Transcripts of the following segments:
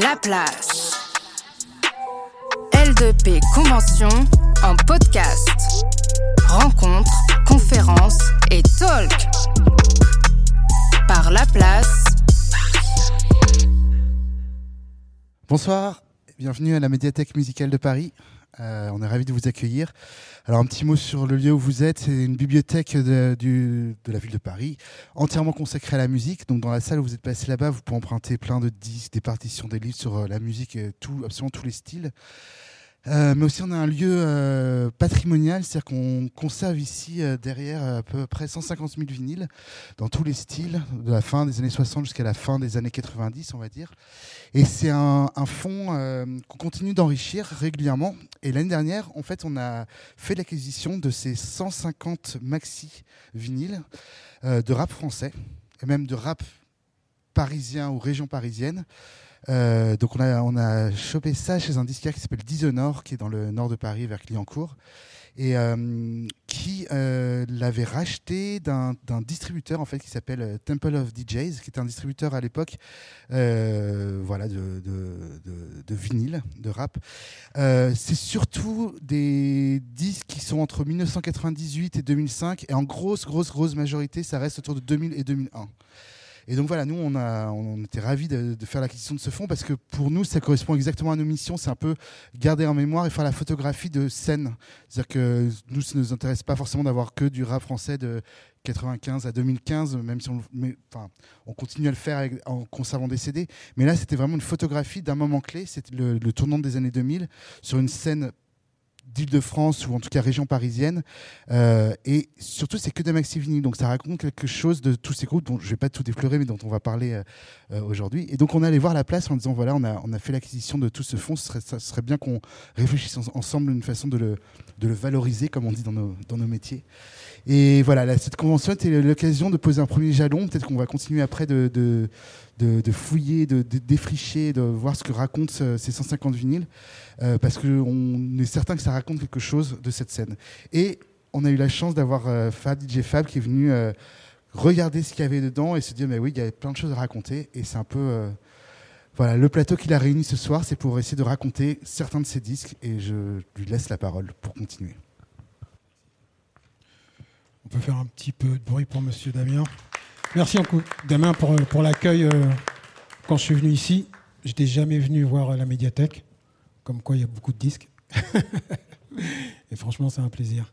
La place. L2P Convention en podcast. Rencontres, conférences et talk. Par La Place. Bonsoir, bienvenue à la médiathèque musicale de Paris. Euh, on est ravis de vous accueillir. Alors un petit mot sur le lieu où vous êtes. C'est une bibliothèque de, la ville de Paris, entièrement consacrée à la musique. Donc dans la salle où vous êtes passé là-bas, vous pouvez emprunter plein de disques, des partitions, des livres sur euh, la musique, tout, absolument tous les styles. Euh, mais aussi on a un lieu euh, patrimonial, c'est-à-dire qu'on conserve ici euh, derrière à peu près 150 000 vinyles dans tous les styles, de la fin des années 60 jusqu'à la fin des années 90, on va dire. Et c'est un, un fonds qu'on continue d'enrichir régulièrement. Et l'année dernière, en fait, on a fait l'acquisition de ces 150 maxi vinyles de rap français, et même de rap parisien ou région parisienne. Euh, donc on a, chopé ça chez un disquaire qui s'appelle Dishonour, qui est dans le nord de Paris, vers Clignancourt, et euh, qui euh, l'avait racheté d'un distributeur en fait qui s'appelle Temple of DJs, qui était un distributeur à l'époque, voilà, de, de, vinyle, de rap. C'est surtout des disques qui sont entre 1998 et 2005, et en grosse, grosse, grosse majorité, ça reste autour de 2000 et 2001. Et donc voilà, nous, on, a, on était ravis de, faire l'acquisition de ce fonds parce que pour nous, ça correspond exactement à nos missions. C'est un peu garder en mémoire et faire la photographie de scène. C'est-à-dire que nous, ça ne nous intéresse pas forcément d'avoir que du rap français de 95 à 2015, même si on, continue à le faire en conservant des CD. Mais là, c'était vraiment une photographie d'un moment clé. C'était le, le tournant des années 2000 sur une scène d'Île-de-France ou en tout cas région parisienne. Euh, et surtout, c'est que des maxi. Donc ça raconte quelque chose de tous ces groupes dont je ne vais pas tout déflorer, mais dont on va parler euh, euh, aujourd'hui. Et donc on allé voir la place en disant voilà, on a, on a fait l'acquisition de tout ce fonds. Ce serait, ça serait bien qu'on réfléchisse en- ensemble une façon de le, de le valoriser, comme on dit dans nos, dans nos métiers. Et voilà, là, cette convention était l'occasion de poser un premier jalon. Peut-être qu'on va continuer après de, de, de, fouiller, de, défricher, de voir ce que racontent ce- ces 150 vinyles. Euh, parce qu'on est certain que ça raconte quelque chose de cette scène. Et on a eu la chance d'avoir euh, Fab, DJ Fab, qui est venu euh, regarder ce qu'il y avait dedans et se dire, mais oui, il y avait plein de choses à raconter. Et c'est un peu... euh, voilà, le plateau qu'il a réuni ce soir, c'est pour essayer de raconter certains de ses disques. Et je lui laisse la parole pour continuer. On peut faire un petit peu de bruit pour Monsieur Damien. Merci beaucoup, Damien, pour, euh, pour l'accueil euh, quand je suis venu ici. J'étais jamais venu voir euh, la médiathèque, comme quoi il y a beaucoup de disques. Et franchement, c'est un plaisir.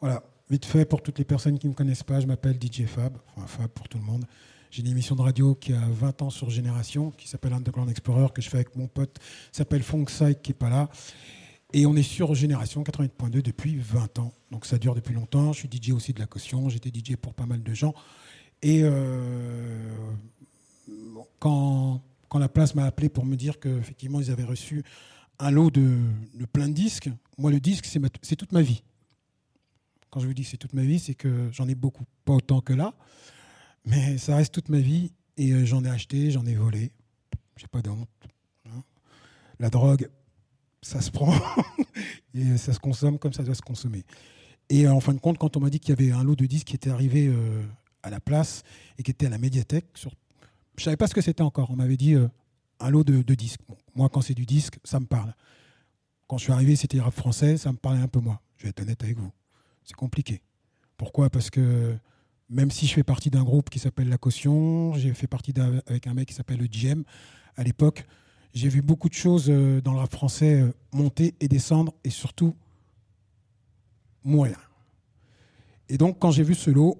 Voilà, vite fait, pour toutes les personnes qui ne me connaissent pas, je m'appelle DJ Fab, enfin Fab pour tout le monde. J'ai une émission de radio qui a 20 ans sur Génération, qui s'appelle Underground Explorer, que je fais avec mon pote, s'appelle Fonkside, qui n'est pas là. Et on est sur Génération 88.2 depuis 20 ans. Donc ça dure depuis longtemps. Je suis DJ aussi de la caution. J'étais DJ pour pas mal de gens. Et euh, quand, la place m'a appelé pour me dire qu'effectivement ils avaient reçu un lot de, plein de disques, moi le disque c'est toute ma vie. Quand je vous dis que c'est toute ma vie, c'est que j'en ai beaucoup. Pas autant que là, mais ça reste toute ma vie. Et euh, j'en ai acheté, j'en ai volé. J'ai pas de honte. hein. La drogue, ça se prend et ça se consomme comme ça doit se consommer. Et euh, en fin de compte, quand on m'a dit qu'il y avait un lot de disques qui était arrivé à la place et qui était à la médiathèque, je savais pas ce que c'était encore. On m'avait dit euh, un lot de, disques. Moi, quand c'est du disque, ça me parle. Quand je suis arrivé, c'était rap français, ça me parlait un peu moins. Je vais être honnête avec vous. C'est compliqué. Pourquoi? Parce que même si je fais partie d'un groupe qui s'appelle La Caution, j'ai fait partie avec un mec qui s'appelle le GM à l'époque, j'ai vu beaucoup de choses euh, dans le rap français euh, monter et descendre et surtout mourir. Et donc, quand j'ai vu ce lot,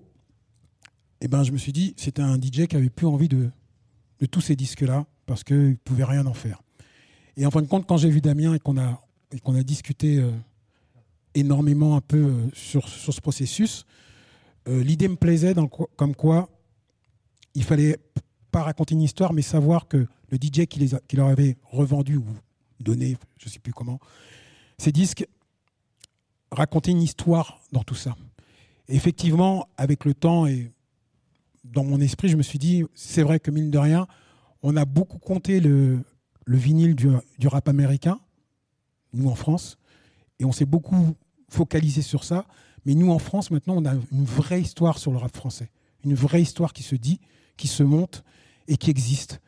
eh ben, je me suis dit, c'était un DJ qui avait plus envie de, de tous ces disques-là parce qu'il ne pouvait rien en faire. Et en fin de compte, quand j'ai vu Damien et qu'on a, et a discuté euh, énormément un peu euh, sur, sur ce processus, euh, l'idée me plaisait dans co- comme quoi il fallait pas raconter une histoire, mais savoir que le DJ qui, les qui leur avait revendu ou donné, je ne sais plus comment, ces disques racontait une histoire dans tout ça. Et effectivement, avec le temps et dans mon esprit, je me suis dit, c'est vrai que mine de rien, on a beaucoup compté le, le vinyle du, du rap américain, nous en France, et on s'est beaucoup focalisé sur ça. Mais nous en France, maintenant, on a une vraie histoire sur le rap français, une vraie histoire qui se dit, qui se monte et qui existe.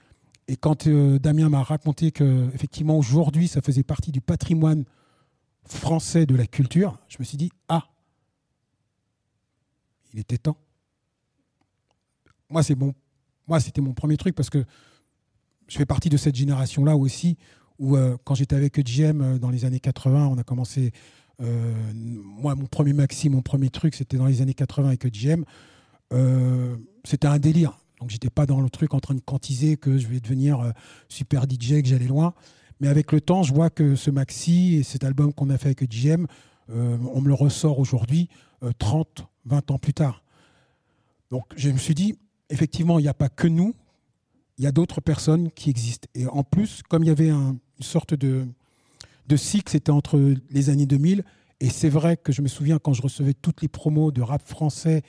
Et quand euh, Damien m'a raconté que effectivement aujourd'hui ça faisait partie du patrimoine français de la culture, je me suis dit ah, il était temps. Moi c'était mon premier truc parce que je fais partie de cette génération là aussi où euh, quand j'étais avec EGM euh, dans les années 80, on a commencé moi mon premier maxi, mon premier truc c'était dans les années 80 avec EGM. c'était un délire donc j'étais pas dans le truc en train de quantiser que je vais devenir euh, super DJ, que j'allais loin. Mais avec le temps, je vois que ce maxi et cet album qu'on a fait avec euh, on me le ressort aujourd'hui, 30, euh, 20 ans plus tard. Donc je me suis dit, effectivement, il n'y a pas que nous, il y a d'autres personnes qui existent. Et en plus, comme il y avait une sorte de, cycle, c'était entre les années 2000, et c'est vrai que je me souviens quand je recevais toutes les promos de rap français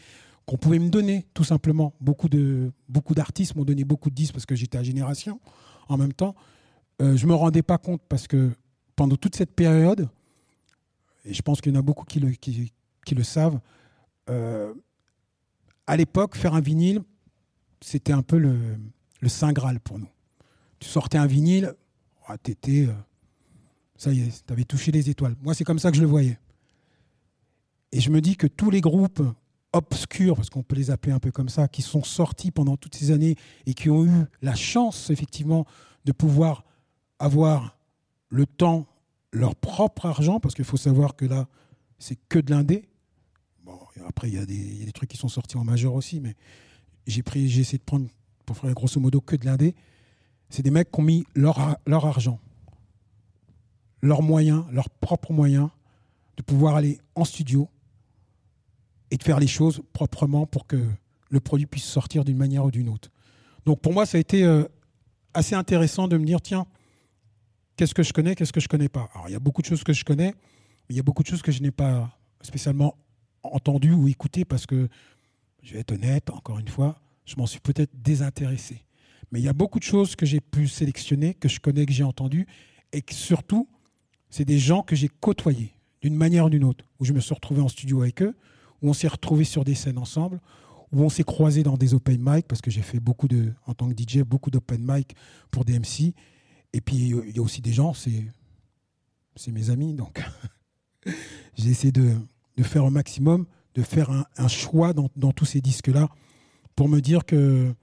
qu'on pouvait me donner, tout simplement. Beaucoup, de, beaucoup d'artistes m'ont donné beaucoup de disques parce que j'étais à Génération en même temps. Euh, je ne me rendais pas compte parce que pendant toute cette période, et je pense qu'il y en a beaucoup qui le, qui, le savent, euh, à l'époque, faire un vinyle, c'était un peu le, Saint Graal pour nous. Tu sortais un vinyle, oh, t'étais, euh, ça y est, tu avais touché les étoiles. Moi, c'est comme ça que je le voyais. Et je me dis que tous les groupes obscurs, parce qu'on peut les appeler un peu comme ça, qui sont sortis pendant toutes ces années et qui ont eu la chance, effectivement, de pouvoir avoir le temps, leur propre argent, parce qu'il faut savoir que là, c'est que de l'indé. Bon, après, il y, a des, trucs qui sont sortis en majeur aussi, mais j'ai essayé de prendre, pour faire grosso modo, que de l'indé. C'est des mecs qui ont mis leur, argent, leurs moyens, leurs propres moyens, de pouvoir aller en studio, et de faire les choses proprement pour que le produit puisse sortir d'une manière ou d'une autre. Donc pour moi, ça a été euh, assez intéressant de me dire, tiens, qu'est-ce que je connais, qu'est-ce que je connais pas? Alors il y a beaucoup de choses que je connais, mais il y a beaucoup de choses que je n'ai pas spécialement entendues ou écoutées parce que, je vais être honnête, encore une fois, je m'en suis peut-être désintéressé. Mais il y a beaucoup de choses que j'ai pu sélectionner, que je connais, que j'ai entendues, et surtout, c'est des gens que j'ai côtoyés d'une manière ou d'une autre, où je me suis retrouvé en studio avec eux, où on s'est retrouvés sur des scènes ensemble, où on s'est croisés dans des open mic, parce que j'ai fait beaucoup de, en tant que DJ, beaucoup d'open mic pour des MC. Et puis, il y a aussi des gens, c'est, c'est mes amis, donc j'ai essayé de, de, faire un maximum, de faire un, choix dans, tous ces disques-là, pour me dire que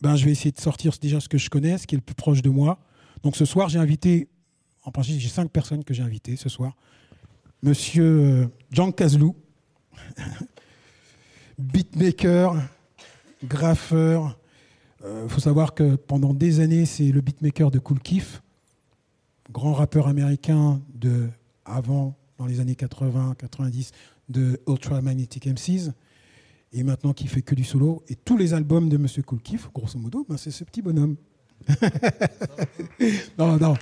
ben, je vais essayer de sortir déjà ce que je connais, ce qui est le plus proche de moi. Donc ce soir, j'ai invité, en principe, j'ai cinq personnes que j'ai invitées ce soir. Monsieur euh, Jean Kazlou, beatmaker, graffeur. Il euh, faut savoir que pendant des années, c'est le beatmaker de Cool Keef, grand rappeur américain de avant, dans les années 80, 90, de Ultra Magnetic MCs, et maintenant qui fait que du solo. Et tous les albums de Monsieur Cool Keef, grosso modo, ben c'est ce petit bonhomme. non, non.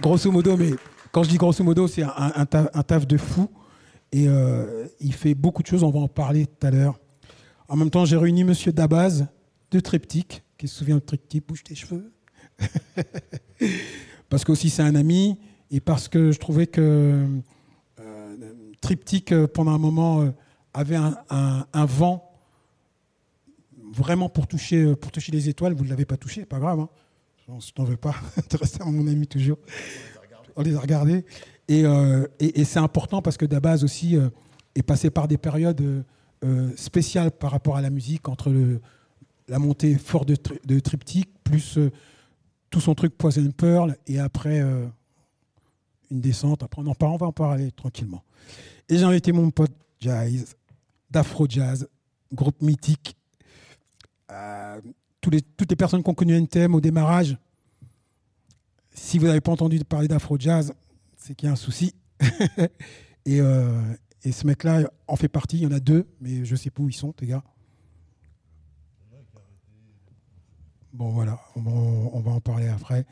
Grosso modo, mais quand je dis grosso modo, c'est un, taf de fou. Et euh, il fait beaucoup de choses, on va en parler tout à l'heure. En même temps, j'ai réuni Monsieur Dabaz de Triptyque, qui se souvient de Triptyque, bouge tes cheveux. parce que aussi c'est un ami, et parce que je trouvais que Triptyque, euh, pendant un moment, euh, avait un, vent vraiment pour toucher, pour toucher les étoiles. Vous ne l'avez pas touché, pas grave. Hein. Je t'en veux pas. restes mon ami toujours. On les a regardés. Euh, et, c'est important parce que Dabaz aussi euh, est passé par des périodes euh, spéciales par rapport à la musique, entre la montée forte de, de triptyque, plus tout son truc Poison Pearl, et après une descente. Après, on, en parle, on va en parler tranquillement. Et j'ai invité mon pote Jazz, d'Afro Jazz, groupe mythique. tous les, toutes les personnes qui ont connu NTM au démarrage, si vous n'avez pas entendu parler d'Afro Jazz, c'est qu'il y a un souci. Euh, et, ce mec-là en fait partie. Il y en a deux, mais je sais pas où ils sont, les gars. Bon, voilà, on va, en parler après.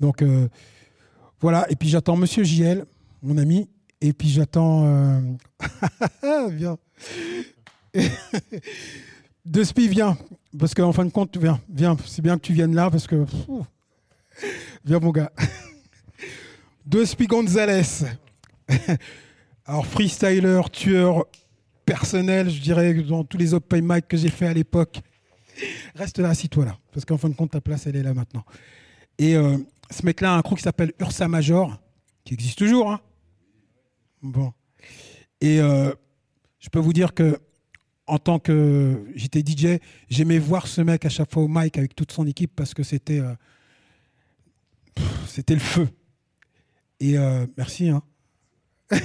Donc, euh, voilà. Et puis j'attends Monsieur JL, mon ami. Et puis j'attends. Euh... viens. De Spi, viens. Parce qu'en fin de compte, viens, viens. C'est bien que tu viennes là parce que. viens, mon gars. Dospi Gonzalez. Alors, freestyler, tueur personnel, je dirais, dans tous les open mic que j'ai fait à l'époque. Reste là, assis-toi là. Parce qu'en fin de compte, ta place, elle est là maintenant. Et euh, ce mec-là a un crew qui s'appelle Ursa Major, qui existe toujours. Hein bon. Et euh, je peux vous dire que en tant que j'étais DJ, j'aimais voir ce mec à chaque fois au mic avec toute son équipe parce que c'était euh, c'était le feu. Et euh, merci. Hein.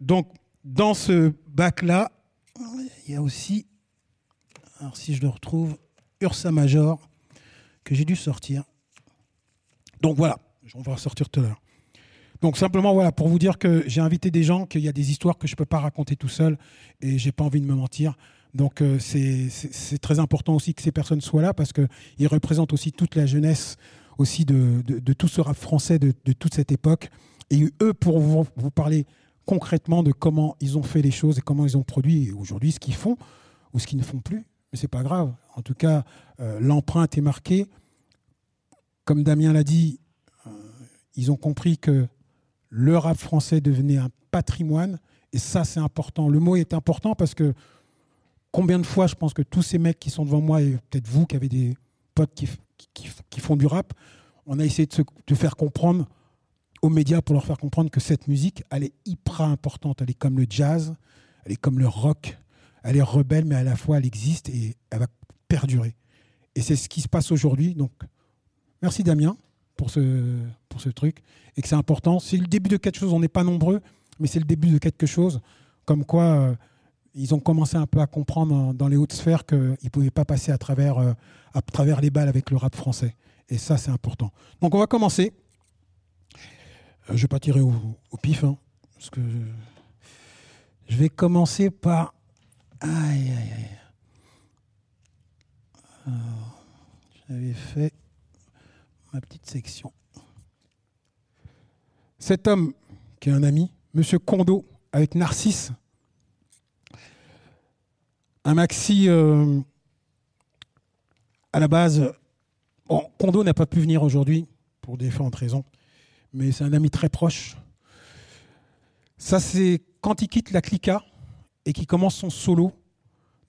Donc dans ce bac là, il y a aussi, alors si je le retrouve, Ursa Major que j'ai dû sortir. Donc voilà, on va sortir tout à l'heure. Donc simplement voilà pour vous dire que j'ai invité des gens qu'il y a des histoires que je peux pas raconter tout seul et j'ai pas envie de me mentir. Donc euh, c'est très important aussi que ces personnes soient là parce que ils représentent aussi toute la jeunesse aussi de, tout ce rap français de, toute cette époque et eux pour vous, parler concrètement de comment ils ont fait les choses et comment ils ont produit aujourd'hui ce qu'ils font ou ce qu'ils ne font plus. Mais c'est pas grave. En tout cas, euh, l'empreinte est marquée. Comme Damien l'a dit, euh, ils ont compris que le rap français devenait un patrimoine. Et ça, c'est important. Le mot est important parce que combien de fois, je pense que tous ces mecs qui sont devant moi, et peut-être vous qui avez des potes qui, font du rap, on a essayé de, de faire comprendre aux médias pour leur faire comprendre que cette musique, elle est hyper importante. Elle est comme le jazz, elle est comme le rock. Elle est rebelle, mais à la fois, elle existe et elle va perdurer. Et c'est ce qui se passe aujourd'hui. Donc, merci Damien pour ce, truc. Et que c'est important. C'est le début de quelque chose. On n'est pas nombreux, mais c'est le début de quelque chose. Comme quoi, euh, ils ont commencé un peu à comprendre dans- les hautes sphères qu'ils ne pouvaient pas passer à travers, euh, à travers les balles avec le rap français. Et ça, c'est important. Donc, on va commencer. Euh, je ne vais pas tirer au, pif, hein, je vais commencer par. Aïe, aïe, aïe. J'avais fait ma petite section. Cet homme, qui est un ami, Monsieur Kondo, avec Narcisse, un maxi euh, à la base. Bon, Kondo n'a pas pu venir aujourd'hui pour différentes raisons, mais c'est un ami très proche. Ça, c'est quand il quitte la Clica et qu'il commence son solo.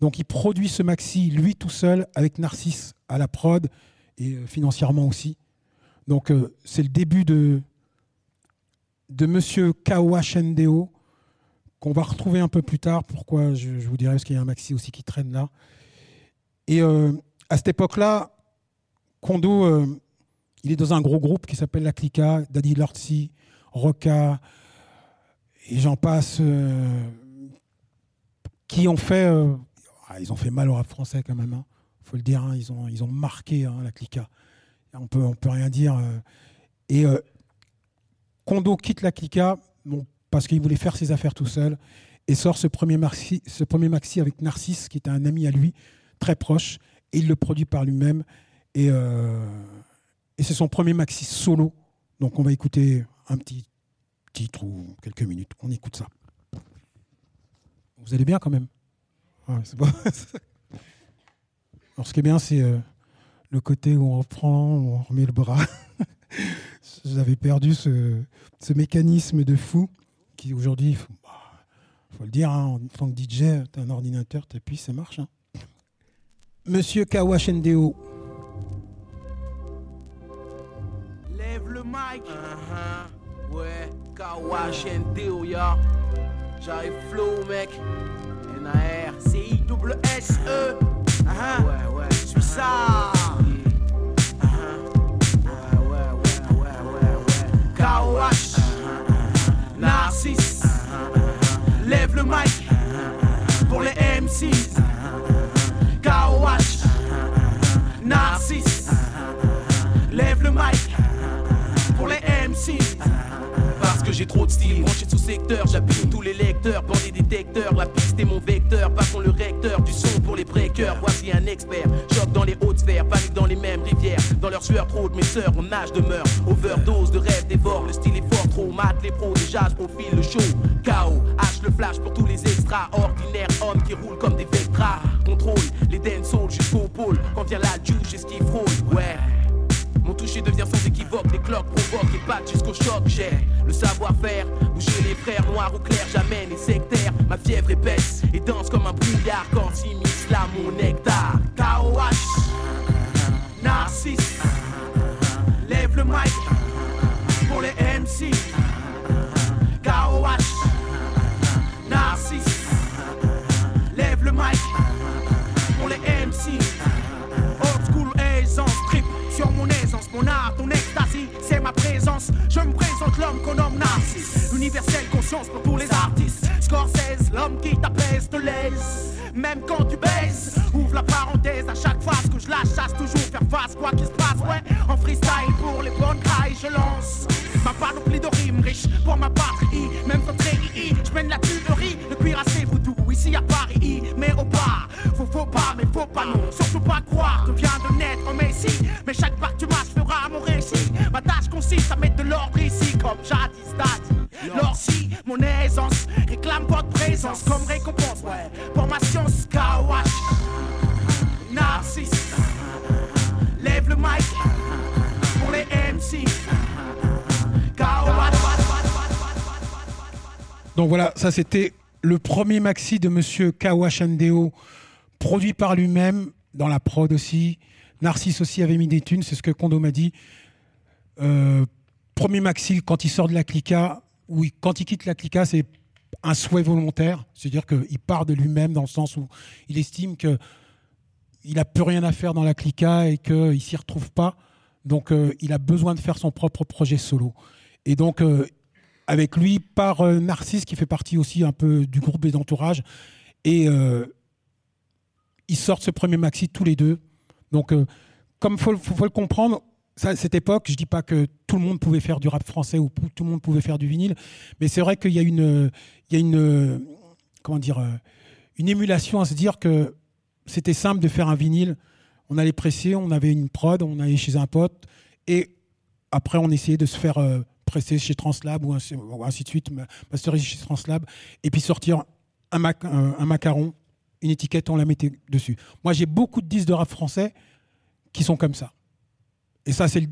Donc, il produit ce maxi, lui tout seul, avec Narcisse à la prod et euh, financièrement aussi. Donc, euh, c'est le début de, de Monsieur Kawa Shendeo, qu'on va retrouver un peu plus tard. Pourquoi je, je vous dirai, parce qu'il y a un maxi aussi qui traîne là. Et euh, à cette époque-là, Kondo, il est dans un gros groupe qui s'appelle La Clica, Daddy Lortzi, Roca, et j'en passe, qui ont fait, euh, ah, ils ont fait mal au rap français quand même. Il faut le dire, hein, ils, ont, marqué hein, La Clica. On peut, on peut rien dire. euh. et euh, Kondo quitte La Clica parce qu'il voulait faire ses affaires tout seul et sort ce premier, maxi, avec Narcisse, qui était un ami à lui, très proche, et il le produit par lui-même. Et, et c'est son premier maxi solo. Donc on va écouter un petit titre ou quelques minutes. On écoute ça. Vous allez bien quand même Ouais, c'est bon. Alors ce qui est bien, c'est euh, le côté où on reprend, où on remet le bras. J'avais perdu ce, ce mécanisme de fou qui aujourd'hui, il faut, bah, faut le dire, hein, en tant que DJ, tu as un ordinateur, tu appuies, ça marche. hein. Monsieur Kawashendeo. Lève le mic. Uh-huh. Ouais, Kawash NDO, ya. J'arrive flow, mec. N-A-R, C-I-S-S-E. Uh-huh. Ouais, ouais. Je suis ça. Ouais, ouais, ouais, ouais, ouais, ouais. Kawash. Narcisse. Lève le mic. Pour les MCs. Kawash. Narcisse. Lève le mic pour les MC. Parce que j'ai trop de style, branché sous secteur, j'appuie tous les lecteurs, bandits détecteurs, la piste est mon vecteur, passons le recteur du son pour les breakers, voici un expert, choc dans les hautes sphères, panique dans les mêmes rivières, dans leur sueur trop de mes sœurs, on nage de meurt, overdose de rêves dévore, le style est fort. Trop, mat les pros, déjà je profile le show, KO, H le flash pour tous les extraordinaires hommes qui roulent comme des Vectra, contrôle les dancehall jusqu'au pôle, quand vient la juge, qu'il frôle, ouais. Mon toucher devient sans équivoque, les cloques provoquent et battent jusqu'au choc. J'ai le savoir-faire, bouger les frères noirs ou clairs, j'amène les sectaires. Ma fièvre épaisse et danse comme un brouillard quand s'immisce mon nectar. KOH, Narcisse, lève le mic pour les MC. KOH, Narcisse, lève le mic pour les MC. Sur mon aisance, mon art, ton ecstasy, c'est ma présence. Je me présente l'homme qu'on nomme Narcisse. Universelle conscience pour tous les artistes. Scorsese, l'homme qui t'apaise, te laisse. Même quand tu baises, ouvre la parenthèse à chaque phase que je la chasse, toujours faire face, quoi qu'il se passe, ouais. En freestyle pour les bonnes cailles, je lance. Ma panoplie de rimes riche pour ma patrie, même quand très je mène la tuerie, le cuir assez voodoo, ici à Paris, mais au pas, faut, faut pas, mais faut pas non, surtout pas croire que vient de naître un messie, mais chaque part que tu marches fera mon récit, ma tâche consiste à mettre de l'ordre ici, comme jadis dit. Lors si mon aisance réclame votre présence comme récompense, ouais, pour ma science, kawash, narcisse, lève le mic pour les MC. Donc voilà, ça c'était le premier maxi de Monsieur Kawashandeo, produit par lui-même, dans la prod aussi. Narcisse aussi avait mis des thunes, c'est ce que Kondo m'a dit. Euh, premier maxi, quand il sort de la clica, ou quand il quitte la clica, c'est un souhait volontaire, c'est-à-dire qu'il part de lui-même dans le sens où il estime que il n'a plus rien à faire dans la clica et qu'il s'y retrouve pas. Donc euh, il a besoin de faire son propre projet solo. Et donc euh, avec lui par euh, Narcisse qui fait partie aussi un peu du groupe et d'entourage. Et euh, ils sortent ce premier maxi tous les deux. Donc euh, comme il faut, le comprendre, à cette époque, je dis pas que tout le monde pouvait faire du rap français ou tout le monde pouvait faire du vinyle, mais c'est vrai qu'il y a une, il y a une, comment dire, une émulation à se dire que c'était simple de faire un vinyle. On allait presser, on avait une prod, on allait chez un pote, et après on essayait de se faire presser chez Translab ou ainsi, de suite, ma- masteriser chez Translab, et puis sortir un, mac- un- un macaron, une étiquette, on la mettait dessus. Moi j'ai beaucoup de disques de rap français qui sont comme ça. Et ça, c'est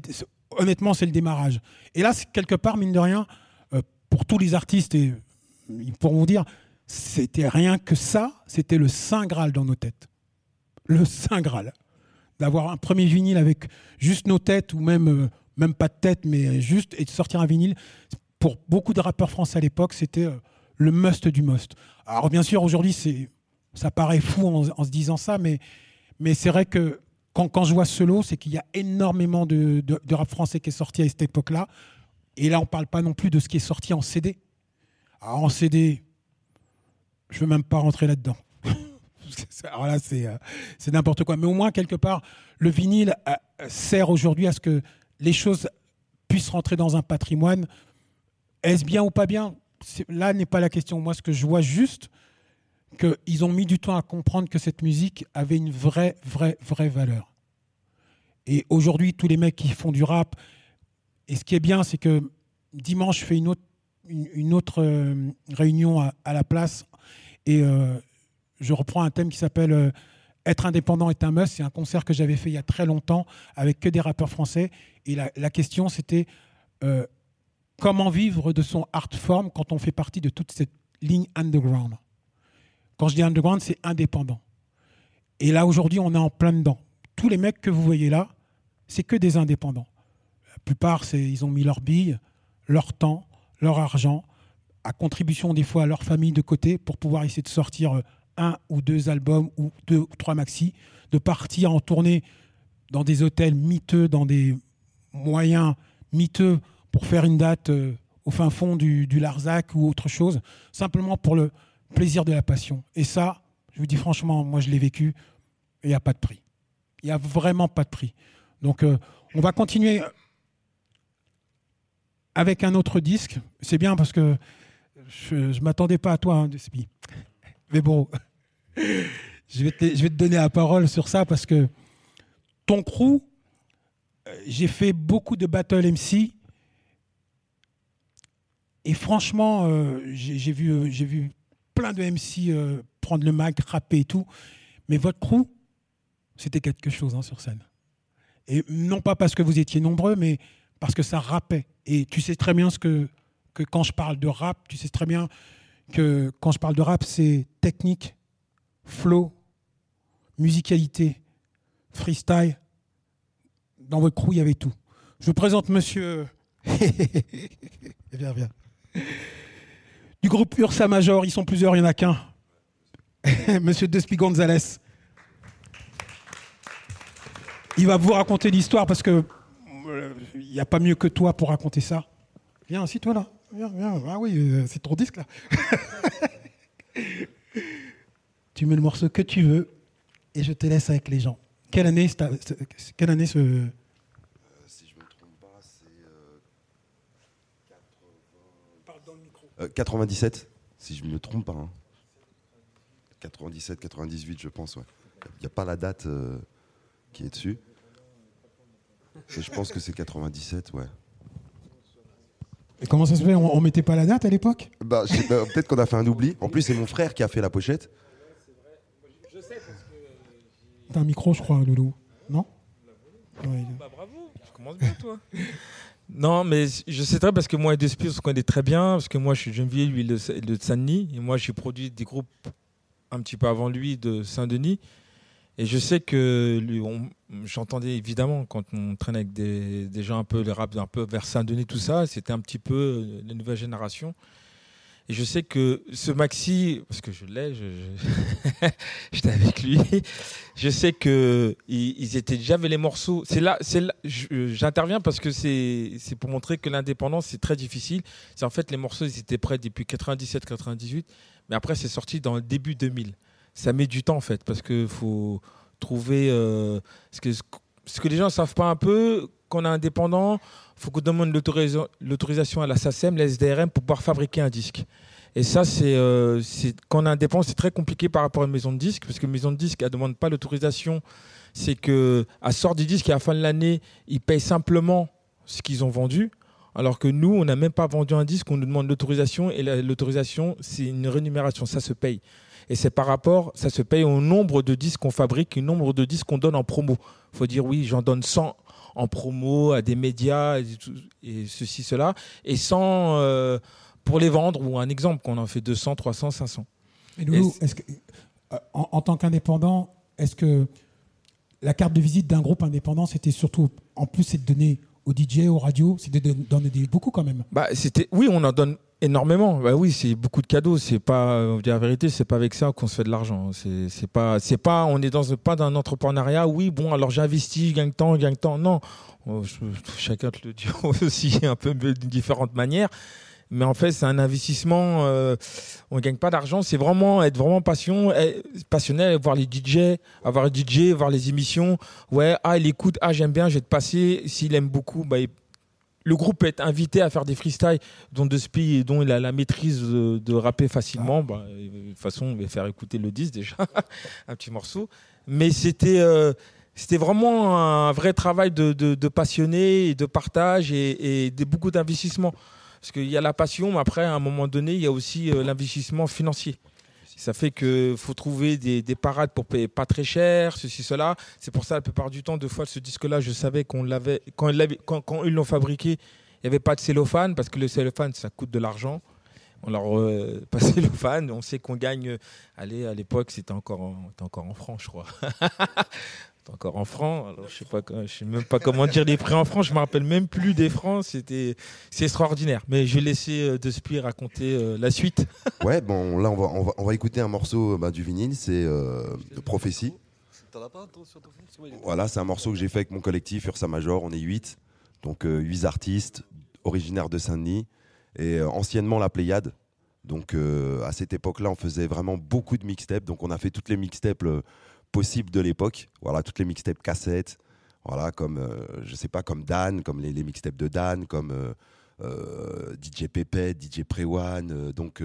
honnêtement, c'est le démarrage. Et là, quelque part, mine de rien, euh, pour tous les artistes, et ils pourront vous dire, c'était rien que ça, c'était le Saint Graal dans nos têtes. Le Saint Graal. D'avoir un premier vinyle avec juste nos têtes, ou même, euh, même pas de tête, mais juste, et de sortir un vinyle, pour beaucoup de rappeurs français à l'époque, c'était euh, le must du must. Alors, bien sûr, aujourd'hui, ça paraît fou en, se disant ça, mais, c'est vrai que quand, je vois ce lot, c'est qu'il y a énormément de, rap français qui est sorti à cette époque-là. Et là, on ne parle pas non plus de ce qui est sorti en CD. Alors, en CD, je ne veux même pas rentrer là-dedans. Alors là, c'est euh, c'est n'importe quoi. Mais au moins, quelque part, le vinyle euh, sert aujourd'hui à ce que les choses puissent rentrer dans un patrimoine. Est-ce bien ou pas bien? Là n'est pas la question. Moi, ce que je vois juste, qu'ils ont mis du temps à comprendre que cette musique avait une vraie, vraie, vraie valeur. Et aujourd'hui, tous les mecs qui font du rap, et ce qui est bien, c'est que dimanche, je fais une autre, euh, réunion à, à la place, et euh, je reprends un thème qui s'appelle euh, Être indépendant est un must. C'est un concert que j'avais fait il y a très longtemps avec que des rappeurs français. Et la, question, c'était euh, comment vivre de son art form quand on fait partie de toute cette ligne underground? Quand je dis underground, c'est indépendant. Et là, aujourd'hui, on est en plein dedans. Tous les mecs que vous voyez là, c'est que des indépendants. La plupart, ils ont mis leur bille, leur temps, leur argent, à contribution des fois à leur famille de côté pour pouvoir essayer de sortir euh, un ou deux albums ou deux ou trois maxi, de partir en tournée dans des hôtels miteux, dans des moyens miteux pour faire une date euh, au fin fond du, Larzac ou autre chose, simplement pour le plaisir de la passion. Et ça, je vous dis franchement, moi je l'ai vécu, il n'y a pas de prix. Il n'y a vraiment pas de prix. Donc euh, on va continuer avec un autre disque. C'est bien parce que je ne m'attendais pas à toi, hein, Despi. Mais bon, je vais, te, donner la parole sur ça parce que ton crew, euh, j'ai fait beaucoup de battle MC. Et franchement, euh, j'ai vu, euh, j'ai vu plein de MC prendre le mic, rapper et tout. Mais votre crew, c'était quelque chose hein, sur scène. Et non pas parce que vous étiez nombreux, mais parce que ça rappait. Et tu sais très bien ce que, que quand je parle de rap, tu sais très bien que quand je parle de rap, c'est technique, flow, musicalité, freestyle. Dans votre crew, il y avait tout. Je vous présente monsieur. viens, viens. Du groupe Ursa Major, ils sont plusieurs, il n'y en a qu'un. monsieur Despi Gonzalez. Il va vous raconter l'histoire parce que euh, il n'y a pas mieux que toi pour raconter ça. Viens, assis-toi là. Viens, viens. Ah oui, euh, c'est ton disque là. tu mets le morceau que tu veux et je te laisse avec les gens. Quelle année, c'est ta- c'est- quelle année ce. Si je me trompe pas, c'est. euh, 97, si je me trompe pas. hein. 97, 98, je pense, ouais. Il n'y a pas la date euh, qui est dessus. Et je pense que c'est 97, ouais. Et comment ça se fait? On, on mettait pas la date à l'époque? Bah, peut-être qu'on a fait un oubli. En plus, c'est mon frère qui a fait la pochette. T'as un micro, je crois, Loulou. Non Bah bravo, tu commences bien toi. non, mais je sais très parce que moi et Despy, on se connaît très bien, parce que moi je suis Gennevilliers, lui de, de Saint-Denis, et moi j'ai produit des groupes un petit peu avant lui de Saint-Denis. Et je sais que j'entendais évidemment quand on traîne avec des, des gens un peu, les rap un peu vers Saint-Denis, tout ça, c'était un petit peu euh, la nouvelle génération. Et je sais que ce maxi, parce que je l'ai, je- j'étais avec lui, je sais que ils, étaient déjà avec les morceaux. C'est là, c'est là, j'interviens parce que c'est, c'est pour montrer que l'indépendance c'est très difficile. C'est en fait les morceaux ils étaient prêts depuis 97-98, mais après c'est sorti dans le début 2000. Ça met du temps en fait parce que faut trouver euh, ce que ce que les gens savent pas un peu qu'on est indépendant, faut qu'on demande l'autorisa- l'autorisation à la SACEM, la SDRM pour pouvoir fabriquer un disque. Et ça, c'est euh, quand on est indépendant, c'est très compliqué par rapport à une maison de disque, parce que une maison de disque, elle ne demande pas l'autorisation. C'est qu'elle sort du disque et à la fin de l'année, ils payent simplement ce qu'ils ont vendu. Alors que nous, on n'a même pas vendu un disque, on nous demande l'autorisation, et la- l'autorisation, c'est une rémunération, ça se paye. Et c'est par rapport, ça se paye au nombre de disques qu'on fabrique, au nombre de disques qu'on donne en promo. Il faut dire, oui, j'en donne 100 en promo à des médias et, tout- et ceci, cela, et 100 euh, pour les vendre, ou un exemple, qu'on en fait 200, 300, 500. Et Loulou, Et est-ce que, euh, en, en tant qu'indépendant, est-ce que la carte de visite d'un groupe indépendant, c'était surtout, en plus, c'est de donner aux DJ, aux radios, c'est de d'en donner beaucoup quand même? Bah, c'était, oui, on en donne énormément. Bah oui, c'est beaucoup de cadeaux. C'est pas, on dire la vérité, c'est pas avec ça qu'on se fait de l'argent. C'est, pas, c'est pas, on est dans pas d'un entrepreneuriat. Oui, bon, alors j'investis, je gagne tant, je gagne tant. Non, Oh, chacun te le dit aussi un peu d'une différente manière. Mais en fait, c'est un investissement. euh, on gagne pas d'argent. C'est vraiment être vraiment passion, eh, passionné, voir les DJ, avoir les DJ, voir les émissions. Ouais, ah, il écoute, ah, j'aime bien, je vais te passer. S'il aime beaucoup, bah, il- le groupe être invité à faire des freestyles dont dont il a la maîtrise de, de rapper facilement. Bah, de toute façon, on va faire écouter le 10 déjà, un petit morceau. Mais c'était euh, c'était vraiment un vrai travail de, de, de passionné et de partage et, et de beaucoup d'investissement. Parce qu'il y a la passion, mais après, à un moment donné, il y a aussi euh, l'investissement financier. Ça fait qu'il faut trouver des, des parades pour payer pas très cher, ceci, cela. C'est pour ça, la plupart du temps, deux fois, ce disque-là, je savais qu'on l'avait, quand, ils l'ont fabriqué, il n'y avait pas de cellophane, parce que le cellophane, ça coûte de l'argent. On leur euh, pas cellophane, on sait qu'on gagne. euh, allez, à l'époque, c'était encore, en- encore en francs, je crois. Encore en francs. Alors, je sais pas, je sais même pas comment dire les prix en francs. Je me rappelle même plus des francs. C'était, c'est extraordinaire. Mais je vais laisser euh, De Spi raconter euh, la suite. Ouais, bon, là, on va, on va, on va écouter un morceau bah, du vinyle, c'est euh, Prophétie. Voilà, c'est un morceau que j'ai fait avec mon collectif Ursa Major. On est 8, donc 8 artistes originaires de Saint-Denis et euh, anciennement la Pléiade. Donc euh, à cette époque-là, on faisait vraiment beaucoup de mixtapes. Donc on a fait toutes les mixtapes possibles de l'époque. Voilà, toutes les mixtapes cassettes. Voilà, comme euh, je sais pas, comme Dan, comme les, mixtapes de Dan, comme euh, euh, DJ Pepe, DJ Prewan. donc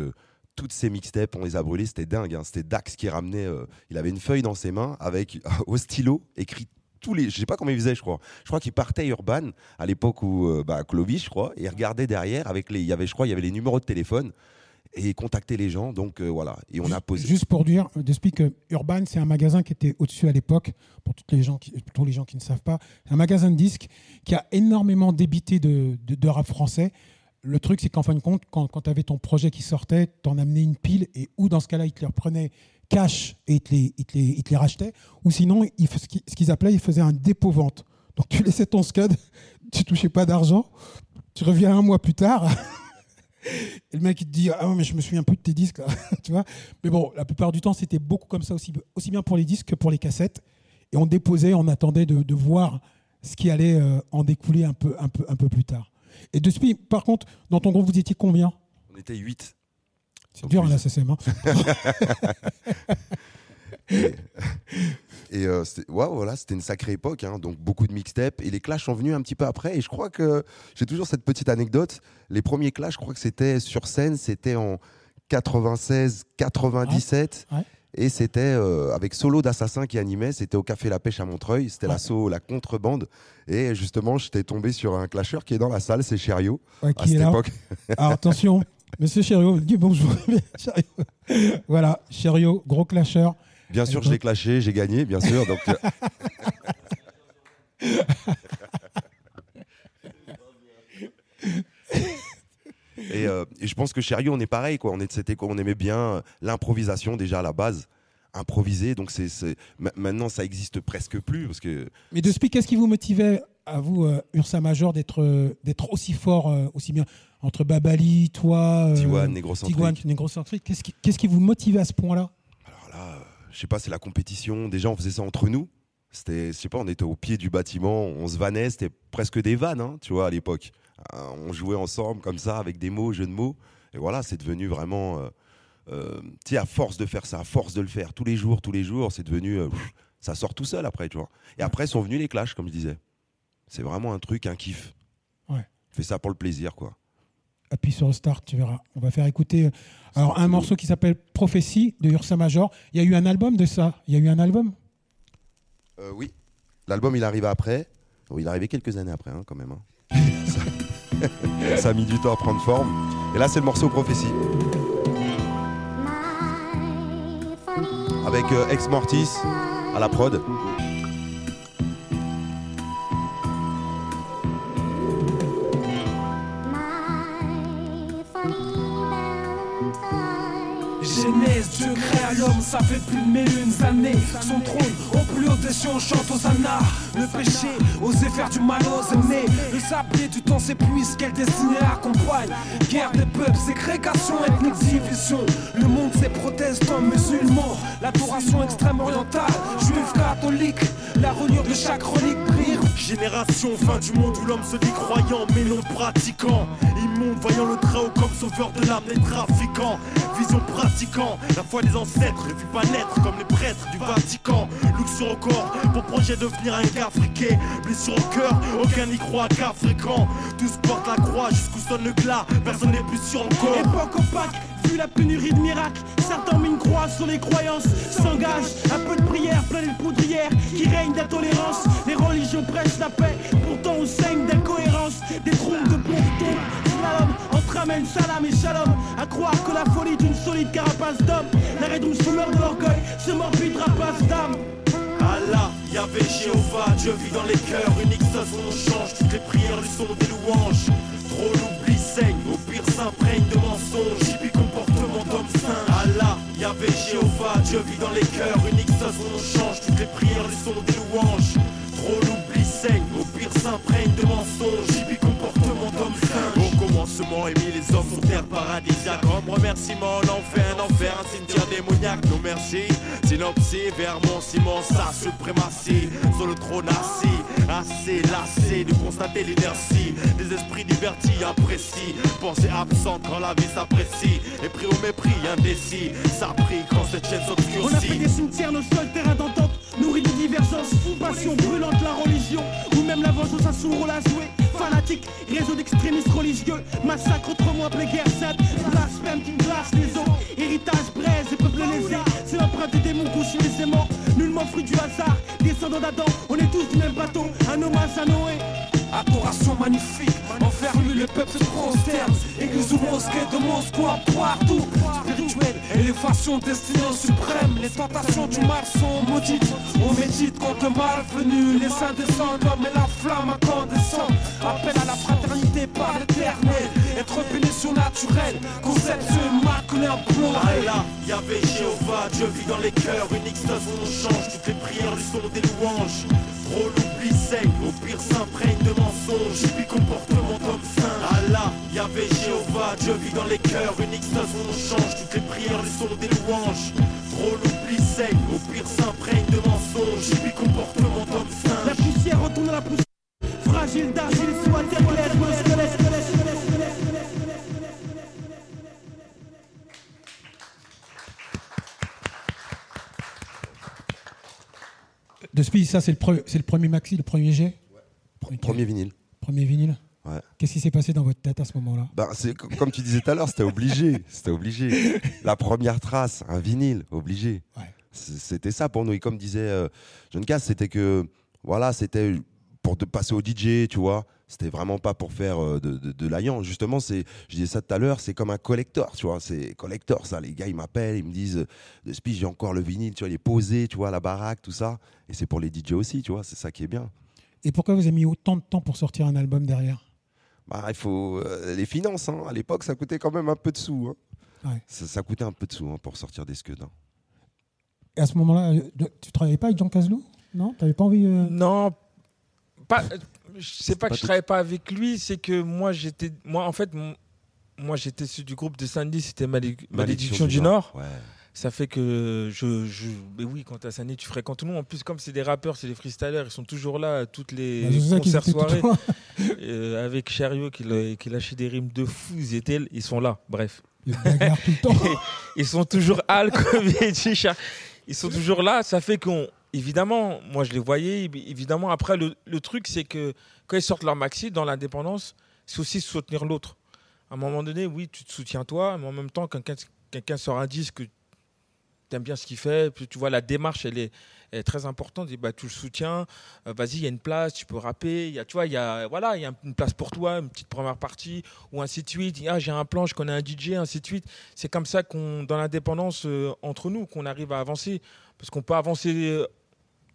toutes ces mixtapes, on les a brûlées. C'était dingue. hein. C'était Dax qui ramenait. il avait une feuille dans ses mains avec au stylo écrit tous les. Je sais pas comment il faisait, je crois. Je crois qu'il partait Urban à l'époque où bah, Clovis, je crois, et il regardait derrière avec les. Il y avait, je crois, il y avait les numéros de téléphone et il contactait les gens. Donc euh, voilà. Et on a posé. Juste pour dire, euh, de que Urban, c'est un magasin qui était au-dessus à l'époque, pour, toutes les gens qui- pour tous les gens qui ne savent pas. C'est un magasin de disques qui a énormément débité de, de, de rap français. Le truc, c'est qu'en fin de compte, quand, quand tu avais ton projet qui sortait, tu en amenais une pile, et ou dans ce cas-là, ils te les reprenaient cash et ils te les, ils te les- ils te les rachetaient, ou sinon, ils fais- ce qu'ils ce qu'ils appelaient, ils faisaient un dépôt-vente. Donc tu laissais ton scud, tu touchais pas d'argent, tu reviens un mois plus tard, et le mec il te dit Ah ouais, mais je me souviens plus de tes disques, là. tu vois? Mais bon, la plupart du temps, c'était beaucoup comme ça, aussi, aussi bien pour les disques que pour les cassettes. Et on déposait, on attendait de, de voir ce qui allait euh, en découler un peu, un, peu, un peu plus tard. Et de Spi, par contre, dans ton groupe, vous étiez combien? On était 8. C'est dur, là, SSM. Hein Et euh, ouais, voilà, c'était une sacrée époque, hein, donc beaucoup de mixtapes. Et les clashs sont venus un petit peu après. Et je crois que j'ai toujours cette petite anecdote. Les premiers clashs, je crois que c'était sur scène, c'était en 96, 97. Ouais, ouais. Et c'était euh, avec Solo d'Assassin qui animait. C'était au Café La Pêche à Montreuil. C'était Ouais. l'assaut, la contrebande. Et justement, j'étais tombé sur un clasher qui est dans la salle, c'est Cherio. Ouais, À cette là époque. Alors attention, monsieur Chério, dis bonjour. Voilà, Chério, gros clasher. Bien sûr, je l'ai clashé, j'ai gagné, bien sûr. Donc, euh, et, euh, et je pense que Cherio, on est pareil, quoi. On est de cette école, on aimait bien euh, l'improvisation déjà à la base, improviser. Donc c'est, c'est- ma- maintenant, ça existe presque plus parce que Mais de qu'est-ce qui vous motivait à vous, euh, Ursa Major, d'être euh, d'être aussi fort, euh, aussi bien entre Babali, toi, euh, Tiwan, Négrocentrique. Qu'est-ce qui, qu'est-ce qui vous motivait à ce point-là? euh, je sais pas, c'est la compétition. Déjà, on faisait ça entre nous. C'était, je sais pas, on était au pied du bâtiment, on se vannait, c'était presque des vannes, hein, tu vois, à l'époque. Euh, on jouait ensemble comme ça, avec des mots, jeux de mots. Et voilà, c'est devenu vraiment. euh, euh, tu sais, à force de faire ça, à force de le faire tous les jours, tous les jours, c'est devenu. euh, pff, ça sort tout seul après, tu vois. Et après sont venus les clashs, comme je disais. C'est vraiment un truc, un kiff. Ouais. Fais ça pour le plaisir, quoi. Appuie sur Start, tu verras. On va faire écouter euh, alors, un morceau qui s'appelle Prophétie de Ursa Major. Il y a eu un album de ça Il y a eu un album? Euh, oui. L'album, il arrive après. Oh, il est arrivé quelques années après, hein, quand même. hein. ça... ça a mis du temps à prendre forme. Et là, c'est le morceau Prophétie. Avec euh, Ex Mortis à la prod. Genèse, Dieu crée l'homme, ça fait plus de mille années. Son trône, au plus haut des cieux, on chante aux anars. Le péché, oser faire du mal aux aînés. Le sablier du temps s'épuise, quelle destinée accompagne? Guerre des peuples, ségrégation, ethnique, division. Le monde, c'est protestants, musulmans. L'adoration extrême orientale, juif, catholique. La reliure de chaque relique. Génération fin du monde où l'homme se dit croyant mais non pratiquant. Immonde voyant le très haut comme sauveur de l'âme des trafiquants. Vision pratiquant, la foi des ancêtres fut pas naître comme les prêtres du Vatican. Luxure au corps pour projet de devenir un gars friqué Blessure au cœur, aucun n'y croit qu'à fréquent Tous portent la croix jusqu'où sonne le glas, personne n'est plus sûr encore. Époque opaque, vu la pénurie de miracles, certains mis une croix sur les croyances, s'engagent, un peu de prière, plein de poudrière, qui règne d'intolérance. Les religions prêchent la paix, pourtant on saigne d'incohérence, des trompes de bourdons, slalom, entre amen, salam et shalom, à croire que la folie d'une solide carapace d'homme, l'arrêt d'une fumeur de l'orgueil, ce morbide rapace d'âme. Allah, Yahvé, Jéhovah, Dieu vit dans les cœurs, unique seul son change, toutes les prières lui sont des louanges. Trop l'oubli saigne, au pire s'imprègne de mensonges, saint. Allah, Yahvé, Jéhovah, Dieu vit dans les cœurs, unique son nom change, toutes les prières lui sont des louanges. Trop l'oubli saigne, au pire s'imprègne de mensonges, commencement, émis les hommes sur terre paradisiaque, comme remerciement, l'enfer, un enfer, un cimetière démoniaque, nos merci. Synopsie, vers mon ciment, sa suprématie. Sur le trône assis, assez lassé de constater l'inertie. Des esprits divertis, imprécis Pensée absente quand la vie s'apprécie. Et pris au mépris, indécis. Ça prie quand cette chaîne On a fait s'obscurcit des cimetières, nos seuls terrains d'entente, nourris de divergences, passion brûlante, la religion, ou même la vengeance son rôle à jouer. Fanatique, réseau d'extrémistes religieux, massacre autrement appelé guerre sainte, blasphème qui glace les eaux, héritage braise et peuple lésé, c'est l'empreinte des démons couchés les aimants, nullement fruit du hasard, descendants d'Adam, on est tous du même bateau, un hommage à Noé. Adoration magnifique, lui le peuple se prosterne. Église ou mosquée de Moscou à partout. Spirituelle, élévation destinée suprême. Les tentations du mal sont maudites. On médite contre le mal venu Les saints descendent, l'homme et la flamme incandescente Appel à la fraternité par l'éternel. Être puni surnaturel. Conception. Ah et là, y'avait Jéhovah, Dieu vit dans les cœurs, unique son nom change, toutes les prières lui sont des louanges. Trop l'oubli saigne, au pire s'imprègne de mensonges, puis comportement d'homme saint. Ah là, y'avait Jéhovah, Dieu vit dans les cœurs, unique son nom change, toutes les prières lui sont des louanges. Trop l'oubli saigne, au pire s'imprègne de mensonges, puis comportement d'homme saint. La poussière retourne à la poussière. Fragile d'argile, soit-elle squelette, squelette, squelette. De ça c'est le, pre- c'est le premier maxi, le premier jet Premier, Premier vinyle. premier vinyle Ouais. Qu'est-ce qui s'est passé dans votre tête à ce moment-là? Ben, c'est co- comme tu disais tout à l'heure, c'était obligé. C'était obligé. La première trace, un vinyle, obligé. Ouais. C'était ça pour nous. Et comme disait euh, John Cass, c'était que, voilà, c'était pour de passer au DJ, tu vois. C'était vraiment pas pour faire euh, de, de. Justement, c'est, je disais ça tout à l'heure, c'est comme un collector, tu vois. C'est collector, ça. Les gars, ils m'appellent, ils me disent, euh, de j'ai encore le vinyle, tu vois, il est posé, tu vois, à la baraque, tout ça. Et c'est pour les DJ aussi, tu vois. C'est ça qui est bien. Et pourquoi vous avez mis autant de temps pour sortir un album derrière? Bah, il faut euh, les finances. hein. À l'époque, ça coûtait quand même un peu de sous. hein. Ouais. Ça, ça coûtait un peu de sous hein, pour sortir des scuds. hein. Et à ce moment-là, euh, tu travaillais pas avec Jean Caslou Non? T'avais pas envie euh, Non, pas. Je sais pas pas que je tout- travaillais pas avec lui, c'est que moi j'étais, moi en fait, moi j'étais du groupe de Sandy, c'était Malé- Malédiction du Nord. Ouais. Ça fait que je, je mais oui, quand Sandy, tu fréquentes tout le monde. En plus, comme c'est des rappeurs, c'est des freestylers, ils sont toujours là à toutes les bah, concerts soirées. Euh, avec Chariot qui, qui lâchait des rimes de fou, ils étaient, ils sont là. Bref, Ils se bagarrent tout le temps. ils sont toujours al Ils sont toujours là. Ça fait qu'on, évidemment, moi je les voyais. évi- Évidemment, après le, le truc, c'est que quand ils sortent leur maxi dans l'indépendance, c'est aussi soutenir l'autre. À un moment donné, oui, tu te soutiens toi, mais en même temps, quelqu'un quelqu'un sort un disque, aimes bien ce qu'il fait, puis tu vois la démarche, elle est, très importante. Et bah, tu le soutiens, euh, vas-y, il y a une place, tu peux rapper, y a, tu vois, il y a, voilà, il y a une place pour toi, une petite première partie, ou ainsi de suite. Ah, j'ai un plan, je connais un DJ, ainsi de suite. C'est comme ça qu'on, dans l'indépendance euh, entre nous, qu'on arrive à avancer, parce qu'on peut avancer euh,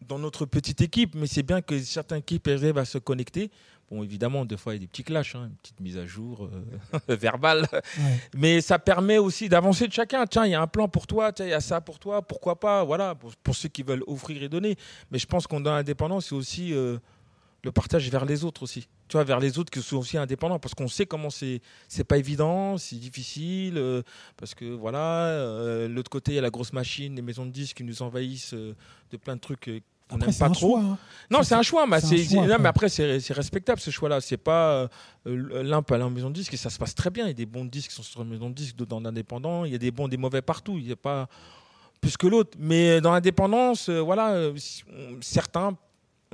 dans notre petite équipe, mais c'est bien que certaines équipes arrivent à se connecter. Bon, évidemment, des fois, il y a des petits clashs, hein, une petite mise à jour euh, verbale. Ouais. Mais ça permet aussi d'avancer de chacun. Tiens, il y a un plan pour toi, tiens, il y a ça pour toi, pourquoi pas Voilà, pour, pour ceux qui veulent offrir et donner. Mais je pense qu'on dans l'indépendance, c'est aussi euh, le partage vers les autres aussi. Tu vois, vers les autres qui sont aussi indépendants, parce qu'on sait comment c'est, c'est pas évident, c'est difficile, euh, parce que voilà, l'autre côté, il y a la grosse machine, les maisons de disques qui nous envahissent de plein de trucs euh, Après, n'aime pas trop. choix. hein. Non, c'est un choix, mais c'est un c'est choix, non, mais après c'est c'est respectable ce choix-là. C'est pas euh, l'un peut aller en maison de disque et ça se passe très bien. Il y a des bons disques qui sont sur une maison de disque, d'autres dans l'indépendant. Il y a des bons, des mauvais partout. Il n'y a pas plus que l'autre. Mais dans l'indépendance, euh, voilà, euh, on- certains.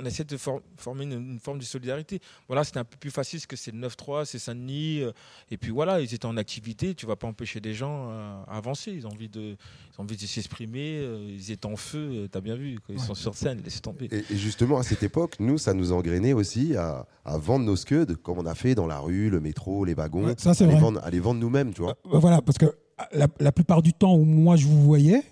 On essaie de for- former une, une forme de solidarité. Voilà, c'était un peu plus facile parce que c'est le 9-3, c'est Saint-Denis. euh, et puis voilà, ils étaient en activité. Tu vas pas empêcher des gens euh, à avancer. Ils ont envie de, ils ont envie de s'exprimer. euh, ils étaient en feu. tu as bien vu. Quand ils Ouais. sont sur scène, laisse tomber. Et, et justement, à cette époque, nous, ça nous engrainait aussi à, à vendre nos scuds, comme on a fait dans la rue, le métro, les wagons. Ouais, ça, c'est à, les vrai. vendre, à les vendre nous-mêmes, tu vois. Voilà, parce que la, la plupart du temps où moi je vous voyais,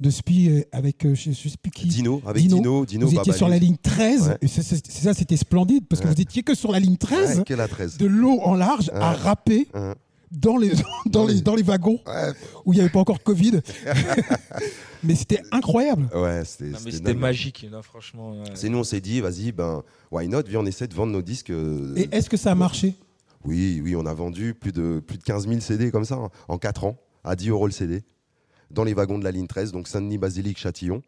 de Spi euh, avec, euh, je, sais plus qui, Dino, avec Dino, Dino, Dino, vous étiez sur la ligne 13, Ouais. et c'est- ça, c'était splendide, parce que Ouais. vous étiez que sur la ligne 13, Ouais, quelle adresse de l'eau en large, à Hein. dans les, dans les, dans les wagons Ouais, où il n'y avait pas encore de Covid. Mais c'était incroyable. ouais c'était Non, mais c'était c'était dingue. magique, là, franchement. ouais. C'est nous, on s'est dit, vas-y, ben, why not? Viens, on essaie de vendre nos disques. euh, Et est-ce que ça a marché? Oui, oui, on a vendu plus de, plus de 15 000 CD comme ça hein, en 4 ans, à 10 euros le CD, dans les wagons de la ligne 13, donc Saint-Denis, Basilique, Châtillon.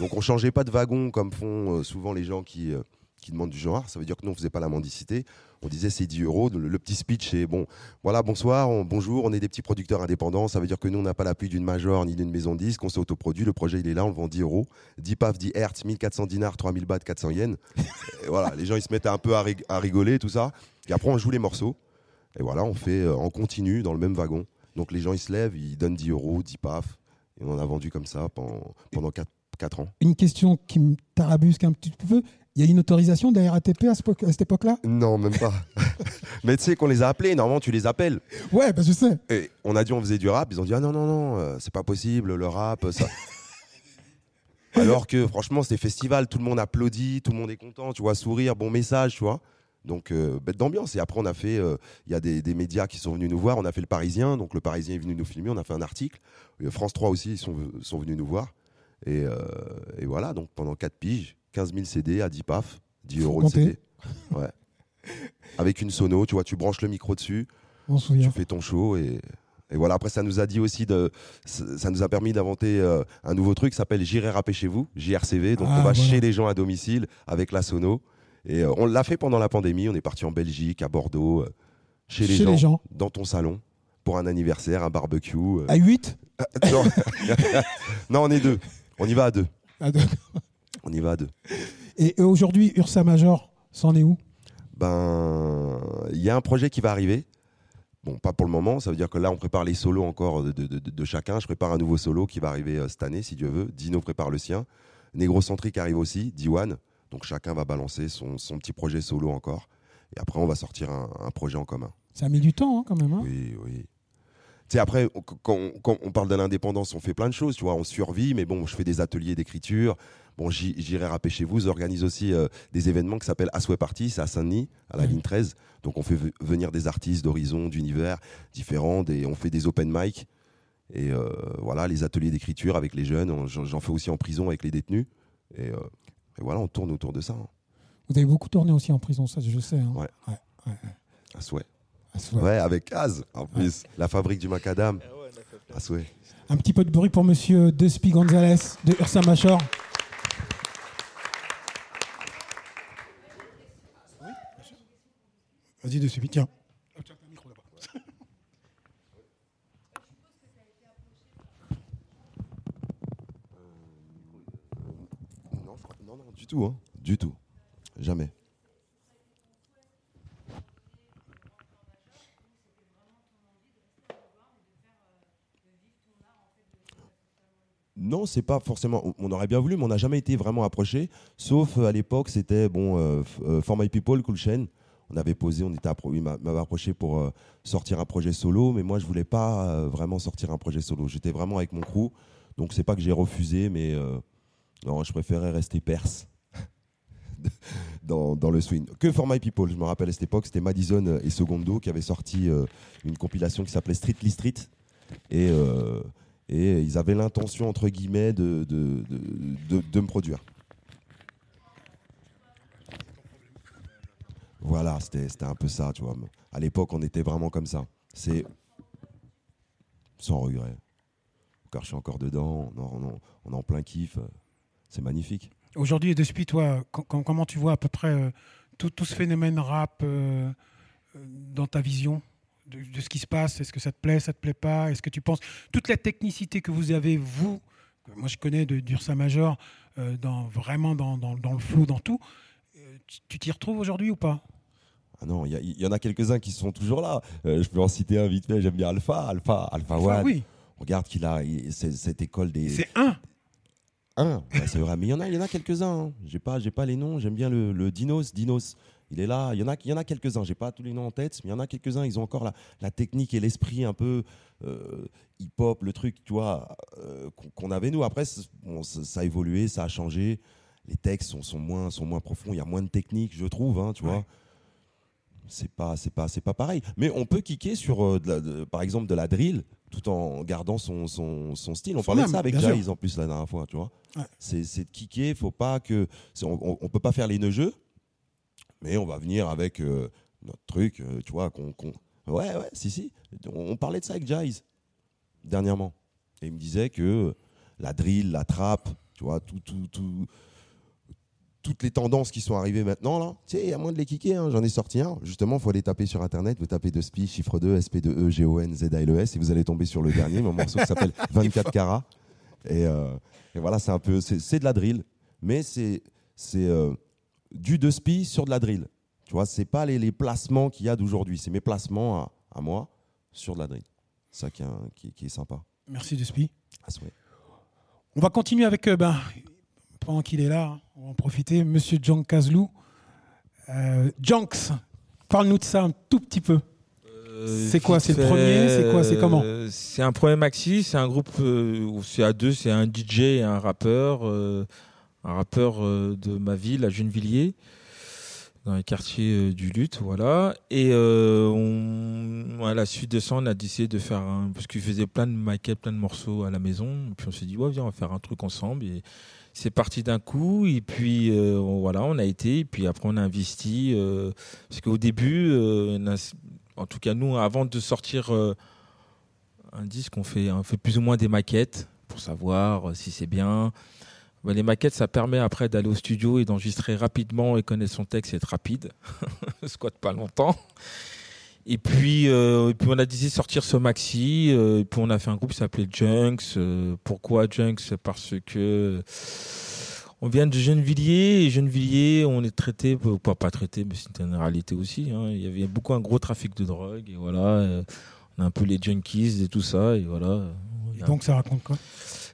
donc on changeait pas de wagon comme font euh, souvent les gens qui, euh, qui demandent du genre. Ça veut dire que nous, on faisait pas la mendicité. On disait c'est 10 euros. Le, petit speech, c'est bon, voilà, bonsoir, on- bonjour, on est des petits producteurs indépendants. Ça veut dire que nous, on n'a pas l'appui d'une major ni d'une maison de disques. On s'est autoproduit. Le projet, il est là, on le vend 10 euros. 10 paf, 10 hertz, 1400 dinars, 3000 bahts, 400 yens. Et voilà, les gens, ils se mettent un peu à, à rigoler, tout ça. Et après, on joue les morceaux. Et voilà, on fait euh, en continu dans le même wagon. Donc les gens, ils se lèvent, ils donnent 10 euros, 10 paf. Et on en a vendu comme ça pendant, pendant 4, ans. Une question qui me tarabusque un petit peu. Il y a une autorisation de la RATP à, cette époque-là? Non, même pas. Mais tu sais qu'on les a appelés, normalement tu les appelles. Ouais, bah, je sais. Et on a dit on faisait du rap, ils ont dit ah non, non, non, euh, c'est pas possible, le rap, ça. Alors que franchement, c'était festival, tout le monde applaudit, tout le monde est content, tu vois, sourire, bon message, tu vois. Donc, euh, bête d'ambiance. Et après, on a fait, euh, il y a des, des médias qui sont venus nous voir. On a fait le Parisien. Donc, le Parisien est venu nous filmer. On a fait un article. Euh, France 3 aussi, ils sont, sont venus nous voir. Et, euh, et voilà, donc pendant 4 piges, 15 000 CD à 10 paf, 10 Faut euros compter. CD. Ouais. Avec une sono, tu vois, tu branches le micro dessus, On tu fais ton show et, et voilà. Après, ça nous a dit aussi de, ça ça nous a permis d'inventer euh, un nouveau truc qui s'appelle J'irai rapper chez vous, JRCV. Donc, Ah, on va voilà. chez les gens à domicile avec la sono. Et euh, on l'a fait pendant la pandémie. On est parti en Belgique, à Bordeaux, euh, chez, les, Chez gens, les gens. dans ton salon, pour un anniversaire, un barbecue. euh. À 8 non. non, on est deux. On y va à deux. Ah, d'accord. On y va à deux. Et aujourd'hui, Ursa Major, c'en est où? Ben, il y a un projet qui va arriver. Bon, pas pour le moment. Ça veut dire que là, on prépare les solos encore de, de- de- de chacun. Je prépare un nouveau solo qui va arriver euh, cette année, si Dieu veut. Dino prépare le sien. Négrocentrique arrive aussi, Diwan. Donc chacun va balancer son, son petit projet solo encore. Et après, on va sortir un, un projet en commun. Ça a mis du temps hein, quand même. hein. Oui, oui. Tu sais, après, on- quand on, quand on parle de l'indépendance, on fait plein de choses, tu vois, on survit, mais bon, je fais des ateliers d'écriture. Bon, j'irai rapper chez vous. J'organise aussi euh, des événements qui s'appellent Asway Party, c'est à Saint-Denis, à la ligne 13. Donc, on fait ve- venir des artistes d'horizons, d'univers différents, des, on fait des open mic. Et euh, voilà, les ateliers d'écriture avec les jeunes. J'en fais aussi en prison avec les détenus. Et, euh, et voilà, on tourne autour de ça. hein. Vous avez beaucoup tourné aussi en prison, ça je sais. hein. Ouais. Ouais. Ah, c'est vrai. Ouais, avec Kaz, en plus. La fabrique du macadam. Asway. Un petit peu de bruit pour monsieur Despi Gonzalez de Ursa Major. Vas-y, Despi, tiens. Non, non, du tout, hein. Du tout. Jamais. Non, c'est pas forcément. on- aurait bien voulu, mais on n'a jamais été vraiment approché. Sauf euh, à l'époque, c'était bon, euh, euh, For My People, Cool Chain. On avait posé, on était appro- il m'a- m'avait approché pour sortir un projet solo, mais moi je voulais pas vraiment sortir un projet solo. J'étais vraiment avec mon crew, donc c'est pas que j'ai refusé, mais non, je préférais rester perse dans, dans le swing. Que For My People, je me rappelle à cette époque, c'était Madison et Secondo qui avaient sorti euh, une compilation qui s'appelait Streetly Street. Et, euh, et ils avaient l'intention, entre guillemets, de, de, de, de- me produire. Voilà, c'était un peu ça, tu vois. À l'époque, on était vraiment comme ça. C'est sans regret. Car je suis encore dedans, on, en- en plein kiff. C'est magnifique. Aujourd'hui, Despi, toi, com- com- comment tu vois à peu près euh, tout, tout ce phénomène rap euh, euh, dans ta vision de, de ce qui se passe? Est-ce que ça te plaît, ça te plaît pas? Est-ce que tu penses toute la technicité que vous avez, vous, que moi je connais de d'Ursa Major, euh, dans, vraiment dans, dans- dans le flow, dans tout, euh, tu- t'y retrouves aujourd'hui ou pas? Ah non, il y, en a quelques-uns qui sont toujours là. Je peux en citer un vite fait. J'aime bien Alpha, Alpha, Alpha One. oui, Regarde qu'il a il- cette école des c'est un. Un. Vrai, mais il y en a, il y en a quelques-uns. hein. J'ai pas, j'ai pas les noms. J'aime bien le, le Dinos, Dinos. Il est là. Il y en a, il y en a quelques-uns. J'ai pas tous les noms en tête, mais il y en a quelques-uns. Ils ont encore la, la technique et l'esprit un peu euh, hip-hop, le truc, tu vois, euh, qu'on avait nous. Après, bon, ça, a évolué, ça a changé. Les textes sont, sont moins, sont moins profonds. Il y a moins de technique, je trouve. hein, tu vois. C'est pas, c'est pas, c'est pas pareil. Mais on peut kicker sur, euh, de la- de- par exemple, de la drill, tout en gardant son, son, son style. On parlait de ça avec. Jaiz en plus la dernière fois, tu vois. Ouais. C'est, de kicker. Faut pas que, on, on peut pas faire les nœuds jeux, mais on va venir avec euh, notre truc, euh, tu vois. Qu'on, Ouais, ouais, si, si. On, on parlait de ça avec Jaiz dernièrement, et il me disait que la drill, la trappe, tu vois, tout, tout, tout, toutes les tendances qui sont arrivées maintenant, là, tu sais, il y a moins de les kicker. hein. J'en ai sorti un. Justement, il faut aller taper sur Internet. Vous tapez de SPI, chiffre 2, SP2E, G-O-N, Z-A-L-E-S, et vous allez tomber sur le dernier, mon morceau qui s'appelle 24 carats. Et, euh, et voilà, c'est un peu, c'est de la drill, mais c'est euh, du de SPI sur de la drill. Tu vois, c'est pas les, les placements qu'il y a d'aujourd'hui, c'est mes placements à, à moi sur de la drill. C'est ça qui est, un- qui, qui est sympa. Merci Despi. Ah, c'est vrai. On va continuer avec, euh, ben, pendant qu'il est là, on va en profiter, Monsieur Jank Kazlou. Euh, Janks, parle-nous de ça un tout petit peu. Euh, C'est quoi, c'est le premier, c'est quoi, c'est comment euh, C'est un premier maxi, c'est un groupe euh, où c'est à deux, c'est un DJ et un rappeur, un rappeur de ma ville, à Gennevilliers. dans les quartiers du lutte, voilà. Et euh, on, à la suite de ça, on a décidé de faire un, parce qu'il faisait plein de maquettes, plein de morceaux à la maison. Et puis on s'est dit, ouais, viens, on va faire un truc ensemble. Et c'est parti d'un coup. Et puis euh, on- voilà, on a été. Et puis après, on a investi. euh, parce qu'au début, euh, on en tout cas nous, avant de sortir un disque, on fait, on fait plus ou moins des maquettes pour savoir si c'est bien. Les maquettes, ça permet après d'aller au studio et d'enregistrer rapidement et connaître son texte et être rapide. Squat pas longtemps. Et puis, euh, et puis on a décidé de sortir ce maxi. euh, et puis on a fait un groupe qui s'appelait Junks. Euh, pourquoi Junks? Parce que on vient de Gennevilliers et Gennevilliers, on est traité, pas pas traité, mais c'était une réalité aussi. hein. Il y avait beaucoup un gros trafic de drogue et voilà. on a un peu les junkies et tout ça et voilà. Et donc ça raconte quoi?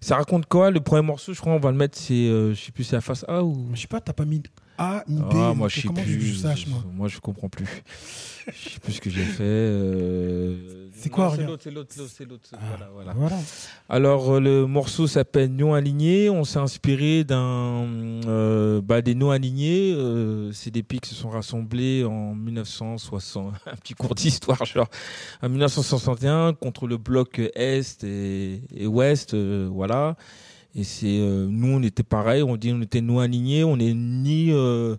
Ça raconte quoi? Le premier morceau, je crois, on va le mettre, c'est, je sais plus, c'est la face A ou. Je sais pas, t'as pas mis A ni B. Ah, moi, je sais plus. moi Moi, je comprends plus. je sais plus ce que j'ai fait. euh, C'est quoi, C'est l'autre, c'est l'autre, c'est l'autre, c'est l'autre. Ah, Voilà, voilà. Voilà. Alors, euh, le morceau s'appelle Non aligné. On s'est inspiré d'un, euh, bah, des non alignés. Euh, c'est des pays qui se sont rassemblés en 1960. Un petit cours d'histoire, genre. En 1961 contre le bloc Est et, et Ouest. voilà. Et c'est, euh, nous, on était pareil. On dit, on était non alignés. On n'est ni, euh,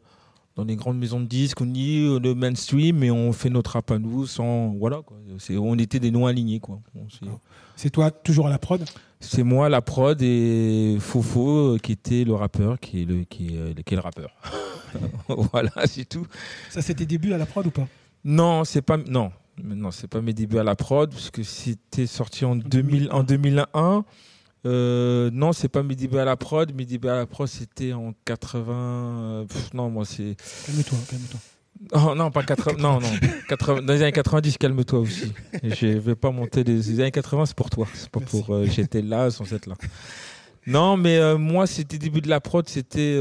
dans les grandes maisons de disques, ni euh, le mainstream, mais on fait notre rap à nous sans, voilà, quoi. C'est, on était des non alignés, quoi. C'est toi toujours à la prod? C'est moi la prod et Fofo euh, qui était le rappeur, qui est le, qui est, euh, qui est le rappeur. voilà, c'est tout. Ça, c'est tes débuts à la prod ou pas? Non, c'est pas non, non, c'est pas mes débuts à la prod parce que c'était sorti en 2000, en 2001. Euh, non, c'est pas débuts à la prod. Débuts à la prod, c'était en 80. euh, pff, non, moi c'est. Calme-toi, calme-toi. Oh, non, pas 80. non, non. 80 dans les années 90, calme-toi aussi. Je vais pas monter les, les années 80, c'est pour toi. C'est pas Merci. pour. euh, J'étais là sans être là. Non, mais euh, moi, c'était début de la prod, c'était.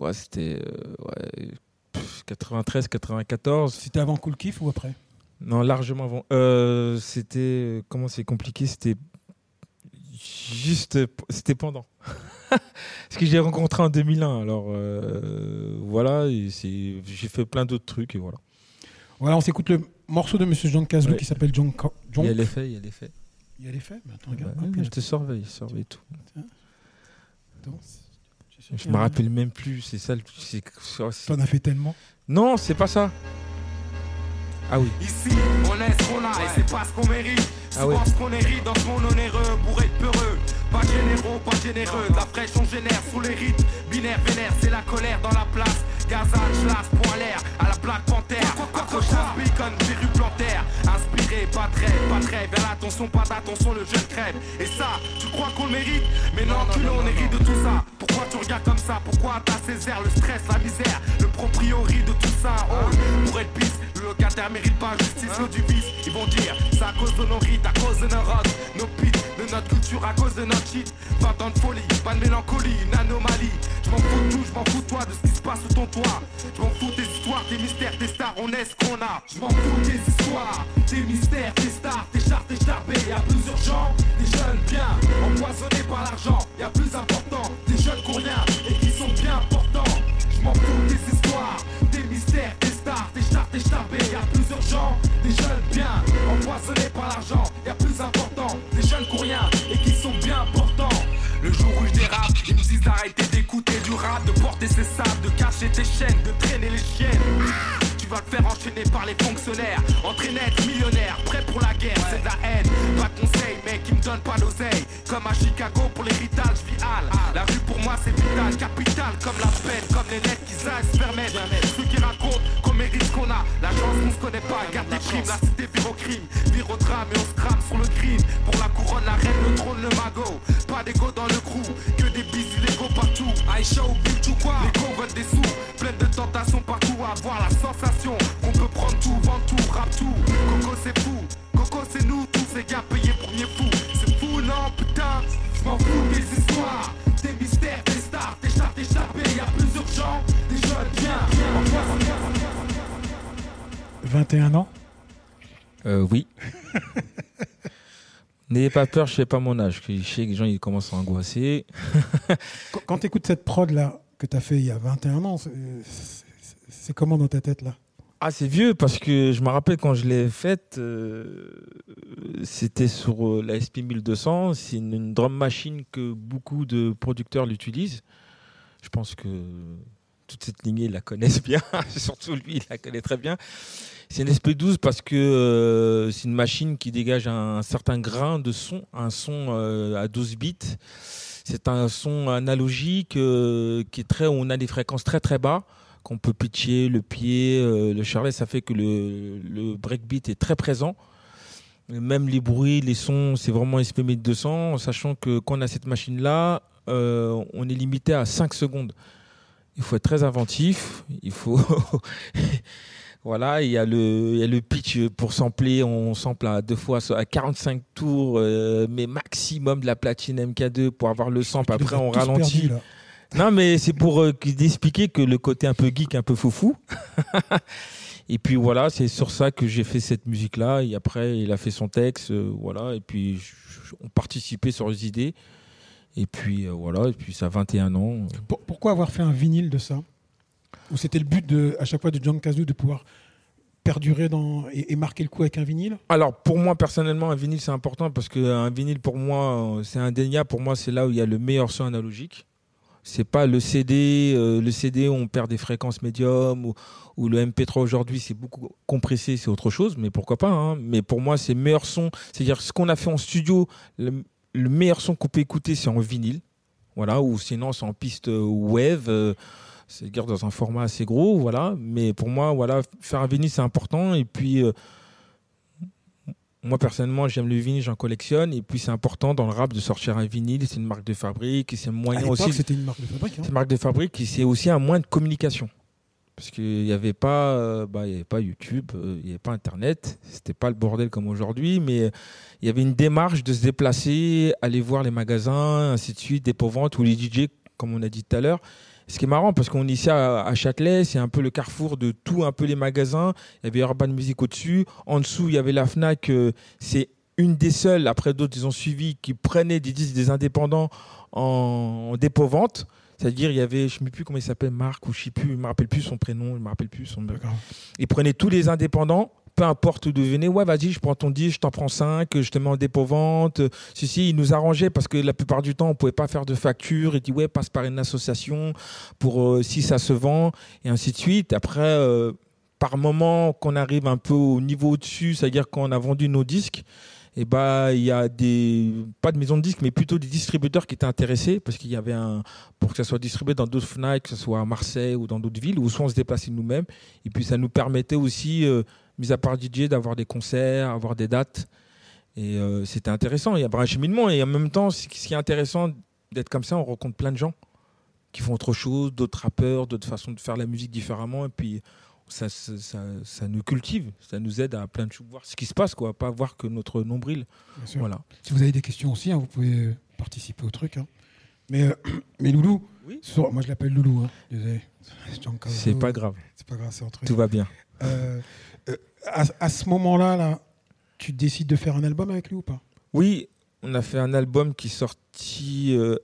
ouais, c'était. ouais, pff, 93, 94. C'était avant Cool Kiff ou après? Non, largement avant. C'était. Comment c'est compliqué C'était. Juste. C'était pendant. Parce que j'ai rencontré en 2001. Alors, euh, voilà. J'ai fait plein d'autres trucs et voilà. Voilà, on s'écoute le morceau de Monsieur John Ouais. qui s'appelle John. Il y a l'effet, il y a l'effet. Il y a les faits Mais attends, Ouais, regarde. je te surveille, surveille tout. Attends, Je me rappelle même plus, c'est ça T'en as fait tellement. Non, c'est pas ça. Ah oui. Ici, on est ce qu'on a et c'est pas ce qu'on mérite. Ah ouais. ce qu'on hérite dans ce monde onéreux pour être peureux. Pas généraux, pas généreux. De la fraîche on génère sous les rites. Binaire, vénère, c'est la colère dans la place. Gazan, schlass, point l'air, à la Black Panther. Accrochage, bacon, verru plantaire. Inspiré, pas de rêve, pas de rêve. Vers l'attention, pas d'attention, le jeune crève. Et ça, tu crois qu'on le mérite? Mais non, culot, on hérite de tout ça. Pourquoi tu regardes comme ça? Pourquoi t'as Césaire, le stress, la misère, le propriori de tout ça Oh, pour être pisse, le locataire mérite pas justice, l'eau du vice. Ils vont dire, c'est à cause de nos rites, à cause de nos rods, nos pits, de notre culture, à cause de notre shit. 20 ans de folie, pas de mélancolie, une anomalie. Je m'en fous de tout, je m'en fous de toi, de ce qui se passe sous ton toit. Je m'en fous des histoires, des mystères, des stars, on est ce qu'on a. Je m'en fous des histoires, des mystères, des stars, des chartes, des charbés. Y'a plus urgent, des jeunes bien, empoisonnés par l'argent. Y'a plus important, des jeunes qui ont rien et qui sont bien importants. Je m'en fous des histoires, des mystères, des stars, des chartes, des charbés. Y'a plus urgent, des jeunes bien, empoisonnés par l'argent. Y'a plus important, des jeunes qui ont rien ils me disent d'arrêter d'écouter du rap, de porter ses sables, de cacher tes chaînes, de traîner les chiennes. Tu vas te faire enchaîner par les fonctionnaires, entraîner être millionnaire, prêt pour la guerre, c'est de la haine. Pas de conseil, mec, qui me donne pas d'oseille. Comme à Chicago pour l'héritage, hal. La rue pour moi c'est vital, capital, comme la peine, comme les lettres qui se permettent. Ceux qui racontent qu'on mérite ce qu'on a, la chance on se connaît pas, garde des primes, la cité vire au crime, vire au drame et on se crame sur le green. Pour la couronne, la reine, le trône, le magot. Pas d'égo dans le crew, que des bis illégaux partout. Aïcha ou bitch ou quoi Les cons veulent des sous, pleine de tentations partout. Avoir la sensation qu'on peut prendre tout, vendre tout, rap tout. Coco c'est fou, Coco c'est nous, tous ces gars payés pour mieux fou. C'est fou, non putain, je m'en fous des histoires, des mystères, des stars, des chartes échappées. Y'a plus urgent, des jeunes bien. Empoisonnés. 21 ans? Euh, oui. N'ayez pas peur, je sais pas mon âge. Je sais que les gens ils commencent à angoisser. Quand, tu écoutes cette prod là que tu as fait il y a 21 ans, c'est comment dans ta tête là? Ah, c'est vieux parce que je me rappelle quand je l'ai faite, euh, c'était sur euh, la SP 1200. C'est une, une drum machine que beaucoup de producteurs l'utilisent. Je pense que toute cette lignée la connaissent bien, surtout lui, il la connaît très bien. C'est une SP12 parce que euh, c'est une machine qui dégage un, certain grain de son, un son euh, à 12 bits. C'est un son analogique euh, qui est très, on a des fréquences très très bas qu'on peut pitcher, le pied, euh, le charlet, ça fait que le, breakbeat est très présent. Même les bruits, les sons, c'est vraiment SP 1200, sachant que quand on a cette machine-là, on est limité à 5 secondes. Il faut être très inventif, il faut... voilà, il y, a le, il y a le pitch pour sampler, on sample à deux fois à 45 tours, euh, mais maximum de la platine MK2 pour avoir le sample. Après, on ralentit. Non, mais c'est pour euh, qu- expliquer que le côté un peu geek, un peu foufou. et puis voilà, c'est sur ça que j'ai fait cette musique-là. Et après, il a fait son texte, euh, voilà. Et puis, on participait sur les idées. Et puis euh, voilà, et puis ça a 21 ans. Pour- pourquoi avoir fait un vinyle de ça? C'était le but à chaque fois de John Kazoo de pouvoir perdurer et, marquer le coup avec un vinyle? Alors pour moi personnellement, un vinyle c'est important parce qu'un vinyle pour moi euh, c'est indéniable. Pour moi c'est là où il y a le meilleur son analogique. C'est pas le CD. euh, le CD on perd des fréquences médium ou, le MP3 aujourd'hui c'est beaucoup compressé, c'est autre chose. Mais pourquoi pas hein. Mais pour moi c'est meilleur son. C'est-à-dire ce qu'on a fait en studio, le, le meilleur son qu'on peut écouter c'est en vinyle. Voilà. Ou sinon c'est en piste euh, wave. euh, c'est-à-dire dans un format assez gros, voilà. Mais pour moi, voilà, faire un vinyle c'est important. Et puis euh, moi personnellement j'aime le vinyle, j'en collectionne et puis c'est important dans le rap de sortir un vinyle, c'est une marque de fabrique c'est un moyen aussi. c'était une marque de fabrique. hein. C'est une marque de fabrique et c'est aussi un moyen de communication parce qu'il n'y avait pas, euh, bah, y avait pas YouTube, euh, il n'y avait pas Internet, c'était pas le bordel comme aujourd'hui, mais euh, il y avait une démarche de se déplacer, aller voir les magasins, ainsi de suite, des ventes ou les DJ comme on a dit tout à l'heure. Ce qui est marrant parce qu'on est ici à, à Châtelet, c'est un peu le carrefour de tout un peu les magasins. Il y avait Urban Music au-dessus. En dessous, il y avait la Fnac. euh, c'est une des seules, après d'autres, ils ont suivi, qui prenaient des disques des indépendants en, en dépôt-vente. C'est-à-dire, il y avait, je ne sais plus comment il s'appelle, Marc, ou je ne sais plus, je ne me rappelle plus son prénom, je ne me rappelle plus son. Il prenait tous les indépendants, peu importe où de venez, ouais, vas-y, je prends ton disque, je t'en prends 5, je te mets en dépôt-vente. Si, si, il nous arrangeait parce que la plupart du temps, on pouvait pas faire de facture. Il dit, ouais, passe par une association pour euh, si ça se vend, et ainsi de suite. Après, euh, par moment, qu'on arrive un peu au niveau au-dessus, c'est-à-dire quand on a vendu nos disques, et bah il y a des pas de maisons de disques mais plutôt des distributeurs qui étaient intéressés parce qu'il y avait un pour que ça soit distribué dans d'autres Fnac que ce soit à Marseille ou dans d'autres villes où soit on se déplaçait nous-mêmes et puis ça nous permettait aussi euh, mis à part DJ d'avoir des concerts avoir des dates et euh, c'était intéressant il y a un cheminement et en même temps ce qui est intéressant d'être comme ça on rencontre plein de gens qui font autre chose d'autres rappeurs d'autres façons de faire la musique différemment et puis ça, ça, ça, ça nous cultive, ça nous aide à plein de choses, voir ce qui se passe, quoi, pas voir que notre nombril. Voilà. Si vous avez des questions aussi, hein, vous pouvez euh, participer au truc. hein. Mais, euh, mais Loulou, Oui. sur- moi je l'appelle Loulou. Hein. C'est pas grave, C'est pas grave, c'est tout va bien. Euh, à, ce moment-là, là, tu décides de faire un album avec lui ou pas? Oui, on a fait un album qui est sorti euh,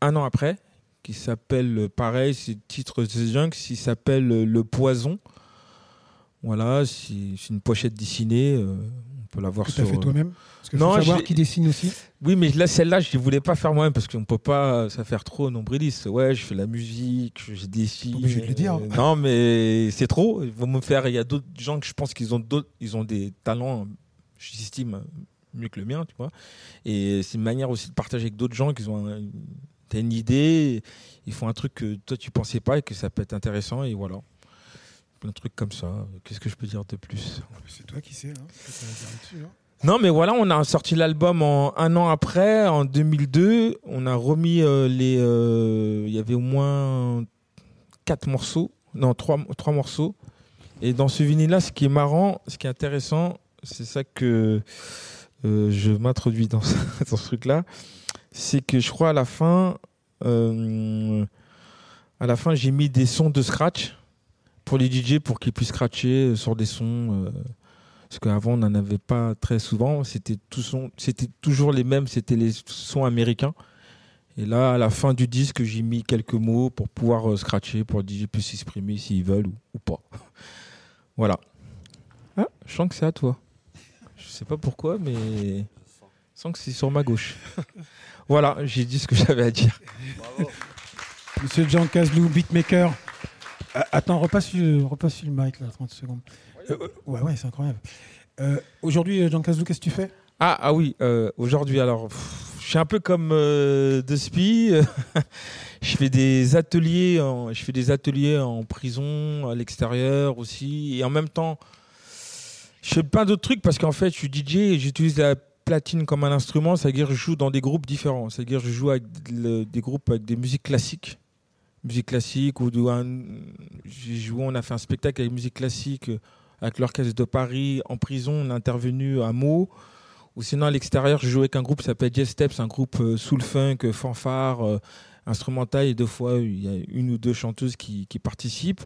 un an après, qui s'appelle, euh, pareil, c'est le titre The Junk, il s'appelle euh, Le Poison. Voilà, c'est une pochette dessinée, peut la voir Que tu sur... fait toi-même Parce Non, faut savoir qui dessine aussi. Oui, mais là, celle-là, je ne voulais pas faire moi-même parce qu'on ne peut pas ça faire trop nombriliste. Ouais, je fais la musique, je dessine. De le dire. euh, non, mais c'est trop. Ils vont me faire. Il y a d'autres gens que je pense qu'ils ont d'autres, ils ont des talents, j'estime mieux que le mien, tu vois. Et c'est une manière aussi de partager avec d'autres gens qui ont un- t'as une idée, ils font un truc que toi tu pensais pas et que ça peut être intéressant et voilà. De trucs comme ça. Qu'est-ce que je peux dire de plus? C'est toi qui sais. Hein. Hein. non, mais voilà, on a sorti l'album en un an après, en 2002. On a remis euh, les. euh, Il y avait au moins quatre morceaux, non trois, trois morceaux. Et dans ce vinyle-là, ce qui est marrant, ce qui est intéressant, c'est ça que euh, je m'introduis dans, ce- dans ce truc-là, c'est que je crois à la fin, à la fin, j'ai mis des sons de scratch pour les DJ pour qu'ils puissent scratcher sur des sons. euh, parce qu'avant, on n'en avait pas très souvent. C'était toujours les mêmes, c'était les sons américains. Et là, à la fin du disque, j'ai mis quelques mots pour pouvoir euh, scratcher, pour que DJ puisse s'exprimer s'ils veulent ou, pas. voilà. Ah, je sens que c'est à toi. Je sais pas pourquoi, mais je sens que c'est sur ma gauche. voilà, j'ai dit ce que j'avais à dire. Monsieur Jean Caslou, beatmaker. Ah, attends, repasse repasse le mic, là, 30 secondes. Euh, euh, ouais, ouais, c'est incroyable. Euh, Aujourd'hui, Jean Caslou, qu'est-ce que tu fais? Ah, ah oui, aujourd'hui, alors, je suis un peu comme euh, De Spi. je fais des ateliers, en, je fais des ateliers en prison, à l'extérieur aussi, et en même temps, je fais plein d'autres trucs parce qu'en fait, je suis DJ et j'utilise la platine comme un instrument, c'est-à-dire je joue dans des groupes différents, c'est-à-dire je joue avec des groupes avec des musiques classiques, musique classique ou j'ai joué, on a fait un spectacle avec musique classique euh, avec l'orchestre de Paris en prison, on a intervenu à Meaux. Ou sinon à l'extérieur, je joue avec un groupe qui s'appelle Jazz Steps, un groupe euh, soul funk, euh, fanfare, instrumental. Et deux fois, il y a une ou deux chanteuses qui, participent.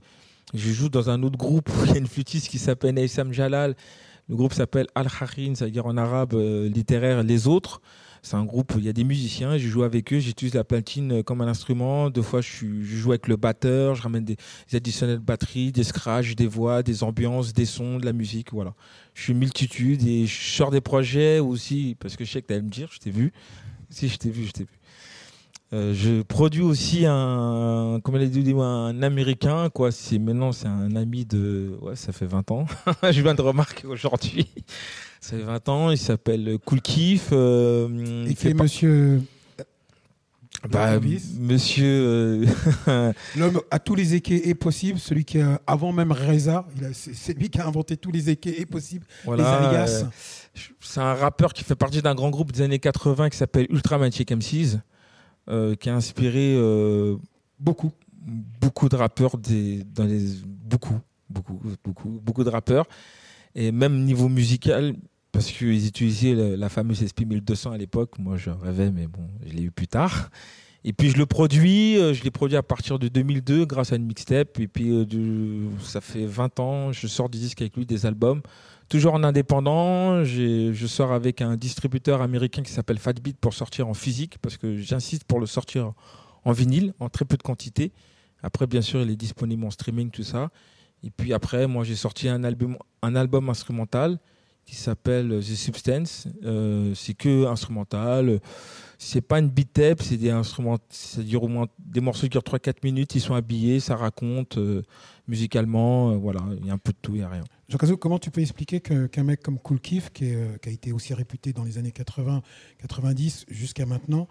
Je joue dans un autre groupe où il y a une flûtiste qui s'appelle Naïsam Jalal. Le groupe s'appelle Al Harin, c'est-à-dire en arabe littéraire Les Autres. C'est un groupe, il y a des musiciens, je joue avec eux, j'utilise la platine euh, comme un instrument. Deux fois, je, joue avec le batteur, je ramène des, additionnels de batterie, des scratchs, des voix, des ambiances, des sons, de la musique, voilà. Je suis multitude et je sors des projets aussi, parce que je sais que tu me dire, je t'ai vu. Si, je t'ai vu, je t'ai vu. Euh, je produis aussi un, comment dit, un américain, quoi. C'est maintenant, c'est un ami de, ouais, ça fait 20 ans. je viens de remarquer aujourd'hui. Ça fait 20 ans. Il s'appelle Cool Kiff. euh, il fait monsieur. bah, Davis monsieur. euh, L'homme à tous les équés est possible, celui qui a, avant même Reza, c'est lui qui a inventé tous les équés est possible, Voilà, les alias. euh, c'est un rappeur qui fait partie d'un grand groupe des années 80 qui s'appelle Ultramatic MCs, euh, qui a inspiré euh, beaucoup, beaucoup de rappeurs des, dans les beaucoup, beaucoup, beaucoup, beaucoup de rappeurs, et même niveau musical. Parce qu'ils utilisaient la, fameuse SP 1200 à l'époque. Moi, je rêvais, mais bon, je l'ai eu plus tard. Et puis, je le produis. euh, Je l'ai produit à partir de 2002 grâce à une mixtape. Et puis, ça fait 20 ans. Je sors des disques avec lui, des albums. Toujours en indépendant. Je sors avec un distributeur américain qui s'appelle Fatbeat pour sortir en physique. Parce que j'insiste pour le sortir en vinyle, en très peu de quantité. Après, bien sûr, il est disponible en streaming, tout ça. Et puis après, moi, j'ai sorti un album, un album instrumental qui s'appelle The Substance. Euh, c'est que instrumental. C'est pas une beat tape, c'est des instruments, ça dure au moins des morceaux qui durent 3-4 minutes. Ils sont habillés, ça raconte euh, musicalement. euh, voilà, il y a un peu de tout, il n'y a rien. Jean Cazot, comment tu peux expliquer que- qu'un mec comme Cool qui, est, euh, qui a été aussi réputé dans les années 80, 90 jusqu'à maintenant,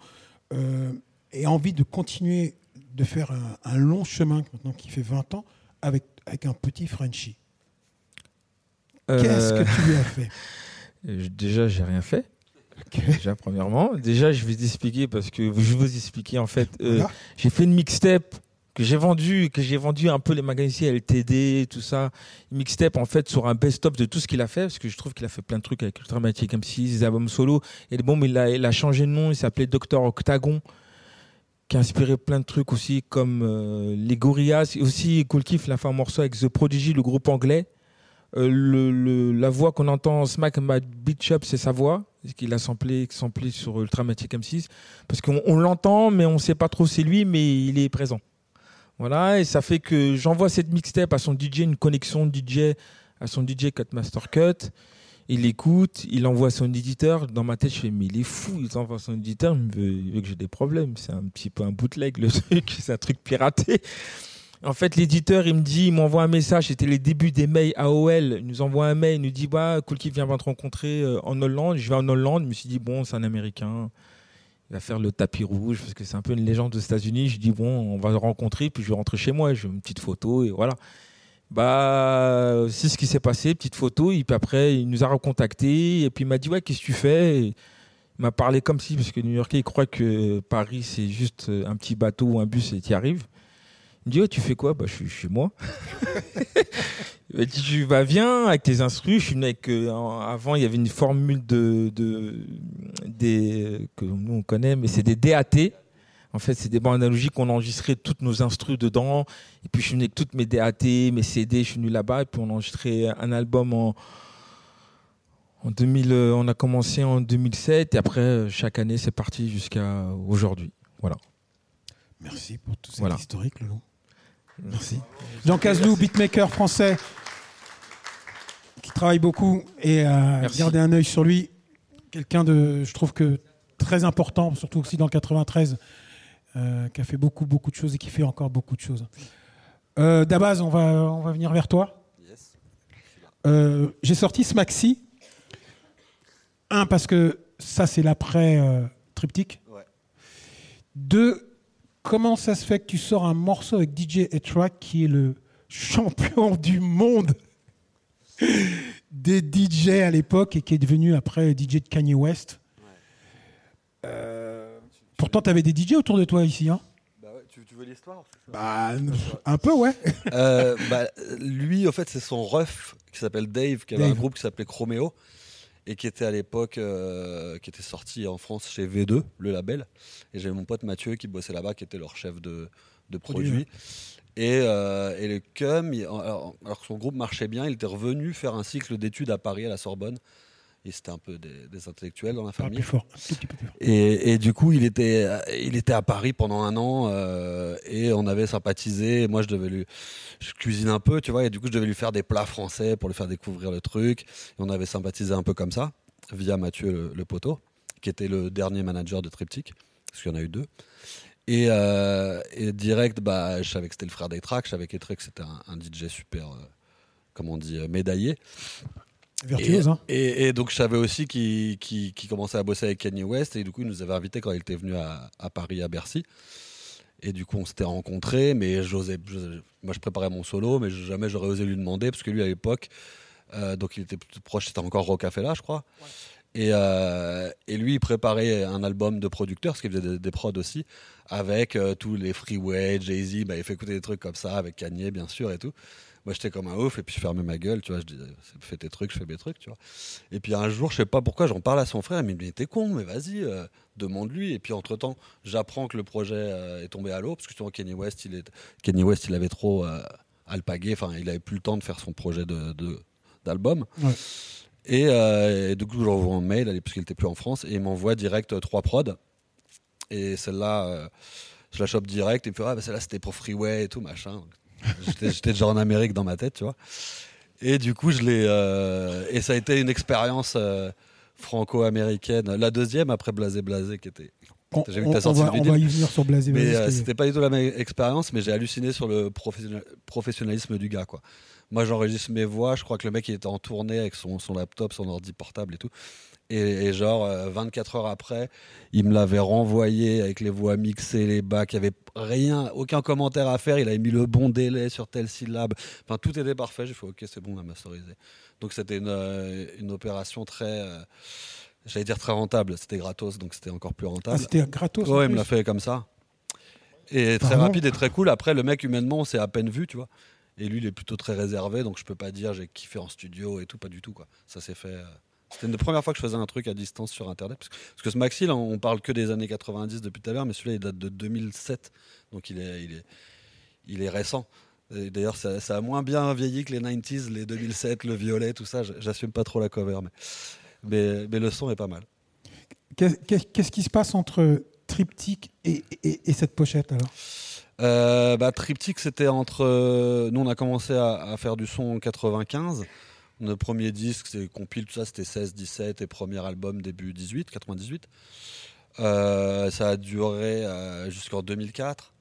euh, ait envie de continuer de faire un, un long chemin maintenant qui fait 20 ans avec, avec un petit Frenchie? Qu'est-ce que tu lui as fait? Déjà, j'ai rien fait. Déjà, premièrement. Déjà, je vais t'expliquer parce que je vais vous expliquer en fait. euh, Voilà. J'ai fait une mixtape que j'ai vendu, que j'ai vendu un peu les magazines LTD, tout ça. Une mixtape en fait sur un best-of de tout ce qu'il a fait parce que je trouve qu'il a fait plein de trucs avec Ultramatic M6, des albums solo. Et bon, mais il a, il a changé de nom. Il s'appelait Docteur Octagon qui a inspiré plein de trucs aussi comme euh, les Gorillaz. Et aussi, Cool Kiff, il a fait un morceau avec The Prodigy, le groupe anglais. Euh, le, le- la voix qu'on entend en Smack My Beat Shop, c'est sa voix, qu'il a samplé, samplé sur Ultramatic M6. Parce qu'on on l'entend, mais on sait pas trop c'est lui, mais il est présent. Voilà, et ça fait que j'envoie cette mixtape à son DJ, une connexion DJ à son DJ Cut Master Cut. Il écoute, il envoie son éditeur. Dans ma tête, je fais, mais il est fou, il envoie son éditeur, il veut, il veut que j'ai des problèmes. C'est un petit peu un bootleg, le truc, c'est un truc piraté. En fait, l'éditeur, il me dit, il m'envoie un message, c'était les débuts des mails AOL. Il nous envoie un mail, il nous dit, bah, Cool Kid vient te rencontrer euh, en Hollande. Je vais en Hollande, je me suis dit, bon, c'est un Américain. Il va faire le tapis rouge parce que c'est un peu une légende aux États-Unis. Je dis, bon, on va le rencontrer, puis je vais rentrer chez moi. Je une petite photo et voilà. Bah, c'est ce qui s'est passé, petite photo. Et puis après, il nous a recontacté et puis il m'a dit, ouais, qu'est-ce que tu fais? Il m'a parlé comme si, parce que New Yorkais, il croit que Paris, c'est juste un petit bateau ou un bus et tu arrives. Il me dit, ouais, tu fais quoi? Bah, Je suis chez moi. il m'a dit, tu vas, viens avec tes instrus. Je suis venu avec. euh, avant, il y avait une formule de, de, des, que nous, on connaît, mais c'est des DAT. En fait, c'est des bandes analogiques qu'on enregistrait toutes nos instrus dedans. Et puis, je suis venu avec toutes mes DAT, mes CD. Je suis venu là-bas. Et puis, on a enregistré un album en. En 2000, euh, on a commencé en 2007 et après, euh, chaque année, c'est parti jusqu'à aujourd'hui. Voilà. Merci pour tout cet Voilà. historique, Lolo. Merci. Jean Cazelou, beatmaker français, qui travaille beaucoup et euh, gardez un œil sur lui. Quelqu'un de, je trouve que très important, surtout aussi dans le 93, euh, qui a fait beaucoup, beaucoup de choses et qui fait encore beaucoup de choses. Euh, Dabaz, on va, on va venir vers toi. Yes. Euh, J'ai sorti ce maxi. Un, parce que ça, c'est l'après euh, triptyque. Ouais. Deux, comment ça se fait que tu sors un morceau avec DJ Etrack, qui est le champion du monde des DJ à l'époque et qui est devenu après DJ de Kanye West? Euh, Pourtant, tu avais des DJ autour de toi ici. Hein? Bah ouais, tu, tu veux l'histoire bah, un peu, ouais. Euh, bah, Lui, en fait, c'est son ref qui s'appelle Dave, qui avait Dave. un groupe qui s'appelait Chromeo et qui était à l'époque, euh, qui était sorti en France chez V2, le label. Et j'avais mon pote Mathieu qui bossait là-bas, qui était leur chef de, de Produit, produit. Et, euh, et le CUM, il- alors, alors que son groupe marchait bien, il était revenu faire un cycle d'études à Paris, à la Sorbonne. Et c'était un peu des, des intellectuels dans la famille. plus fort. un tout petit peu plus fort. Et, et du coup, il était, il était à Paris pendant un an euh, et on avait sympathisé. Et moi, je devais lui, je cuisine un peu, tu vois, et du coup, je devais lui faire des plats français pour lui faire découvrir le truc. Et on avait sympathisé un peu comme ça via Mathieu le, le poteau, qui était le dernier manager de Triptyque, parce qu'il y en a eu deux. Et, euh, et direct, bah, je savais que c'était le frère d'Etrac, je savais qu'Etrac c'était un, un DJ super, euh, comment on dit, médaillé. Virtuose, Et, hein. et, et donc je savais aussi qu'il qu'il commençait à bosser avec Kanye West et du coup il nous avait invités quand il était venu à, à Paris, à Bercy. Et du coup on s'était rencontrés, mais j'osais, moi je préparais mon solo, mais jamais j'aurais osé lui demander parce que lui à l'époque, euh, donc il était plus proche, c'était encore Rocafella je crois. Et, euh, et lui il préparait un album de producteur, parce qu'il faisait des, des prods aussi, avec euh, tous les Freeway, Jay-Z, bah, il fait écouter des trucs comme ça, avec Kanye bien sûr et tout. Moi j'étais comme un ouf et puis je fermais ma gueule, tu vois, je disais fais tes trucs, je fais mes trucs, tu vois. Et puis un jour, je sais pas pourquoi, j'en parle à son frère, il me dit t'es con, mais vas-y, euh, demande-lui. Et puis entre temps, j'apprends que le projet euh, est tombé à l'eau parce que tu vois, Kenny West, il est, Kenny West, il avait trop euh, alpagué, enfin, il avait plus le temps de faire son projet de, de- d'album. Ouais. Et, euh, et du coup, j'envoie un mail, allez, parce qu'il était plus en France, et il m'envoie direct euh, trois prods. Et celle-là, euh, je la chope direct. Et il me fait, ah, bah, celle-là, c'était pour Freeway et tout, machin. J'étais déjà en Amérique dans ma tête, tu vois. Et du coup, je l'ai. euh, et ça a été une expérience euh, franco-américaine. La deuxième, après Blasé Blasé, qui était. On, vu on- on va, on va y venir sur Blasé. Mais Blasé, euh, c'était pas du tout la même expérience, mais j'ai halluciné sur le professionnalisme du gars, quoi. Moi, j'enregistre mes voix. Je crois que le mec, il était en tournée avec son, son laptop, son ordi portable et tout. Et, et genre, euh, 24 heures après, il me l'avait renvoyé avec les voix mixées, les bacs. Il n'y avait rien, aucun commentaire à faire. Il avait mis le bon délai sur telle syllabe. Enfin, tout était parfait. J'ai fait, OK, c'est bon, on a masterisé. Donc, c'était une, euh, une opération très. euh, J'allais dire très rentable. C'était gratos, donc c'était encore plus Ah, rentable. c'était gratos. Ouais, il me l'a fait comme ça. Et très rapide et très cool. Après, le mec, humainement, on s'est à peine vu, tu vois. Et lui, il est plutôt très réservé, donc je peux pas dire j'ai kiffé en studio et tout, pas du tout, quoi. Ça s'est fait. C'était une des premières fois que je faisais un truc à distance sur Internet. Parce que, parce que ce maxi, là, on parle que des années 90 depuis tout à l'heure, mais celui-là, il date de 2007. Donc il est, il est, il est récent. D'ailleurs, ça, ça a moins bien vieilli que les 90s, les 2007, le violet, tout ça. J'assume pas trop la cover, mais, mais, mais le son est pas mal. Qu'est- Qu'est-ce qui se passe entre Triptyque et, et- et cette pochette alors? Euh, bah, Triptyque, c'était entre. euh, nous, on a commencé à, à faire du son en 95. Notre premier disque, c'est compile, tout ça, c'était 16, 17 et premier album début 18, 98. Euh, ça a duré euh, jusqu'en 2004.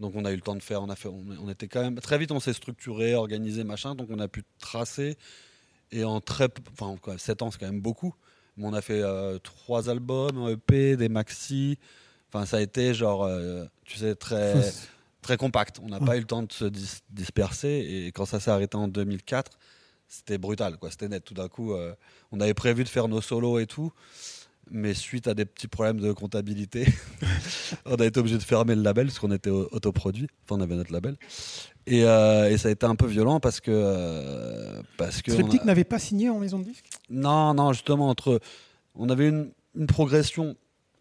Donc on a eu le temps de faire, on a fait, on, on était quand même très vite, on s'est structuré, organisé, machin. Donc on a pu tracer et en très, enfin, quand même, 7 ans, c'est quand même beaucoup. Mais on a fait euh, trois albums, un EP, des maxi. Enfin, ça a été genre, euh, tu sais, très très compact. On n'a Ouais. pas eu le temps de se dis- disperser. Et quand ça s'est arrêté en 2004, c'était brutal. quoi. C'était net. Tout d'un coup, euh, on avait prévu de faire nos solos et tout. Mais suite à des petits problèmes de comptabilité, on a été obligé de fermer le label parce qu'on était au- autoproduit. Enfin, on avait notre label. Et, euh, et ça a été un peu violent parce que. euh, parce que a- n'avait pas signé en maison de disque non, non, justement, entre. On avait une, une progression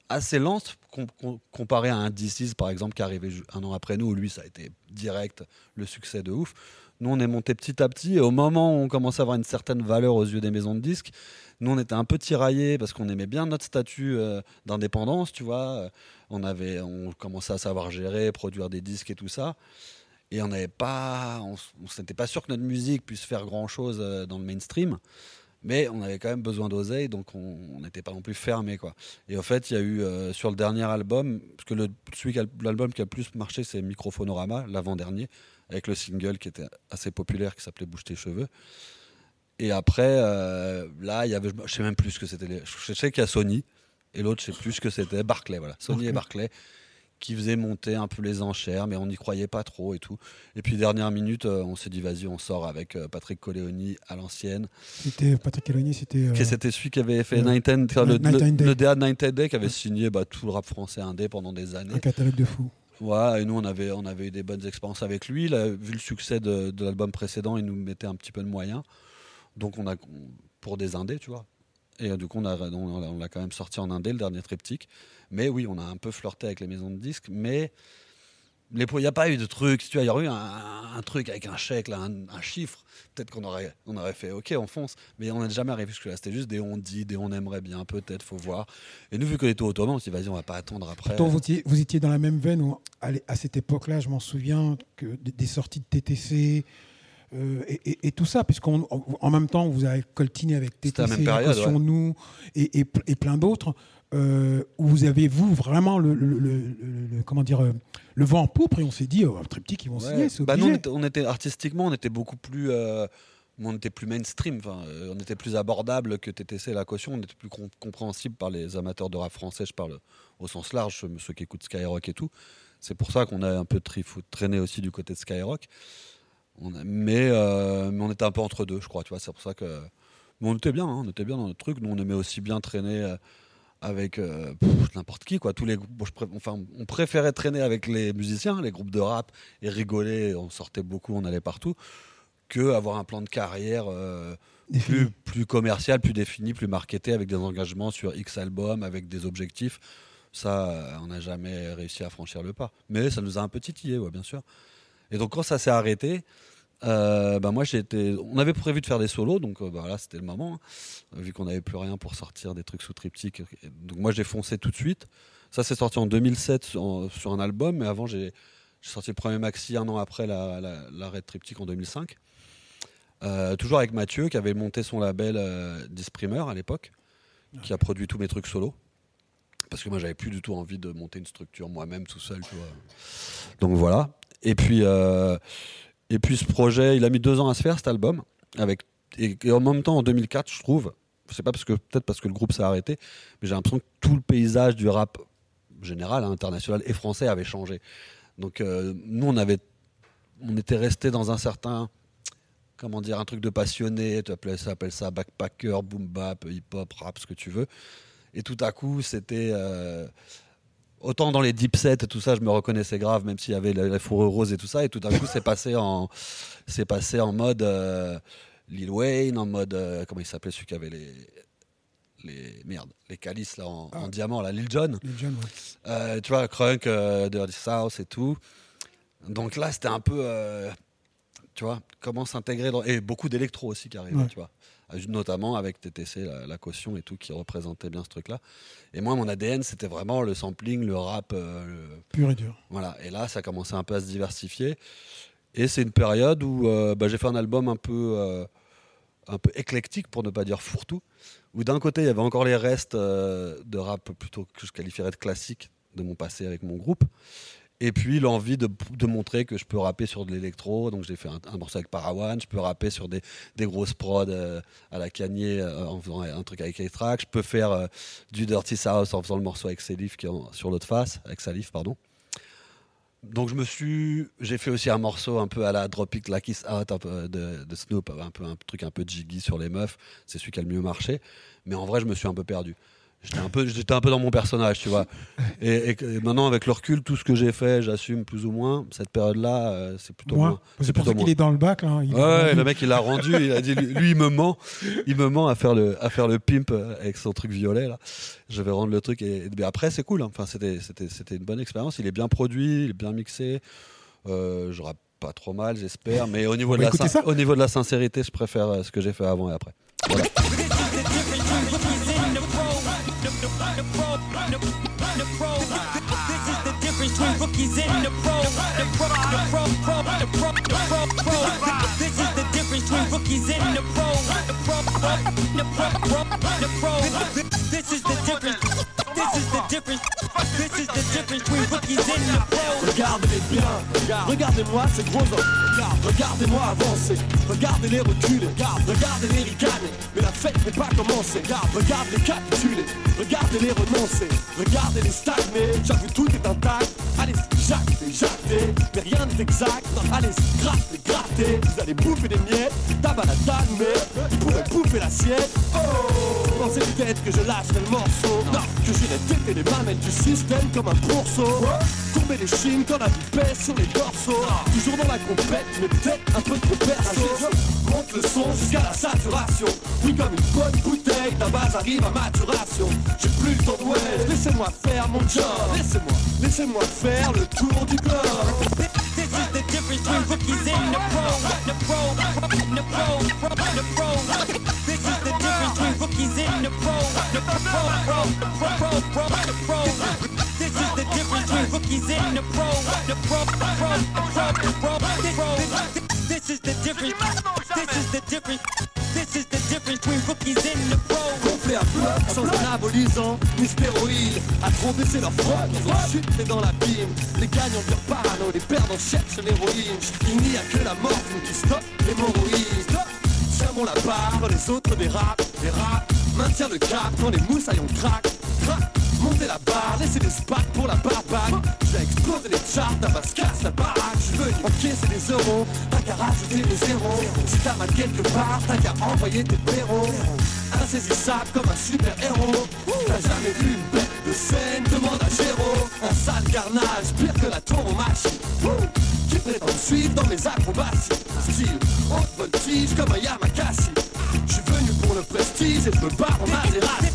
assez lente com- com- comparée à un DC's, par exemple, qui est arrivé ju- un an après nous, où lui, ça a été direct le succès de ouf. Nous, on est monté petit à petit. Et au moment où on commençait à avoir une certaine valeur aux yeux des maisons de disques, nous, on était un peu tiraillés parce qu'on aimait bien notre statut euh, d'indépendance, tu vois. On, avait, on commençait à savoir gérer, produire des disques et tout ça. Et on n'avait pas, on, on n'était pas sûr que notre musique puisse faire grand chose dans le mainstream. Mais on avait quand même besoin d'oseille, donc on n'était pas non plus fermé, quoi. Et en fait, il y a eu euh, sur le dernier album, parce que celui l'album qui a le plus marché, c'est Microphonorama, l'avant-dernier, avec le single qui était assez populaire, qui s'appelait Bouge tes cheveux. Et après, euh, là, il y avait, je sais même plus ce que c'était. les- Je sais qu'il y a Sony, et l'autre, je sais plus ce que c'était, Barclay, voilà. Sony et Barclay, qui faisaient monter un peu les enchères, mais on n'y croyait pas trop et tout. Et puis, dernière minute, euh, on s'est dit, vas-y, on sort avec euh, Patrick Coléoni à l'ancienne. C'était Patrick Eloni, c'était. euh, C'était celui qui avait fait le, Night le- Day. le DA de Night Day, qui avait signé bah, tout le rap français indé pendant des années. un catalogue de fou. Ouais, et nous, on avait, on avait eu des bonnes expériences avec lui. Vu le succès de, l'album précédent, il nous mettait un petit peu de moyens. Donc, on a, pour des indés, tu vois. Et euh, du coup, on, a, on, on l'a quand même sorti en indé, le dernier triptyque. Mais oui, on a un peu flirté avec les maisons de disques. Mais il n'y a pas eu de truc. Si tu vois, il y aurait eu un, un truc avec un chèque, là, un, un chiffre. Peut-être qu'on aurait, on aurait fait OK, on fonce. Mais on n'est jamais arrivé jusque-là. C'était juste des on dit, des on aimerait bien, peut-être, faut voir. Et nous, vu qu'on était autonomes, on s'est dit, vas-y, on va pas attendre après. Pourtant, vous étiez, vous étiez dans la même veine. où, à cette époque-là, je m'en souviens que des, sorties de TTC euh, et, et- et tout ça, puisqu'en en même temps, vous avez coltiné avec TTC, ouais. Nous et, et, pl- et plein d'autres, euh, où vous avez, vous, vraiment le, le- le- le- le- comment dire, euh, le vent en poupe, et on s'est dit, oh, un triptyque, ils vont Ouais. signer, Bah, obligé. on était, on était- artistiquement, on était beaucoup plus, euh, on était plus mainstream. Enfin, euh, on était plus abordable que TTC et la caution. On était plus com- compréhensible par les amateurs de rap français. Je parle au sens large, ceux, qui écoutent Skyrock et tout. C'est pour ça qu'on a un peu trifou- traîné aussi du côté de Skyrock. On a- mais, euh, mais on était un peu entre deux, je crois. Tu vois, c'est pour ça que. Mais on était bien, hein, on était bien dans notre truc. Nous, on aimait aussi bien traîner. euh, avec euh, n'importe qui quoi. Tous les groupes- bon, je enfin on préférait traîner avec les musiciens les groupes de rap et rigoler on sortait beaucoup on allait partout que avoir un plan de carrière euh, plus plus commercial plus défini plus marketé avec des engagements sur X albums avec des objectifs. Ça euh, on n'a jamais réussi à franchir le pas. Mais ça nous a un peu titillé ouais, bien sûr. Et donc quand ça s'est arrêté euh, bah moi j'étais on avait prévu de faire des solos donc euh, bah, là c'était le moment hein vu qu'on n'avait plus rien pour sortir des trucs sous triptyque. Donc moi j'ai foncé tout de suite. Ça c'est sorti en 2007 sur, un album, mais avant j'ai sorti le premier maxi un an après la- la- l'arrêt de triptyque en 2005. Euh, toujours avec Mathieu qui avait monté son label euh, Disprimer à l'époque, qui a produit tous mes trucs solo. Parce que moi j'avais plus du tout envie de monter une structure moi-même tout seul. Donc voilà. Et puis, euh, et puis ce projet, il a mis deux ans à se faire cet album. Avec, et, en même temps en 2004, je trouve, c'est pas parce que peut-être parce que le groupe s'est arrêté, mais j'ai l'impression que tout le paysage du rap général, hein, international et français avait changé. Donc euh, nous on avait, on était resté dans un certain, comment dire, un truc de passionné. Tu appelles ça, appelle ça backpacker, boom bap, hip hop, rap, ce que tu veux. Et tout à coup c'était euh, autant dans les deep sets et tout ça, je me reconnaissais grave, même s'il y avait la, fourrure rose et tout ça. Et tout à coup c'est passé en, c'est passé en mode euh, Lil Wayne, en mode euh, comment il s'appelait celui qui avait les les merde, les calices là en, en diamant là, Lil Jon. Les jeunes, ouais. Euh, tu vois, Crunk, Dirty South et tout. Donc là, c'était un peu, tu vois, comment s'intégrer dans... Et beaucoup d'électro aussi qui arrivait, Ouais. tu vois. Euh, Notamment avec TTC, la, la caution et tout, qui représentait bien ce truc-là. Et moi, mon ADN, c'était vraiment le sampling, le rap, euh, le- Pur et dur. voilà, et là, ça commençait un peu à se diversifier. Et c'est une période où euh, bah, j'ai fait un album un peu, un peu éclectique, pour ne pas dire fourre-tout, où d'un côté, il y avait encore les restes euh, de rap plutôt que je qualifierais de classique de mon passé avec mon groupe. Et puis l'envie de, montrer que je peux rapper sur de l'électro. Donc j'ai fait un, morceau avec Parawan, je peux rapper sur des, grosses prods euh, à la Kanye euh, en faisant un truc avec A-Track. Je peux faire euh, du Dirty South en faisant le morceau avec Salif sur l'autre face, avec Salif, pardon. Donc je me suis, j'ai fait aussi un morceau un peu à la Drop It Like It's Out de, de Snoop, un peu un truc un peu jiggy sur les meufs. C'est celui qui a le mieux marché. Mais en vrai, je me suis un peu perdu. J'étais un peu, j'étais un peu dans mon personnage, tu vois. Et, et que- et maintenant, avec le recul, tout ce que j'ai fait, j'assume plus ou moins. Cette période-là, euh, c'est plutôt Moi, moins. c'est pour ça qu'il est dans le bac. Là. Il Ouais, le mec il l'a rendu, il a dit lui, lui, il me ment, il me ment à faire le à faire le pimp avec son truc violet là. Je vais rendre le truc et, mais après c'est cool. hein. Enfin c'était c'était c'était une bonne expérience. Il est bien produit, il est bien mixé. Euh, je rappe pas trop mal, j'espère. Mais au niveau, On de va la sin- au niveau de la sincérité, je préfère euh, ce que j'ai fait avant et après. Voilà. the pro, the, the pro. This is the difference between rookies and the pro, the pro, the pro, pro, the pro, the pro, pro. This is the difference between rookies and the pro, the pro, the pro, the pro, the pro. This is the difference. Regardez-les bien, regardez-moi ces gros hommes. Regardez-moi avancer, regardez-les reculer, regardez-les ricaner. Mais la fête n'est pas commencée. Regardez-les capituler, regardez-les renoncer, regardez-les stagner. J'avoue tout est intact. Allez, jacter, jacter, mais rien n'est exact. Allez, gratter, gratter. Vous allez bouffer des miettes, tabac la danne, mais vous pourrez bouffer la sienne. Oh, pensez peut-être que je lâcherai le morceau? Non, que j'irai têter les mamelles du système comme un pourceau. Courber les chines quand la vie pèse sur les dorsaux. Toujours dans la compète, mais peut-être un peu trop perso. Monte le son jusqu'à la saturation. Oui, comme une bonne bouteille, ta base arrive à maturation. J'ai plus le temps de laissez-moi faire mon job. Laissez-moi, laissez-moi faire le tour du globe. Gonflé à bloc, sans anabolisant, ni stéroïdes À trop baisser leur froc, ils ont chuté dans l'abîme Les gagnants durent parano, les perdants cherchent l'héroïne. Il n'y a que la mort qui stoppe l'hémorroïde Bon la barre, les autres dérapent, dérapent Maintiens le cap quand les moussaillons craquent, craquent Montez la barre, laissez des spats pour la barbaque Je vais exploser les charts, ta basse casse la baraque. Je veux encaisser des euros, t'as qu'à rajouter des zéros. Si t'as mal quelque part, t'as qu'à envoyer tes péros Insaisissable comme un super héros T'as jamais vu une bête de scène, demande à Géro Un sale carnage, pire que la tauromachie Qui prétend suivre dans mes acrobaties? Style, haute voltige comme un Yamakasi Je suis venu pour le prestige et je me barre en Maserati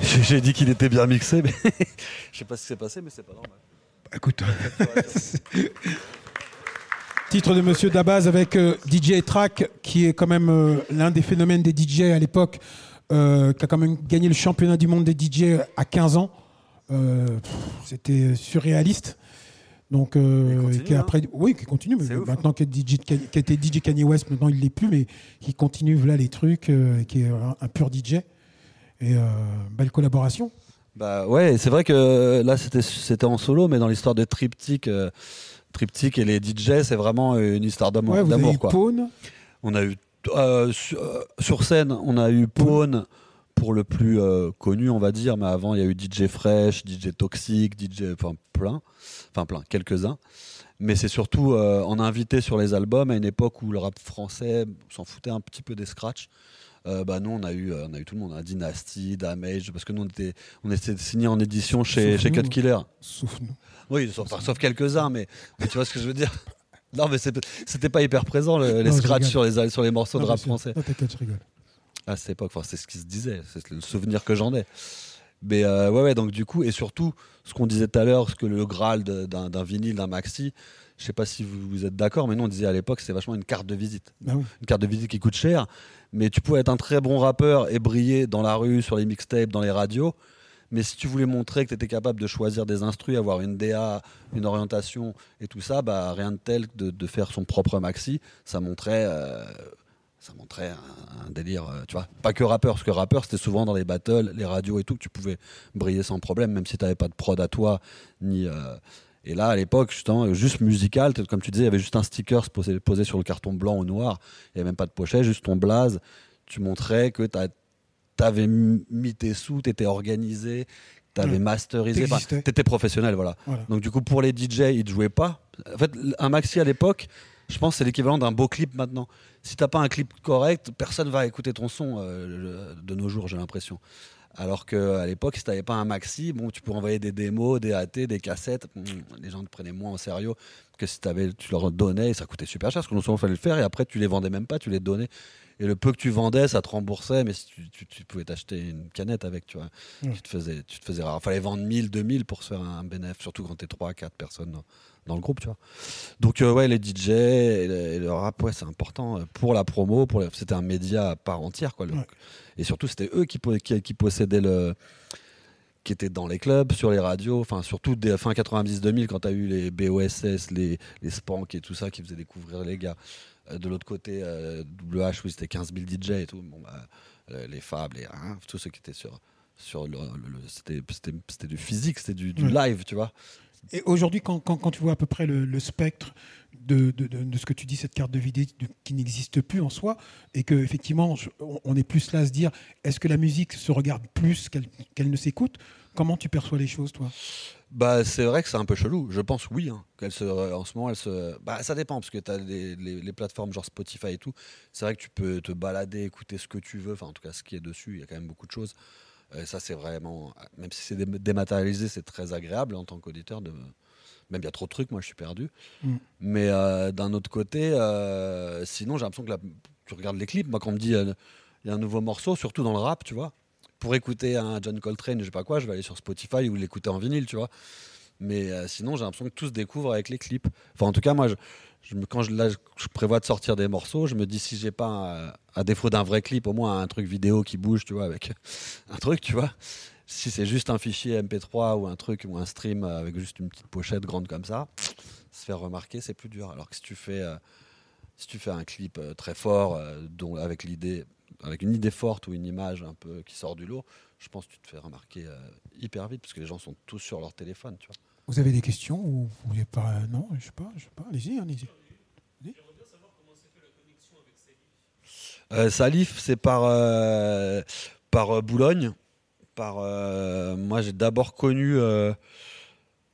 J'ai j'ai dit qu'il était bien mixé, mais je sais pas ce qui s'est passé, mais c'est pas normal. Écoute. Titre de Monsieur Dabaz avec euh, DJ Track, qui est quand même euh, l'un des phénomènes des DJ à l'époque, euh, qui a quand même gagné le championnat du monde des DJ à 15 ans. Euh, C'était surréaliste. Donc, euh, continue, qui hein. après, oui, qui continue. Mais C'est ouf, hein. maintenant DJ, qui était DJ Kanye West, maintenant il l'est plus, mais qui continue là les trucs, euh, qui est un, un pur DJ. Et euh, belle collaboration. Bah ouais, c'est vrai que là c'était c'était en solo, mais dans l'histoire de Triptyque, euh, Triptyque et les DJ, c'est vraiment une histoire d'amour, Ouais, d'amour quoi. On a eu euh, sur, euh, sur scène, on a eu Pawn pour le plus euh, connu, on va dire, mais avant il y a eu DJ Fresh, DJ Toxic, DJ, enfin plein, enfin plein, quelques-uns. Mais c'est surtout euh, en invité sur les albums à une époque où le rap français s'en foutait un petit peu des scratchs. Euh, bah nous on a eu euh, on a eu tout le monde, hein, Dynasty, Damage, parce que nous on était on était signé en édition chez, chez. Cut Killer. Sauf nous. Oui, sauf, sauf quelques-uns, mais, mais tu vois ce que je veux dire. Non, mais c'est- c'était pas hyper présent le- les Non, scratchs sur les, sur les morceaux de rap français Non, t'inquiète, je rigole. à cette époque. Enfin, c'est ce qui se disait, c'est le souvenir que j'en ai. Mais euh, ouais, ouais, donc du coup, et surtout, ce qu'on disait tout à l'heure, ce que le Graal d'un vinyle, d'un maxi, je sais pas si vous, vous êtes d'accord, mais nous on disait à l'époque, c'était vachement une carte de visite. Oui. Une carte de visite qui coûte cher, mais tu pouvais être un très bon rappeur et briller dans la rue, sur les mixtapes, dans les radios. Mais si tu voulais montrer que tu étais capable de choisir des instrus, avoir une DA, une orientation et tout ça, bah, rien de tel que de, faire son propre maxi, ça montrait, euh, ça montrait un, délire, euh, tu vois. Pas que rappeur, parce que rappeur, c'était souvent dans les battles, les radios et tout, que tu pouvais briller sans problème, même si tu n'avais pas de prod à toi, ni. euh, et là, à l'époque, justement, juste musical, comme tu disais, il y avait juste un sticker posé, posé sur le carton blanc ou noir, il n'y avait même pas de pochette, juste ton blaze. Tu montrais que tu avais mis tes sous, tu étais organisé, tu avais Ouais. masterisé, enfin, T'existais. tu étais professionnel, voilà. Voilà. Donc, du coup, pour les DJ, ils ne jouaient pas. En fait, un maxi à l'époque, je pense c'est l'équivalent d'un beau clip maintenant. Si t'as pas un clip correct, personne va écouter ton son euh, de nos jours, j'ai l'impression. Alors qu'à l'époque, si t'avais pas un maxi, bon, tu pouvais envoyer des démos, des AT, des cassettes. Hmm, les gens te prenaient moins au sérieux que si avais, tu leur donnais et ça coûtait super cher. Parce que non seulement il fallait le faire et après tu les vendais même pas, tu les donnais. Et le peu que tu vendais, ça te remboursait, mais tu, tu- tu pouvais t'acheter une canette avec, tu vois. Ouais. Tu te faisais, tu te faisais rare. Fallait vendre 1000, 2000 pour se faire un bénéfice, surtout quand t'es 3, 4 personnes dans, dans le groupe, tu vois. Donc, euh, ouais, les DJ et le, et le rap, ouais, c'est important euh, pour la promo. Pour les- C'était un média à part entière, quoi. le- Ouais. Et surtout, c'était eux qui, po- qui, qui possédaient le. qui étaient dans les clubs, sur les radios, enfin, surtout des fin 90-2000, quand tu as eu les BOSS, les, les Spank et tout ça qui faisaient découvrir les gars. Euh, de l'autre côté, euh, WH, où c'était 15 000 DJ et tout. Bon, bah, euh, les Fab, les, hein, tous ceux qui étaient sur. sur le, le- le- c'était, du physique, c'était du, live, tu vois. Et aujourd'hui, quand, quand, quand tu vois à peu près le, le spectre de, de, de- de ce que tu dis, cette carte de visite qui n'existe plus en soi, et que effectivement, je- on est plus là à se dire, est-ce que la musique se regarde plus qu'elle qu'elle ne s'écoute? Comment tu perçois les choses, toi? Bah, c'est vrai que c'est un peu chelou. Je pense oui. hein, qu'elle se, en ce moment, elle se. Bah, ça dépend parce que tu as les, les- les plateformes genre Spotify et tout. C'est vrai que tu peux te balader, écouter ce que tu veux. Enfin, en tout cas, ce qui est dessus, il y a quand même beaucoup de choses. Euh, ça, c'est vraiment. Même si c'est dé- dématérialisé, c'est très agréable en tant qu'auditeur. De... Même il y a trop de trucs, moi, je suis perdu. Mm. Mais euh, d'un autre côté, euh, sinon, j'ai l'impression que la- tu regardes les clips. Moi, quand on me dit euh, il y a un nouveau morceau, surtout dans le rap, tu vois. Pour écouter un John Coltrane, je sais pas quoi, je vais aller sur Spotify ou l'écouter en vinyle, tu vois. Mais euh, sinon, j'ai l'impression que tout se découvre avec les clips. Enfin, en tout cas, moi, je, quand je, prévois de sortir des morceaux, je me dis si j'ai pas, à défaut d'un vrai clip, au moins un truc vidéo qui bouge, tu vois, avec un truc, tu vois. Si c'est juste un fichier MP3 ou un truc ou un stream avec juste une petite pochette grande comme ça, se faire remarquer, c'est plus dur. Alors que si tu fais, euh, si tu fais un clip euh, très fort, avec l'idée, avec une idée forte ou une image un peu qui sort du lot, je pense que tu te fais remarquer euh, hyper vite parce que les gens sont tous sur leur téléphone, tu vois. Vous avez des questions ou vous voulez pas Non, je sais pas, je sais pas. Allez-y, allez-y. Euh, Salif, c'est par, euh, par euh, Boulogne. Par, euh, moi, j'ai d'abord connu. euh,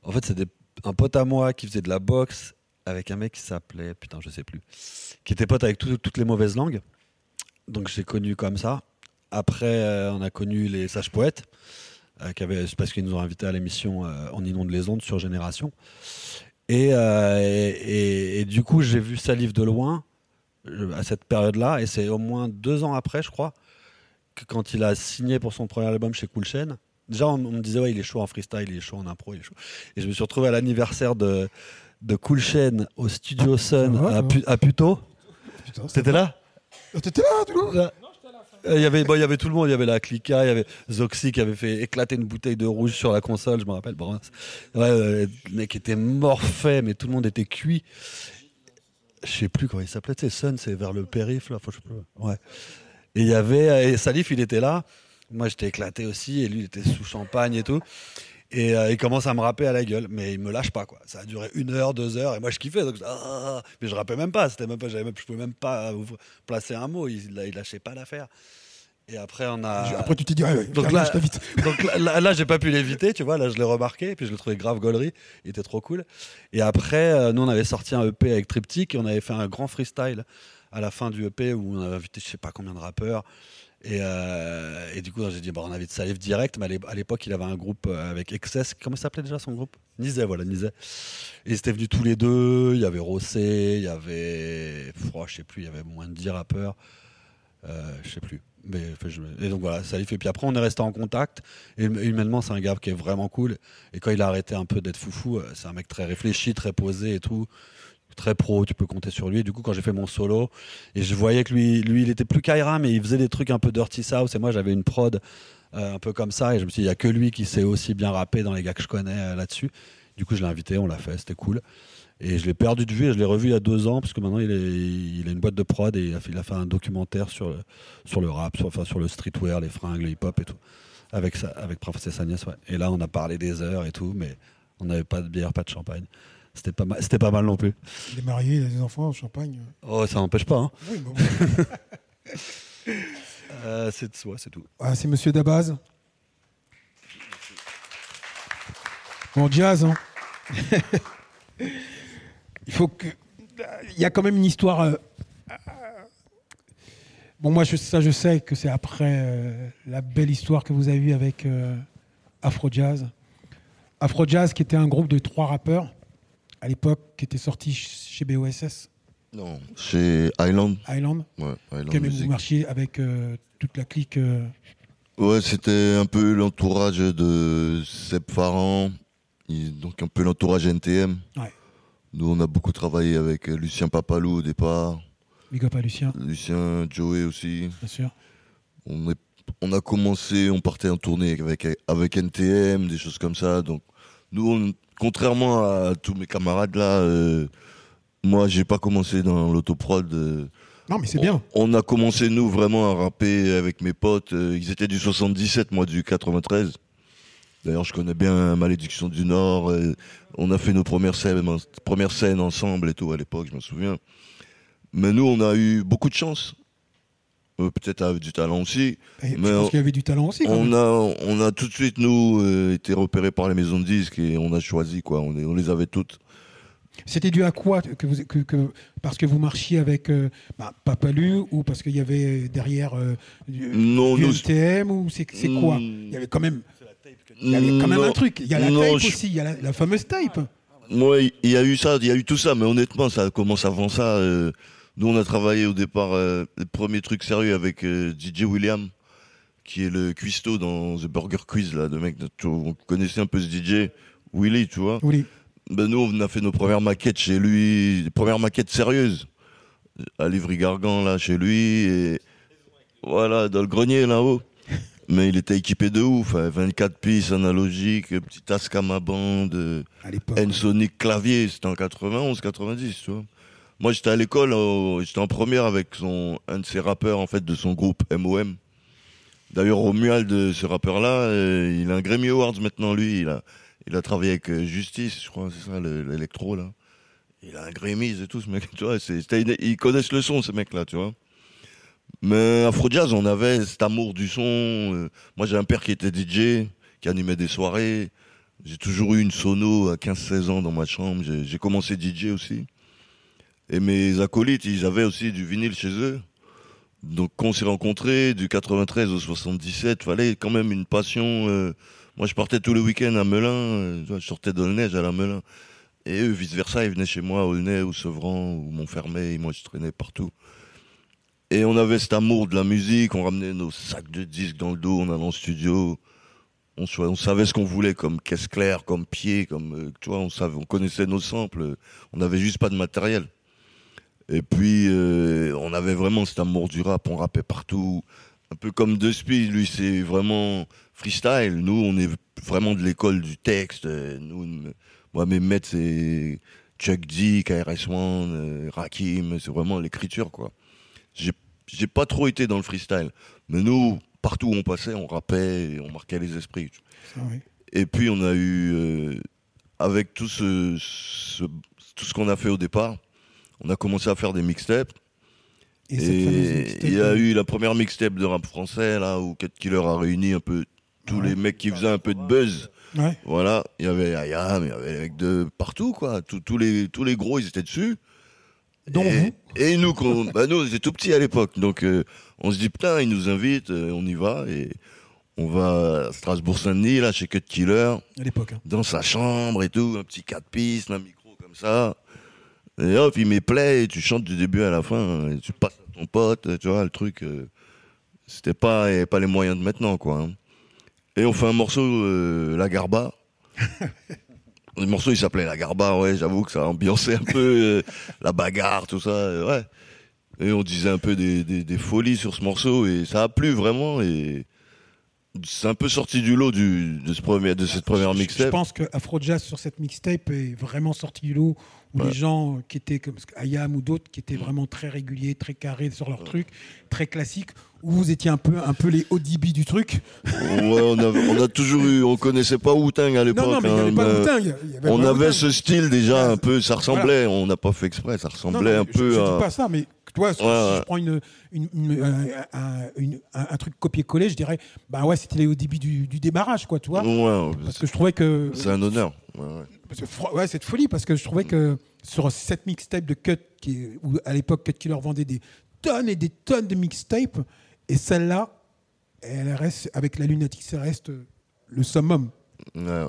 en fait, c'est un pote à moi qui faisait de la boxe avec un mec qui s'appelait. Putain, je sais plus. Qui était pote avec tout- toutes les mauvaises langues. Donc, j'ai connu comme ça. Après, euh, on a connu les sages poètes. euh, qui avaient- c'est parce qu'ils nous ont invités à l'émission euh, On inonde les ondes sur Génération. Et, et, et- et du coup, j'ai vu Salif de loin à cette période-là, et c'est au moins deux ans après, je crois, que quand il a signé pour son premier album chez Cool Chain, déjà on, on me disait ouais il est chaud en freestyle, il est chaud en impro, il est chaud. Et je me suis retrouvé à l'anniversaire de, de Cool Chain au Studio Sun à, Pu- à Puto. T'étais là? T'étais là, du coup Euh, Il y avait, bon, il y avait tout le monde, il y avait la Clica, il y avait Zoxy qui avait fait éclater une bouteille de rouge sur la console, je me rappelle. Bon, ouais, le mec était morfait, mais tout le monde était cuit. Je sais plus comment il s'appelait, tu sais, Sun, c'est vers le périph, là, faut, je. Ouais. Et il y avait, et Salif, il était là. Moi, j'étais éclaté aussi, et lui, il était sous champagne et tout. Et euh, il commence à me rapper à la gueule, mais il me lâche pas, quoi. Ça a duré une heure, deux heures, et moi, je kiffais. Donc, je- ah, mais je rappais même pas, c'était même pas, même, je pouvais même pas ouvre- placer un mot, il, il lâchait pas l'affaire. Et après, on a. Après, tu t'es dit, ouais, ouais, Donc là- je t'invite. Donc là, là, là, j'ai pas pu l'éviter, tu vois. Là, je l'ai remarqué, puis je le trouvais grave gaulerie. Il était trop cool. Et après, euh, nous, on avait sorti un EP avec Triptyque et on avait fait un grand freestyle à la fin du EP où on avait invité je sais pas combien de rappeurs. Et, euh, et du coup, j'ai dit, bah, on invite Salif direct. Mais à l'é- à l'époque, il avait un groupe euh, avec Excess. Comment ça s'appelait déjà son groupe? Nizet, voilà, Nizet. Et ils étaient venus tous les deux. Il y avait Rossé, il y avait. oh, je sais plus, il y avait moins de 10 rappeurs. Euh, je sais plus. Mais, Et donc voilà, Salif. Et puis après, on est resté en contact. Et hum- humainement, c'est un gars qui est vraiment cool. Et quand il a arrêté un peu d'être foufou, c'est un mec très réfléchi, très posé et tout. Très pro, tu peux compter sur lui. Du coup, quand j'ai fait mon solo, et je voyais que lui, lui il était plus Kaira, mais il faisait des trucs un peu dirty south. Et moi, j'avais une prod euh, un peu comme ça. Et je me suis dit, il n'y a que lui qui sait aussi bien rapper dans les gars que je connais euh, là-dessus. Du coup, je l'ai invité, on l'a fait, c'était cool. Et je l'ai perdu de vue et je l'ai revu il y a deux ans, parce que maintenant il, a une boîte de prod et il a fait, un documentaire sur, le- sur le rap, sur, le streetwear, les fringues, le hip-hop et tout. Avec, ça, avec. Et là, on a parlé des heures et tout, mais on n'avait pas de bière, pas de champagne. C'était pas, mal- c'était pas mal non plus. Il est marié, il a des enfants, champagne. Oh, ça n'empêche pas. Hein. Oui, bah bon. Euh, c'est ouais, c'est tout. Ah, c'est Monsieur Dabaz. Bon, jazz, hein. Il faut que. Il y a quand même une histoire. euh, euh, Bon, moi, je, ça, je sais que c'est après euh, la belle histoire que vous avez eue avec euh, Afro Jazz. Afro Jazz, qui était un groupe de trois rappeurs à l'époque, qui était sorti ch- chez BOSS. Non, chez Island. Island Ouais, Island vous marchiez avec euh, toute la clique. euh, Ouais, c'était un peu l'entourage de Seb Farhan, il- donc un peu l'entourage NTM. Ouais. Nous, on a beaucoup travaillé avec euh, Lucien Papalou au départ, Big up à Lucien, Lucien Joey aussi. bien sûr. On, est, on a commencé, on partait en tournée avec, avec NTM, des choses comme ça. Donc, nous, on- contrairement à tous mes camarades là, euh, moi, j'ai pas commencé dans l'autoprod. euh, Non, mais c'est bien. On a commencé, nous, vraiment à rapper avec mes potes. Euh, Ils étaient du 77, moi du 93. D'ailleurs, je connais bien Malédiction du Nord. Euh, On a fait nos premières scènes, premières scènes ensemble et tout à l'époque, je me souviens. Mais nous, on a eu beaucoup de chance. Euh, Peut-être avec du talent aussi. Et Mais je on- pense qu'il y avait du talent aussi. quand On même. a, on a tout de suite, nous, euh, été repérés par les maisons de disques et on a choisi, quoi. On, les avait toutes. C'était dû à quoi que vous, que, que- Parce que vous marchiez avec euh, bah, Papalu ou parce qu'il y avait derrière euh, du, Non, du nous- NTM ou c'est quoi? Mm. Il y avait quand même, il y avait quand même Non, un truc. Il y a la non, tape je- aussi, il y a la, la fameuse tape. Moi, il y a eu ça, il y a eu tout ça, mais honnêtement, ça commence avant ça. Nous, on a travaillé au départ, euh, le premier truc sérieux avec euh, DJ William, qui est le cuistot dans The Burger Quiz, là, de mec, vous connaissez un peu ce DJ, Willy, tu vois. Oui. Ben, nous, on a fait nos premières maquettes chez lui, les premières maquettes sérieuses, à Livry-Gargan, là, chez lui, et voilà, dans le grenier, là-haut. Mais il était équipé de ouf, hein, 24 pistes analogiques, petit Tascam bande, euh. N-Sonic clavier, c'était en 91, 90, tu vois. Moi, j'étais à l'école, au- j'étais en première avec un de ses rappeurs, en fait, de son groupe MOM. D'ailleurs, Romuald, de ce rappeur-là, euh, il a un Grammy Awards maintenant, lui. Il a, il a travaillé avec euh, Justice, je crois, c'est ça, le- l'électro, là. Il a un Grammy et tout, ce mec, tu vois. c'était une- ils connaissent le son, ces mecs-là, tu vois. Mais Afro Jazz, on avait cet amour du son. euh, moi, j'ai un père qui était DJ, qui animait des soirées. J'ai toujours eu une sono à 15-16 ans dans ma chambre. J'ai commencé DJ aussi. Et mes acolytes, ils avaient aussi du vinyle chez eux. Donc, quand on s'est rencontrés, du 93 au 77, fallait quand même une passion. euh, moi, je partais tous les week-ends à Melun. euh, je sortais de neige à la Melun. Et eux, vice-versa, ils venaient chez moi, au Aulnay, au Sevran, ou Montfermeil. Moi, je traînais partout. Et on avait cet amour de la musique. On ramenait nos sacs de disques dans le dos. On allait en studio. On savait ce qu'on voulait comme caisse claire, comme pied, comme euh, tu vois, on savait, on connaissait nos samples. On n'avait juste pas de matériel. Et puis euh, on avait vraiment cet amour du rap. On rappait partout, un peu comme De Speed. Lui, c'est vraiment freestyle. Nous, on est vraiment de l'école du texte. Nous, moi, mes maîtres, c'est Chuck D, KRS One, euh, Rakim. C'est vraiment l'écriture, quoi. J'ai pas trop été dans le freestyle, mais nous, partout où on passait, on rappait, et on marquait les esprits. Oui. Et puis on a eu, euh, avec tout ce, ce- tout ce qu'on a fait au départ, on a commencé à faire des mixtapes. Et, il y a eu la première mixtape de rap français, là, où Cat Killer a réuni un peu tous les mecs qui faisaient un peu de buzz. Ouais. Voilà, il y avait Ayam, il y avait les mecs de partout, quoi. Tous, tous les, tous les gros, ils étaient dessus. Dont et, vous. et nous, qu'on- bah nous, on était tout petits à l'époque. Donc, euh, on se dit, putain, ils nous invitent, euh, on y va. Et on va à Strasbourg-Saint-Denis, là, chez Cut Killer, à l'époque. hein. dans sa chambre et tout, un petit 4 pistes, un micro comme ça. Et hop, il met play, et tu chantes du début à la fin, et tu passes à ton pote, tu vois, le truc. euh, C'était pas, il y avait pas les moyens de maintenant, quoi. hein. Et on fait un morceau, euh, La Garba. Le morceau, il s'appelait La Garba, ouais, j'avoue que ça ambiançait un peu euh, la bagarre, tout ça, euh, ouais. Et on disait un peu des, des, des folies sur ce morceau, et ça a plu vraiment, et c'est un peu sorti du lot du, de, ce premier, de cette première Je- Je mixtape. pense que Afro Jazz sur cette mixtape est vraiment sorti du lot où les gens qui étaient comme Ayam ou d'autres qui étaient vraiment très réguliers, très carrés sur leur truc, très classiques, où vous étiez un peu un peu les ODB du truc. Ouais, on a, on a toujours eu, on connaissait pas Wu-Tang à l'époque. Non, non, mais il n'y hein, pas y avait- On avait ce style déjà un peu, ça ressemblait, on n'a pas fait exprès, ça ressemblait non, un je- peu je, à. pas ça, mais toi, si Ouais, je prends une, une- une- un, un- une- un- un truc copier-coller, je dirais, bah ouais, c'était les ODB du, du démarrage, quoi, tu vois. Parce que je trouvais que c'est un honneur. Ouais, cette folie, parce que je trouvais que sur cette mixtape de Cut, qui où à l'époque Cut Killer vendait des tonnes et des tonnes de mixtapes, et celle-là, elle reste, avec la lunatique, ça reste le summum. Ouais, ouais.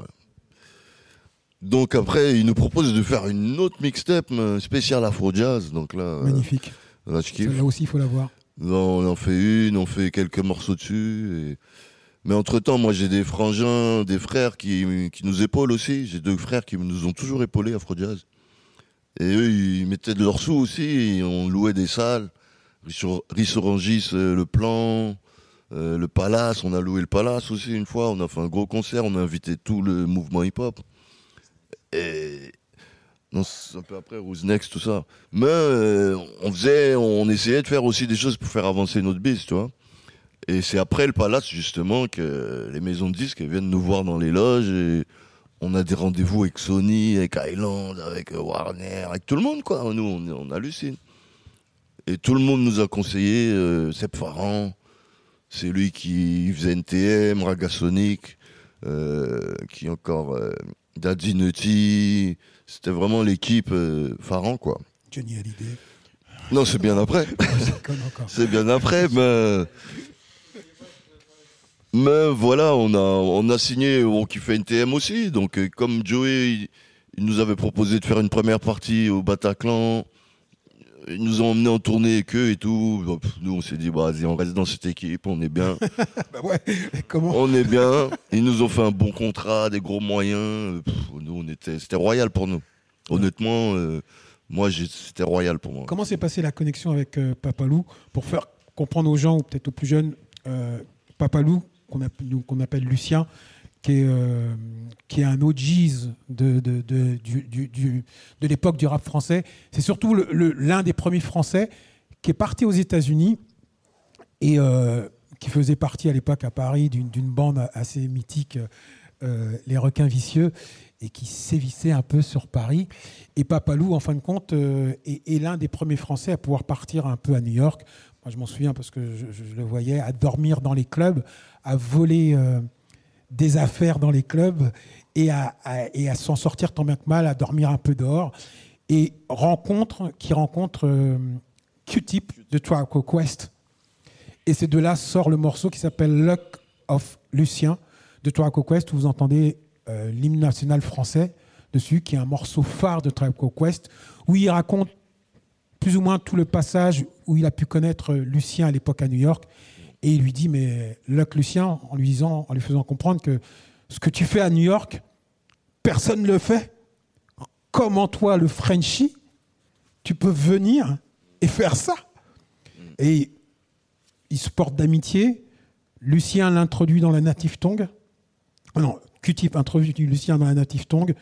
Donc après, il nous propose de faire une autre mixtape euh, spéciale Afro Jazz. Donc là, euh, Magnifique. Là aussi, il faut la voir. Là, on en fait une, on fait quelques morceaux dessus. et- Mais entre-temps, moi, j'ai des frangins, des frères qui, qui nous épaulent aussi. J'ai deux frères qui nous ont toujours épaulés, Afro Jazz. Et eux, ils mettaient de leurs sous aussi. et on louait des salles. Risso- Rissorangis, euh, le plan, euh, le Palace. On a loué le Palace aussi une fois. On a fait un gros concert. On a invité tout le mouvement hip-hop. Et non, c'est un peu après, Who's Next, tout ça. Mais euh, on faisait, on essayait de faire aussi des choses pour faire avancer notre biz, tu vois. Et c'est après le Palace, justement, que les maisons de disques viennent nous voir dans les loges et on a des rendez-vous avec Sony, avec Island, avec Warner, avec tout le monde, quoi. Nous, on, hallucine. Et tout le monde nous a conseillé, euh, Seb Farhan, c'est lui qui faisait NTM, Ragasonic, euh, qui encore, euh, Daddy Nutty, c'était vraiment l'équipe euh, quoi. Johnny Hallyday. Non, c'est bien après. C'est bien après, mais. Mais voilà, on a, on a signé, on kiffait NTM aussi. Donc, euh, comme Joey, il nous avait proposé de faire une première partie au Bataclan. Ils nous ont emmenés en tournée avec eux et tout. Nous, on s'est dit, bah, vas-y, on reste dans cette équipe, on est bien. Bah ouais, comment on est bien. Ils nous ont fait un bon contrat, des gros moyens. Pff, Nous, on était, c'était royal pour nous. Honnêtement, euh, moi, c'était royal pour moi. Comment s'est passée la connexion avec euh, Papalou pour faire comprendre aux gens, ou peut-être aux plus jeunes, euh, Papalou, qu'on appelle Lucien, qui est, euh, qui est un OGs de, de, de, de l'époque du rap français. C'est surtout l'un des premiers Français qui est parti aux États-Unis et euh, qui faisait partie à l'époque à Paris d'une bande assez mythique, euh, les requins vicieux, et qui sévissait un peu sur Paris. Et Papalou, en fin de compte, euh, est, l'un des premiers Français à pouvoir partir un peu à New York. Moi, je m'en souviens parce que je, le voyais à dormir dans les clubs, à voler des affaires dans les clubs et à, s'en sortir tant bien que mal, à dormir un peu dehors. Et rencontre, qui rencontre euh, Q-Tip de Tribe Quest. Et c'est de là sort le morceau qui s'appelle Luck of Lucien de Tribe Quest, où vous entendez euh, l'hymne national français dessus, qui est un morceau phare de Tribe Quest, où il raconte plus ou moins tout le passage où il a pu connaître Lucien à l'époque à New York. Et il lui dit, mais Luck Lucien, en lui disant, en lui faisant comprendre que ce que tu fais à New York, personne ne le fait. Comment toi, le Frenchie, tu peux venir et faire ça? Et il se porte d'amitié. Lucien l'introduit dans la native tongue. Ah Non, Q-Tip introduit Lucien dans la native tongue.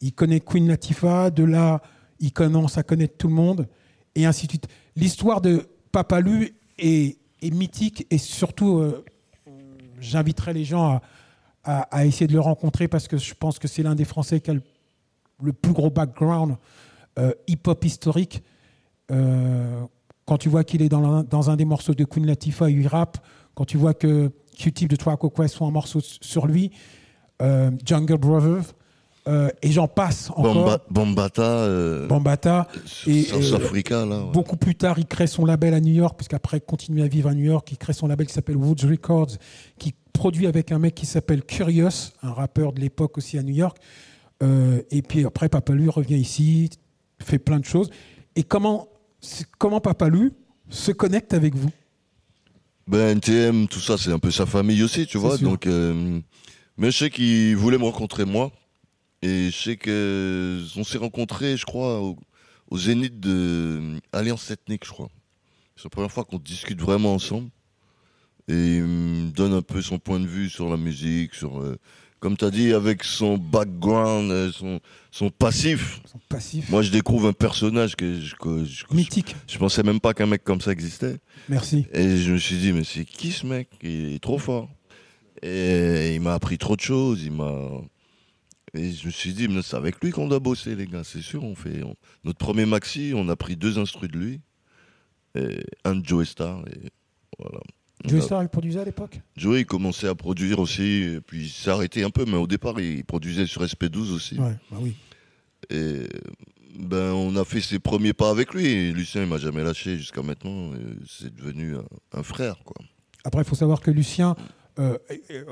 Il connaît Queen Latifah. De là, il commence à connaître tout le monde. Et ainsi de suite. L'histoire de Papalu est, est mythique et surtout, euh, j'inviterai les gens à, essayer de le rencontrer parce que je pense que c'est l'un des Français qui a le, plus gros background euh, hip-hop historique. Euh, quand tu vois qu'il est dans, dans un des morceaux de Queen Latifah, il rappe. Quand tu vois que Q-Tip de Tobacco Quest font un morceau sur lui, Jungle Brothers, euh, et j'en passe encore. Bomba- Bombata, euh, Bambata. Et, South euh, Africa, là. ouais. Beaucoup plus tard, il crée son label à New York, puisqu'après, il continue à vivre à New York. Il crée son label qui s'appelle Woods Records, qui produit avec un mec qui s'appelle Curious, un rappeur de l'époque aussi à New York. Euh, et puis après, Papalu revient ici, fait plein de choses. Et comment, comment Papalu se connecte avec vous? Ben, NTM, tout ça, c'est un peu sa famille aussi, tu vois. Donc, mais je sais qu'il voulait me rencontrer moi. Et je sais que on s'est rencontrés, je crois, au, au Zénith de euh, Alliance Ethnique, je crois. C'est la première fois qu'on discute vraiment ensemble. Et il me donne un peu son point de vue sur la musique, sur, euh, comme tu as dit, avec son background, euh, son, son passif. Son passif Moi, je découvre un personnage que je, que je, mythique. je pensais même pas qu'un mec comme ça existait. Merci. Et je me suis dit, mais c'est qui ce mec? Il est trop fort. Et il m'a appris trop de choses. Il m'a. Et je me suis dit, mais c'est avec lui qu'on doit bosser, les gars, c'est sûr. On fait on- notre premier maxi, on a pris deux instrus de lui, et un de Joey Star. Et voilà. Joey a- Star, il produisait à l'époque? Joey, il commençait à produire aussi, et puis il s'est arrêté un peu, mais au départ, il produisait sur SP12 aussi. Ouais, bah oui. Et ben, on a fait ses premiers pas avec lui. Et Lucien, il m'a jamais lâché jusqu'à maintenant. C'est devenu un, un frère, quoi. Après, il faut savoir que Lucien euh, euh,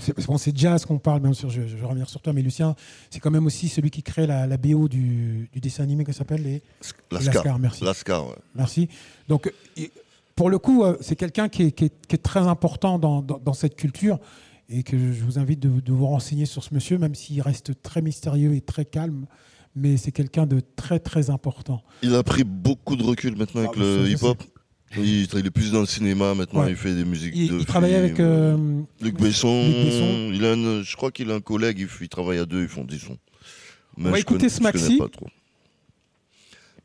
c'est bon, jazz qu'on parle, bien sûr, je, je revenir sur toi, mais Lucien, c'est quand même aussi celui qui crée la, la BO du, du dessin animé que ça s'appelle les Lascar. Lascar, merci. Lascar, ouais. Merci. Donc, pour le coup, euh, c'est quelqu'un qui est, qui est- qui est très important dans, dans- dans cette culture et que je vous invite de, de vous renseigner sur ce monsieur, même s'il reste très mystérieux et très calme. Mais c'est quelqu'un de très, très important. Il a pris beaucoup de recul maintenant avec Ah, le hip-hop. Il, il est plus dans le cinéma maintenant, Ouais. il fait des musiques Il, de il travaillait films. avec. euh, Luc Besson, Luc Besson. Il a un- je crois qu'il a un collègue, il, il travaille à deux, ils font des sons. Mais va je écouter ce maxi. pas trop.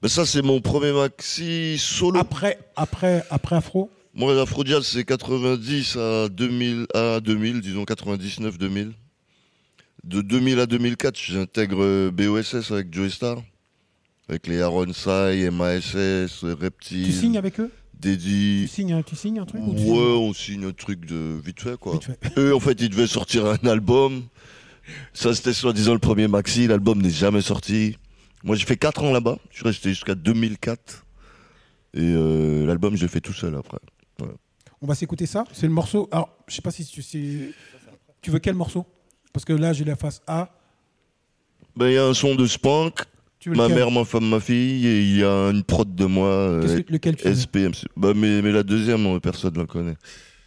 Ben ça, c'est mon premier maxi solo. après, après, après Afro? Moi, l'Afro-Jazz, c'est 90 à 2000, à 2000, disons 99-2000. De 2000 à 2004, j'intègre BOSS avec Joey Star. Avec les Aaron Sai, MASS, Reptile, Tu signes avec eux? Tu Deddy. signes, un- tu signes un truc ou tu Ouais, signes on signe un truc de vite fait, quoi. Vite fait. Eux, en fait, ils devaient sortir un album. Ça, c'était soi-disant le premier maxi. L'album n'est jamais sorti. Moi, j'ai fait 4 ans là-bas. Je suis resté jusqu'à 2004. Et euh, l'album, je l'ai fait tout seul après. On va s'écouter ça. C'est le morceau. Alors, je sais pas si tu sais. Tu veux quel morceau? Parce que là, j'ai la face A. Ben, il y a un son de Spank. Tu Ma mère, ma femme, ma fille. Et il y a une prod de moi. euh, que- lequel tu. Bah, mais, mais la deuxième, personne ne la connaît.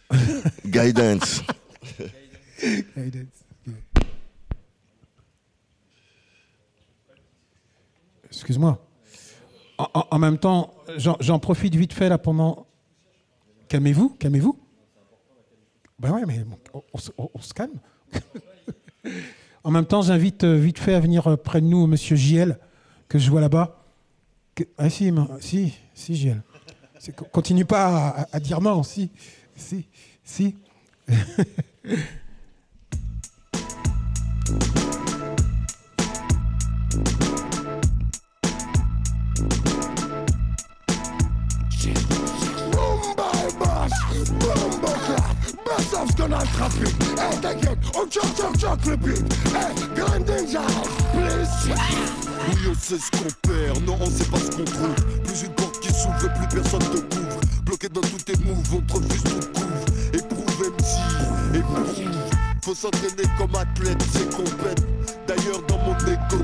Guidance. Excuse-moi. En, en- en même temps, j'en profite vite fait là pendant. Calmez-vous, calmez-vous. Ben ouais, mais on- on se calme. en même temps, j'invite euh, vite fait à venir euh, près de nous Monsieur JL, que je vois là-bas. Ah si, si, si. C'est- Continue pas à dire non, si, si, si. Massaf's gonna trap it. Hey, t'inquiète, on choc, choc, choc le beat. Hey, grinding jazz, please. Oui, on sait ce qu'on perd, non, on sait pas ce qu'on trouve. Plus une porte qui s'ouvre, et plus personne te couvre. Bloqué dans tous tes moves, on te refuse tout couvre. Éprouve MC, éprouve. Faut s'entraîner comme athlète, c'est compète. D'ailleurs, dans mon égo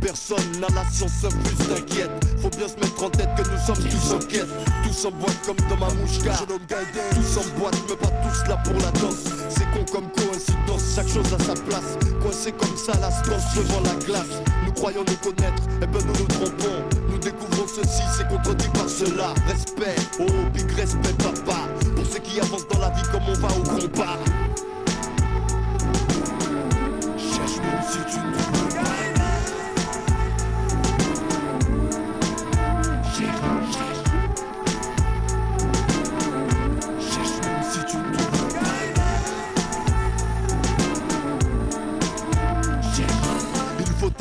Personne n'a la science infuse, t'inquiète. Faut bien se mettre en tête que nous sommes tous en quête. Tous en boîte comme dans ma mouchka. Tous en boîte, mais pas tous là pour la danse. C'est con comme coïncidence, chaque chose à sa place. Coincé comme ça, la stance devant la glace. Nous croyons nous connaître, et ben nous nous trompons. Nous découvrons ceci, c'est contredit par cela. Respect, oh big respect papa. Pour ceux qui avancent dans la vie comme on va au combat. Cherche même si tu ne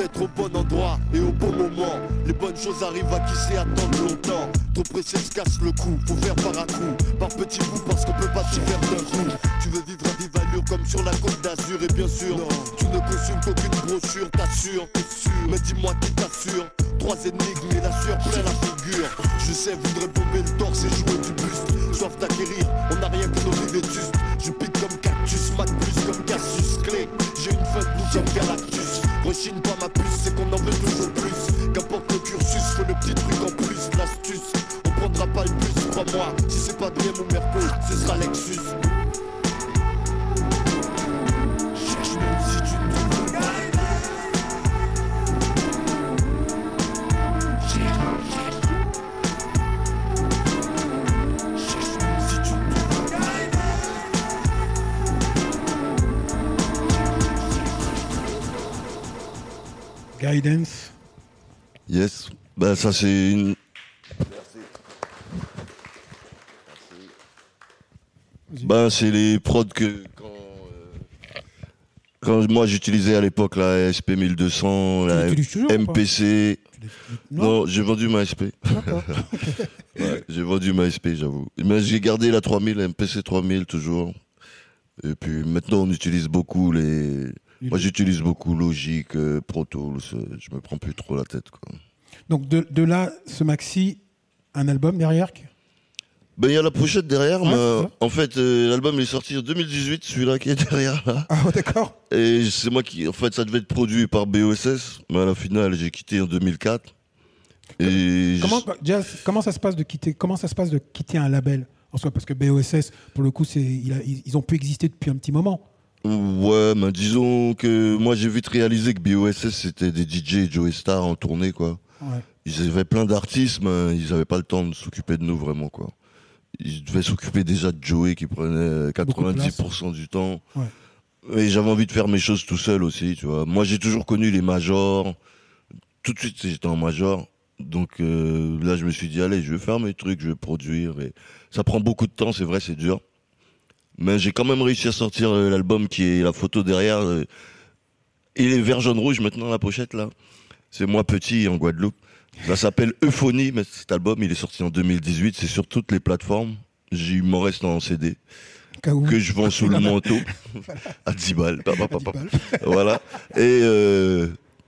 être au bon endroit et au bon moment. Les bonnes choses arrivent à qui sait attendre longtemps. Trop pressé se casse le cou, faut faire par à coup, par petits bouts parce qu'on peut pas s'y faire d'un coup. Tu veux vivre à vive allure comme sur la côte d'Azur et bien sûr, tu ne consumes qu'aucune brochure, t'assures. Mais dis-moi qui t'assure. Trois énigmes et la sueur plein la figure. Je sais, voudrais bomber le torse et jouer du buste. Soif d'acquérir, on n'a rien que nos vies vétustes. Mon Merco, ce sera Lexus. Cherche même si tu ne trouves pas. Guidance. Yes. Ben, ça, c'est une. Ben, c'est les prods que quand, euh, quand moi j'utilisais à l'époque la SP 1200, la toujours MPC. Non. Non, j'ai vendu ma SP. Ouais, j'ai vendu ma SP, j'avoue. Mais j'ai gardé la 3000, la MPC 3000 toujours. Et puis maintenant, on utilise beaucoup les. Moi, j'utilise beaucoup Logic, euh, Pro Tools. Je me prends plus trop la tête, quoi. Donc de, de là, ce maxi, un album derrière Ben, il y a la pochette derrière, Ouais, mais en fait, euh, l'album est sorti en 2018, celui-là qui est derrière là. Ah, d'accord. Et c'est moi qui, en fait, ça devait être produit par BOSS, mais à la finale, j'ai quitté en 2004. Et Comment, ça se passe de quitter Comment ça se passe de quitter un label en soi? Parce que BOSS, pour le coup, c'est il ils, ont pu exister depuis un petit moment. Ouais, mais disons que moi j'ai vite réalisé que BOSS c'était des DJ et Joey Star en tournée quoi. Ouais. Ils avaient plein d'artistes, mais ils avaient pas le temps de s'occuper de nous vraiment quoi. Ils devaient s'occuper déjà de Joey qui prenait Beaucoup de place. 90% du temps. Ouais. Et j'avais envie de faire mes choses tout seul aussi, tu vois. Moi j'ai toujours connu les majors. Tout de suite j'étais en major. Donc euh, là je me suis dit allez je vais faire mes trucs, je vais produire. Et ça prend beaucoup de temps, c'est vrai, c'est dur. Mais j'ai quand même réussi à sortir euh, l'album qui est la photo derrière. euh, il est vert, jaune, rouge maintenant la pochette là. C'est moi petit en Guadeloupe. Ça s'appelle Euphonie, mais cet album il est sorti en 2018. C'est sur toutes les plateformes. J'ai- m'en reste en CD que je vends sous le manteau à 10 balles. Voilà. Et euh,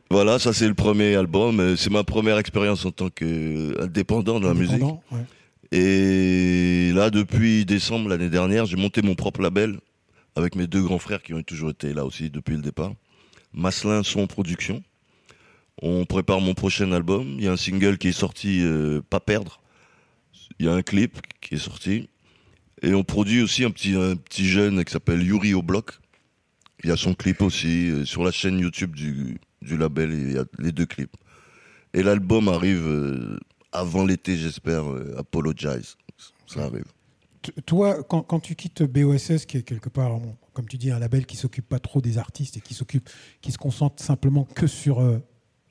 voilà, ça c'est le premier album. Euh, C'est ma première expérience en tant qu'indépendant dans la musique. Ouais. Et là, depuis décembre l'année dernière, j'ai monté mon propre label avec mes deux grands frères qui ont toujours été là aussi depuis le départ. Maslin Son Production. On prépare mon prochain album. Il y a un single qui est sorti, euh, Pas perdre. Il y a un clip qui est sorti. Et on produit aussi un petit, un petit jeune qui s'appelle Yuri au. Il y a son clip aussi euh, sur la chaîne YouTube du, label. Il y a les deux clips. Et l'album arrive euh, avant l'été, j'espère. Apologize. Ça arrive. Toi, quand, tu quittes BOSS, qui est quelque part, comme tu dis, un label qui s'occupe pas trop des artistes et qui s'occupe, qui se concentre simplement que sur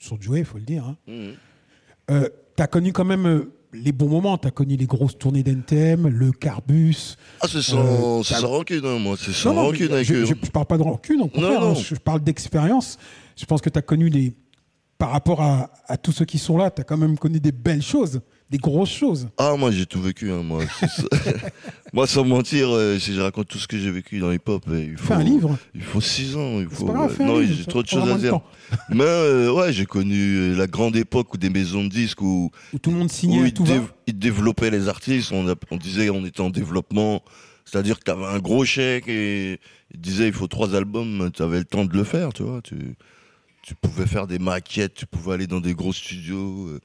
euh, sur Joey, faut le dire. Hein. tu as connu quand même euh, les bons moments. Tu as connu les grosses tournées d'NTM, le Carbus. Ah, c'est sans, Euh, sans rancune, hein, moi. C'est sans Non, non, rancune je, eux. je, je parle pas de rancune, au contraire, non. hein, je parle d'expérience. Je pense que tu as connu des. Par rapport à, à tous ceux qui sont là, tu as quand même connu des belles choses, des grosses choses. Ah, moi, j'ai tout vécu, hein, moi. Moi, sans mentir, euh, si je raconte tout ce que j'ai vécu dans hip-hop, euh, il faut. Fais un livre. Il faut six ans. Il faut, pas grave, euh, non, j'ai trop de choses à dire. Mais, euh, ouais, j'ai connu euh, la grande époque où des maisons de disques où. Où tout le monde signait où ils, tout va. dév- ils développaient les artistes. On, a- on disait on était en développement. C'est-à-dire que tu avais un gros chèque et ils disaient il faut trois albums. Tu avais le temps de le faire, tu vois. Tu, tu pouvais faire des maquettes, tu pouvais aller dans des gros studios.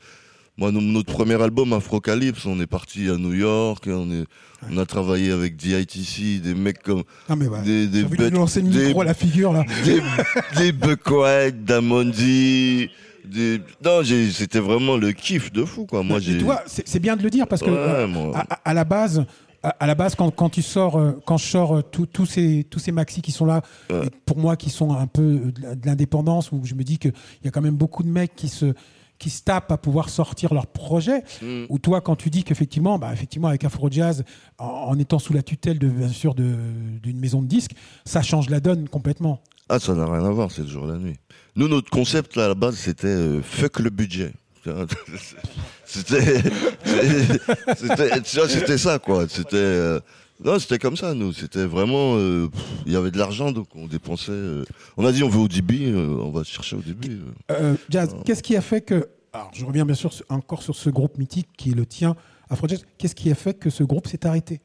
Moi, no- notre premier album, Afrocalypse, on est parti à New York, on, est, on a travaillé avec DITC, des mecs comme. Ah, mais ouais. Des, des bêtes- lancer le micro à la figure, là. Des, des Damondi. Des... Non, c'était vraiment le kiff de fou, quoi. Moi, j'ai. c'est bien de le dire parce que Ouais, euh, moi. à, la base, à, à la base, quand, quand tu sors, euh, quand je sors euh, tous ces tous ces maxi qui sont là, Ouais. pour moi qui sont un peu de l'indépendance, où je me dis qu'il y a quand même beaucoup de mecs qui se qui se tapent à pouvoir sortir leur projet. Mm. Ou toi, quand tu dis qu'effectivement, bah, effectivement, avec Afro Jazz, en, en étant sous la tutelle de bien sûr de- d'une maison de disques, ça change la donne complètement. Ah, ça n'a rien à voir, c'est le jour et la nuit. Nous, notre concept, là, à la base, c'était euh, fuck le budget. C'était. C'était ça, quoi. C'était. euh, Non, c'était comme ça, nous. C'était vraiment. euh, pff, Il y avait de l'argent, donc on dépensait. euh, On a dit, on veut au débit, euh, on va chercher au débit. euh. Euh, Jazz, qu'est-ce qui a fait que. Alors, je reviens bien sûr sur- encore sur ce groupe mythique qui est le tien, Afro Jazz. Qu'est-ce qui a fait que ce groupe s'est arrêté?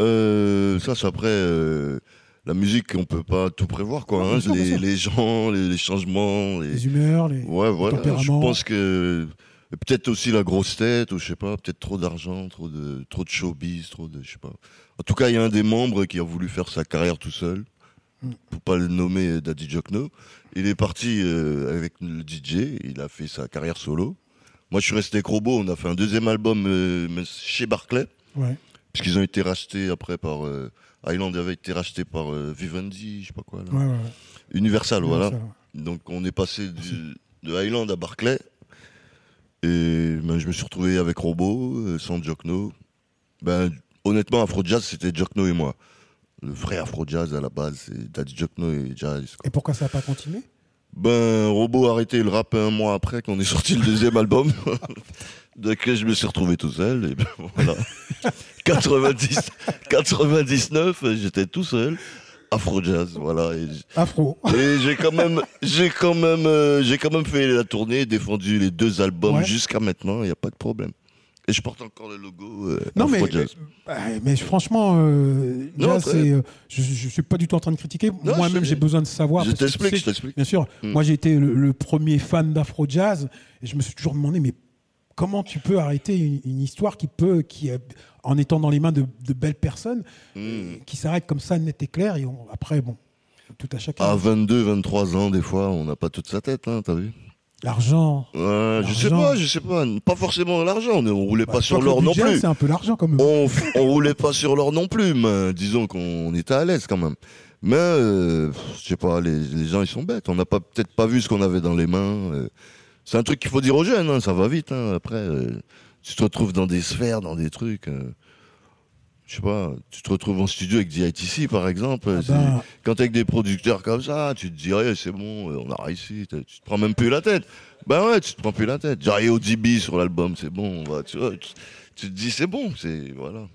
Euh, ça, c'est après. euh, La musique, on peut pas tout prévoir, quoi. Hein. bien sûr, bien les, sûr. les gens, les, les changements. Les... Les humeurs, les, Ouais, voilà. Je tempéraments. pense que peut-être aussi la grosse tête, ou je sais pas, peut-être trop d'argent, trop de trop de showbiz, trop de, je sais pas. En tout cas, il y a un des membres qui a voulu faire sa carrière tout seul, Mm. pour pas le nommer Daddy Jokno. Il est parti euh, avec le DJ, il a fait sa carrière solo. Moi, je suis resté avec Robo, on a fait un deuxième album euh, chez Barclay, Ouais. puisqu'ils ont été rachetés après par euh, Island avait été racheté par euh, Vivendi, je sais pas quoi. Là. Ouais, ouais. Universal, voilà. Donc on est passé du- de Highland à Barclay. Et ben, je me suis retrouvé avec Robo, euh, sans Jokno. Ben, honnêtement, Afro Jazz, c'était Jokno et moi. Le vrai Afro Jazz à la base, c'est Daddy Jokno et Jazz. quoi. Et pourquoi ça n'a pas continué? Ben, Robo a arrêté le rap un mois après qu'on ait sorti le deuxième album. Donc je me suis retrouvé tout seul. Et ben, voilà. 90, 99, j'étais tout seul. Afro Jazz, voilà. Et Afro. et j'ai quand même, j'ai quand même, euh, j'ai quand même fait la tournée, défendu les deux albums Ouais. jusqu'à maintenant. Il n'y a pas de problème. Et je porte encore le logo. euh, Non, mais, Afro Jazz. mais, euh, mais franchement, euh, Non, jazz, euh, je ne suis pas du tout en train de critiquer. Moi-même, j'ai besoin de savoir. Je t'explique, je t'explique. Bien sûr. Mm. Moi, j'ai été le, le premier fan d'Afro Jazz et je me suis toujours demandé, mais comment tu peux arrêter une, une histoire qui peut, qui, en étant dans les mains de, de belles personnes, Mm. qui s'arrête comme ça, net et clair. Et on- après, bon, tout à chacun. À 22, 23 ans, des fois, on n'a pas toute sa tête, hein, t'as vu L'argent. Ouais, je sais pas, je sais pas. Pas forcément l'argent, on, on roulait Bah, pas sur l'or non plus. C'est un peu l'argent quand même. On, on roulait pas sur l'or non plus, mais disons qu'on était à l'aise quand même. Mais, euh, je sais pas, les, les gens ils sont bêtes. On n'a pas peut-être pas vu ce qu'on avait dans les mains. euh. C'est un truc qu'il faut dire aux jeunes, hein, ça va vite. hein. Après, euh, tu te retrouves dans des sphères, dans des trucs. euh, je sais pas, tu te retrouves en studio avec DITC par exemple. Ah ben, Quand t'es avec des producteurs comme ça, tu te dirais c'est bon, euh, on a réussi. Tu te prends même plus la tête. Ben ouais, tu te prends plus la tête. J'arrive au DB sur l'album, c'est bon. on va- tu, vois, tu, tu te dis c'est bon, c'est voilà.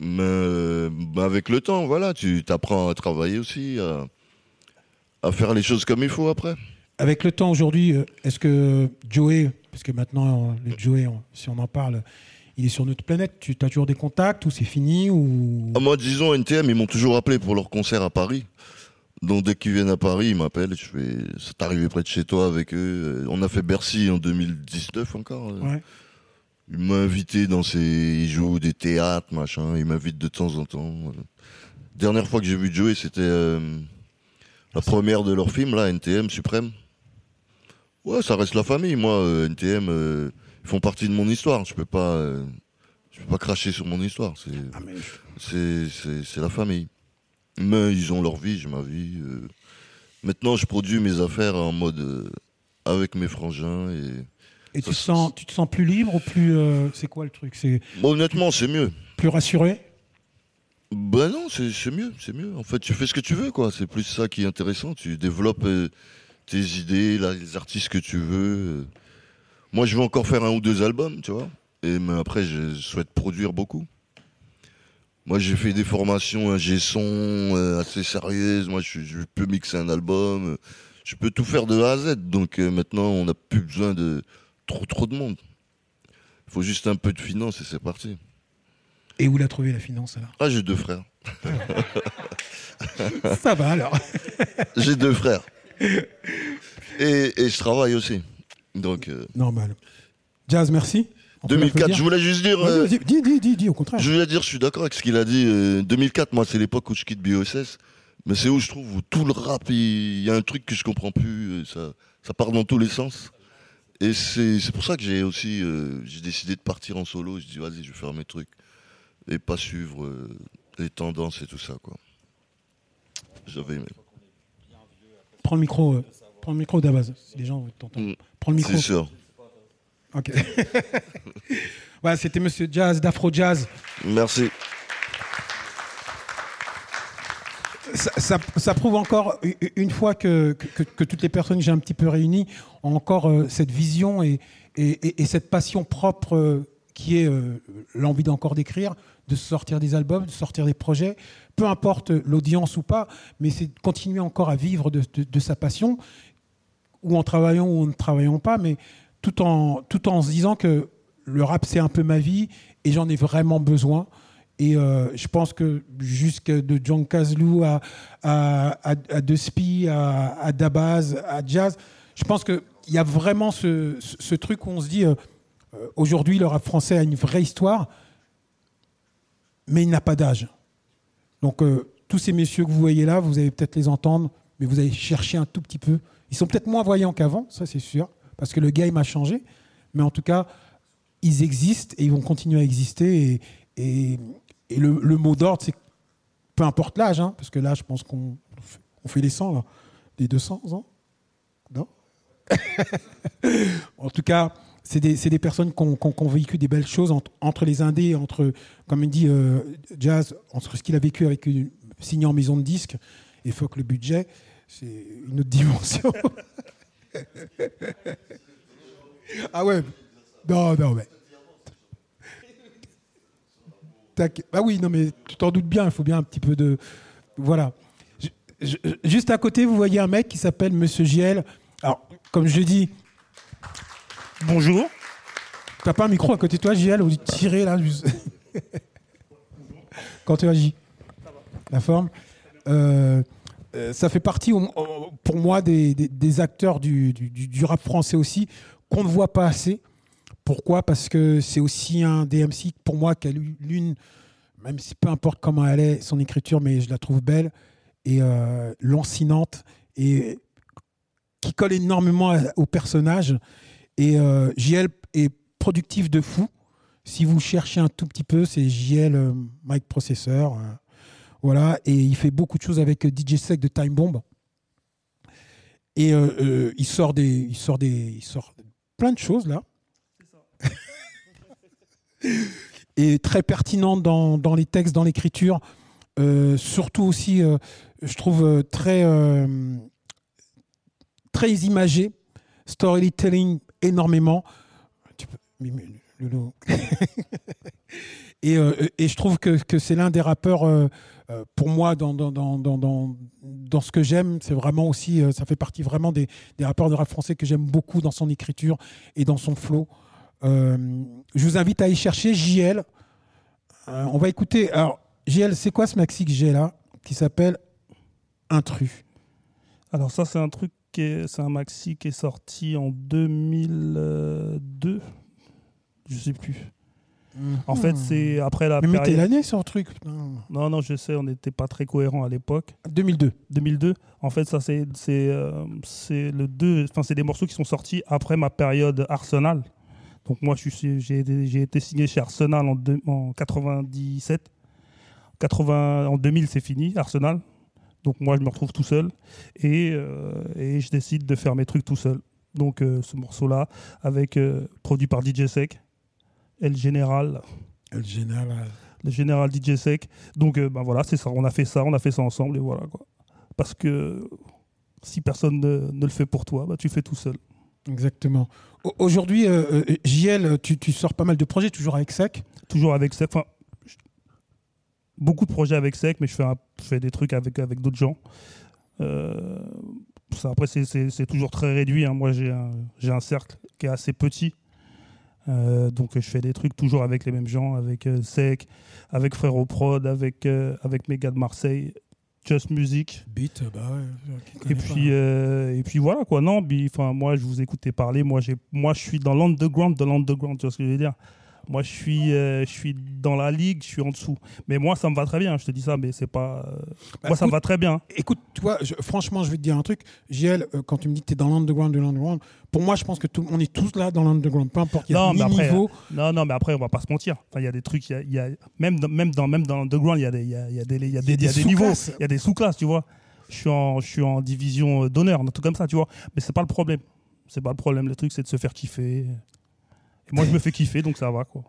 Mais euh, avec le temps, voilà, tu t'apprends à travailler aussi, à, à faire les choses comme il faut après. Avec le temps aujourd'hui, euh, est-ce que Joey, parce que maintenant, le Joey, si on en parle, il est sur notre planète, tu as toujours des contacts ou c'est fini ou... Ah, moi, disons, NTM, ils m'ont toujours appelé pour leur concert à Paris. Donc, dès qu'ils viennent à Paris, ils m'appellent. Je fais, c'est arrivé près de chez toi avec eux. Euh, On a fait Bercy en 2019 encore. euh. Ouais. Il m'a invité dans ses, ils jouent des théâtres, machin. Il m'invite de temps en temps. Dernière fois que j'ai vu Joey, c'était euh, la première de leur film, là, NTM Suprême. Ouais, ça reste la famille. Moi, euh, NTM, euh, ils font partie de mon histoire. Je peux pas, euh, je peux pas cracher sur mon histoire. C'est, Ah, mais c'est, c'est, c'est la famille. Mais ils ont leur vie, j'ai ma vie. Maintenant, je produis mes affaires en mode avec mes frangins et Et tu, Ça, sens, tu te sens plus libre ou plus... c'est quoi le truc? C'est Bon, honnêtement, c'est mieux. plus rassuré? Ben non, c'est c'est mieux, c'est mieux. En fait, tu fais ce que tu veux, quoi. C'est plus ça qui est intéressant. Tu développes tes idées, là, les artistes que tu veux. Moi, je veux encore faire un ou deux albums, tu vois. Et mais après, je souhaite produire beaucoup. Moi, j'ai fait des formations ingé son euh, assez sérieuses. Moi, je, je peux mixer un album. Je peux tout faire de A à Z. Donc euh, maintenant, on n'a plus besoin de trop trop de monde. Il faut juste un peu de finance et c'est parti. Et où l'a trouvé la finance alors? Ah, j'ai deux frères. Ça va alors. J'ai deux frères. Et, et je travaille aussi. Donc, euh, Normal. Jazz, merci. On peut 2004, l'applaudir je voulais juste dire. Euh, dis, dis, dis, dis, au contraire. je voulais dire, je suis d'accord avec ce qu'il a dit. euh, 2004, moi, c'est l'époque où je quitte BOSS. Mais c'est où je trouve où tout le rap, il y a un truc que je comprends plus. euh, Ça, ça part dans tous les sens. Et c'est pour ça que j'ai aussi euh, j'ai décidé de partir en solo. Je dis, vas-y, je vais faire mes trucs. Et pas suivre euh, les tendances et tout ça, quoi. J'avais aimé. Prends le micro. euh, prends le micro d'Abaz, les gens t'entendent. Mm. Prends le micro. C'est sûr. Ok. voilà, c'était Monsieur Jazz d'Afro Jazz. Merci. Ça, ça- ça prouve encore une fois que, que- que toutes les personnes que j'ai un petit peu réunies ont encore euh, cette vision et, et- et- et cette passion propre euh, qui est euh, l'envie d'encore d'écrire, de sortir des albums, de sortir des projets, peu importe l'audience ou pas, mais c'est continuer encore à vivre de, sa passion, ou en travaillant ou en ne travaillant pas, mais tout en, se disant que le rap c'est un peu ma vie et j'en ai vraiment besoin. Et euh, je pense que jusque de John Kazlou à, à, à, à De Spi, à, Dabaz, à Jazz, je pense qu'il y a vraiment ce truc où on se dit euh, euh, aujourd'hui le rap français a une vraie histoire, mais il n'a pas d'âge. Donc euh, tous ces messieurs que vous voyez là, vous allez peut-être les entendre, mais vous allez chercher un tout petit peu. Ils sont peut-être moins voyants qu'avant, ça c'est sûr, parce que le game a changé, mais en tout cas, ils existent et ils vont continuer à exister. Et, le, mot d'ordre, c'est peu importe l'âge, hein, parce que là, je pense qu'on fait- les 100, là, les 200 ans. Non? En tout cas, c'est des, des personnes qui ont, vécu des belles choses entre, entre les indés, entre, comme il dit euh, Jazz, entre ce qu'il a vécu avec une, signé en maison de disque et fuck le budget, c'est une autre dimension. ah ouais, non, non, mais. Tac. Ah oui, non, mais tu t'en doutes bien, il faut bien un petit peu de. Voilà. Juste à côté, vous voyez un mec qui s'appelle Monsieur JL. Alors, comme je dis, bonjour. T'as pas un micro à côté de toi, JL, ou tirer là. Quand tu agis. La forme. Euh, euh, ça fait partie, pour moi, des, acteurs du, rap français aussi, qu'on ne voit pas assez. Pourquoi? Parce que c'est aussi un DMC, pour moi, qui a lu- l'une, même si peu importe comment elle est, son écriture, mais je la trouve belle et euh, lancinante et qui colle énormément au personnage. Et euh, JL est productif de fou. Si vous cherchez un tout petit peu, c'est JL euh, Mike Processor. euh, voilà. Et il fait beaucoup de choses avec euh, DJ Sec de Time Bomb. Et il sort des, il sort des, il sort plein de choses là. et très pertinent dans, dans les textes, dans l'écriture. Euh, surtout aussi, euh, je trouve très, euh, très imagé. Storytelling énormément. Et, euh, et je trouve que, que c'est l'un des rappeurs, euh, euh, pour moi, dans, dans, dans, dans, ce que j'aime, c'est vraiment aussi, ça fait partie vraiment des, des rappeurs de rap français que j'aime beaucoup dans son écriture et dans son flow. Je vous invite à y chercher JL. On va écouter. Alors, JL, c'est quoi ce maxi que j'ai là qui s'appelle Intrus? Alors ça, c'est un truc c'est un maxi qui est sorti en 2002. Je sais plus. En fait, c'est après la Mais mettez période. l'année sur le truc. Non, non, je sais, on n'était pas très cohérent à l'époque. 2002. 2002. En fait, ça c'est c'est euh, c'est le deux. Enfin, c'est des morceaux qui sont sortis après ma période Arsenal. Donc moi, j'ai été, signé chez Arsenal en, deux- en 97. 80 en 2000, c'est fini Arsenal. Donc moi, je me retrouve tout seul et, euh, et je décide de faire mes trucs tout seul. Donc euh, ce morceau-là, avec euh, produit par DJ Sec, El Général, Le général. le général DJ Sec. Donc ben voilà, c'est ça. On a fait ça, on a fait ça ensemble et voilà quoi. Parce que si personne ne, ne le fait pour toi, bah, tu fais tout seul. Exactement. Au- Aujourd'hui, euh, JL, tu, tu sors pas mal de projets, toujours avec Sec. Toujours avec Sec. Enfin, beaucoup de projets avec Sec, mais je fais, un- je fais des trucs avec, avec d'autres gens. Euh, ça, après, c'est- toujours très réduit. hein. Moi, j'ai un, j'ai un cercle qui est assez petit. Euh, donc, je fais des trucs toujours avec les mêmes gens, avec euh, Sec, avec Frérot Prod, avec, euh, avec mes gars de Marseille, Just Music. Beat, bah ouais. Et puis, euh, et puis voilà quoi. Non, enfin, moi je vous écoutais parler. Moi, j'ai, moi je suis dans l'underground de l'underground. Tu vois ce que je veux dire Moi je suis, euh, je suis dans la ligue, je suis en dessous. Mais moi ça me va très bien. Je te dis ça, mais c'est pas. euh, Bah, moi ça me écoute, va très bien. Écoute, tu vois, je- franchement, je vais te dire un truc. JL, euh, quand tu me dis que tu es dans l'underground de l'underground, pour moi, je pense que tout, on est tous là dans l'underground. Peu importe, il y a Non, ni mais après, niveau. non, non, mais après on va pas se mentir. Enfin, il y a des trucs, il y a, il y a- même dans, même dans, même dans l'underground, il y a des, il y a, il y a des, il y a des, il y a des niveaux, sous-classes. il y a des sous-classes, tu vois. Je suis en, je suis en division euh, d'honneur, un truc comme ça, tu vois. Mais c'est pas le problème. C'est pas le problème. Le truc, c'est de se faire kiffer. Moi, je me fais kiffer, donc ça va, quoi.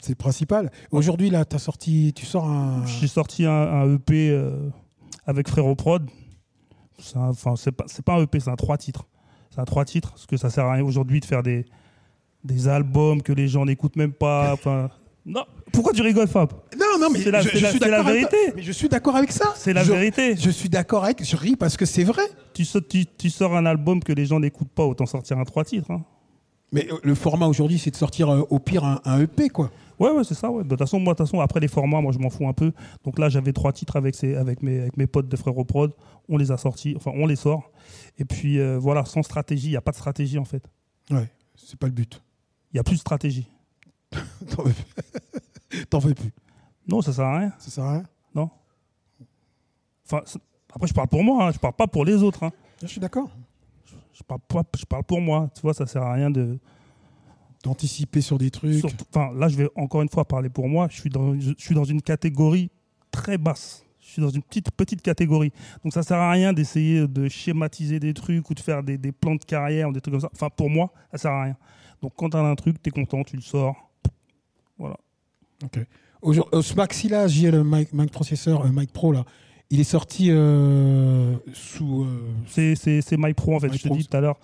C'est le principal. Aujourd'hui, là, as sorti, tu sors un. J'ai sorti un, un EP euh, avec Frérot Prod. C'est Enfin, c'est pas, c'est pas un EP, c'est un trois titres. C'est un trois titres, parce que ça sert à rien aujourd'hui de faire des, des albums que les gens n'écoutent même pas. Enfin, non, pourquoi tu rigoles, Fab? Non, non, mais c'est la, je, c'est je la- suis c'est la d'accord avec vérité. Mais je suis d'accord avec ça. C'est la Je- vérité. Je suis d'accord avec. Je ris parce que c'est vrai. Tu, sa- tu- tu sors un album que les gens n'écoutent pas, autant sortir un trois titres. hein. Mais euh, le format aujourd'hui, c'est de sortir euh, au pire un, un EP, quoi. Ouais, ouais, c'est ça. Ouais. De toute façon, moi, de toute façon, après les formats, moi, je m'en fous un peu. Donc là, j'avais trois titres avec, avec, mes, avec mes potes de Frérot Prod. On les a sortis, enfin, on les sort. Et puis, euh, voilà, sans stratégie, il n'y a pas de stratégie, en fait. Ouais, c'est pas le but. Il n'y a plus de stratégie. T'en veux plus. T'en veux plus. Non, ça sert à rien. Ça sert à rien. Non. Enfin, après, je parle pour moi, hein. je parle pas pour les autres. hein. Je suis d'accord. Je parle, pas, je parle pour moi. Tu vois, ça sert à rien de. D'anticiper sur des trucs. Enfin, là, je vais encore une fois parler pour moi. Je suis dans, je, suis dans une catégorie très basse. Je suis dans une petite, petite catégorie. Donc, ça sert à rien d'essayer de schématiser des trucs ou de faire des, des plans de carrière ou des trucs comme ça. Enfin, pour moi, ça sert à rien. Donc, quand tu as un truc, tu es content, tu le sors. Voilà. Ok. Euh, ce maxi-là, j'ai le mic, mic processeur, euh, mic pro, là. Il est sorti euh, sous. euh, C'est, c'est, c'est My Pro, en fait. My je te dis tout à l'heure.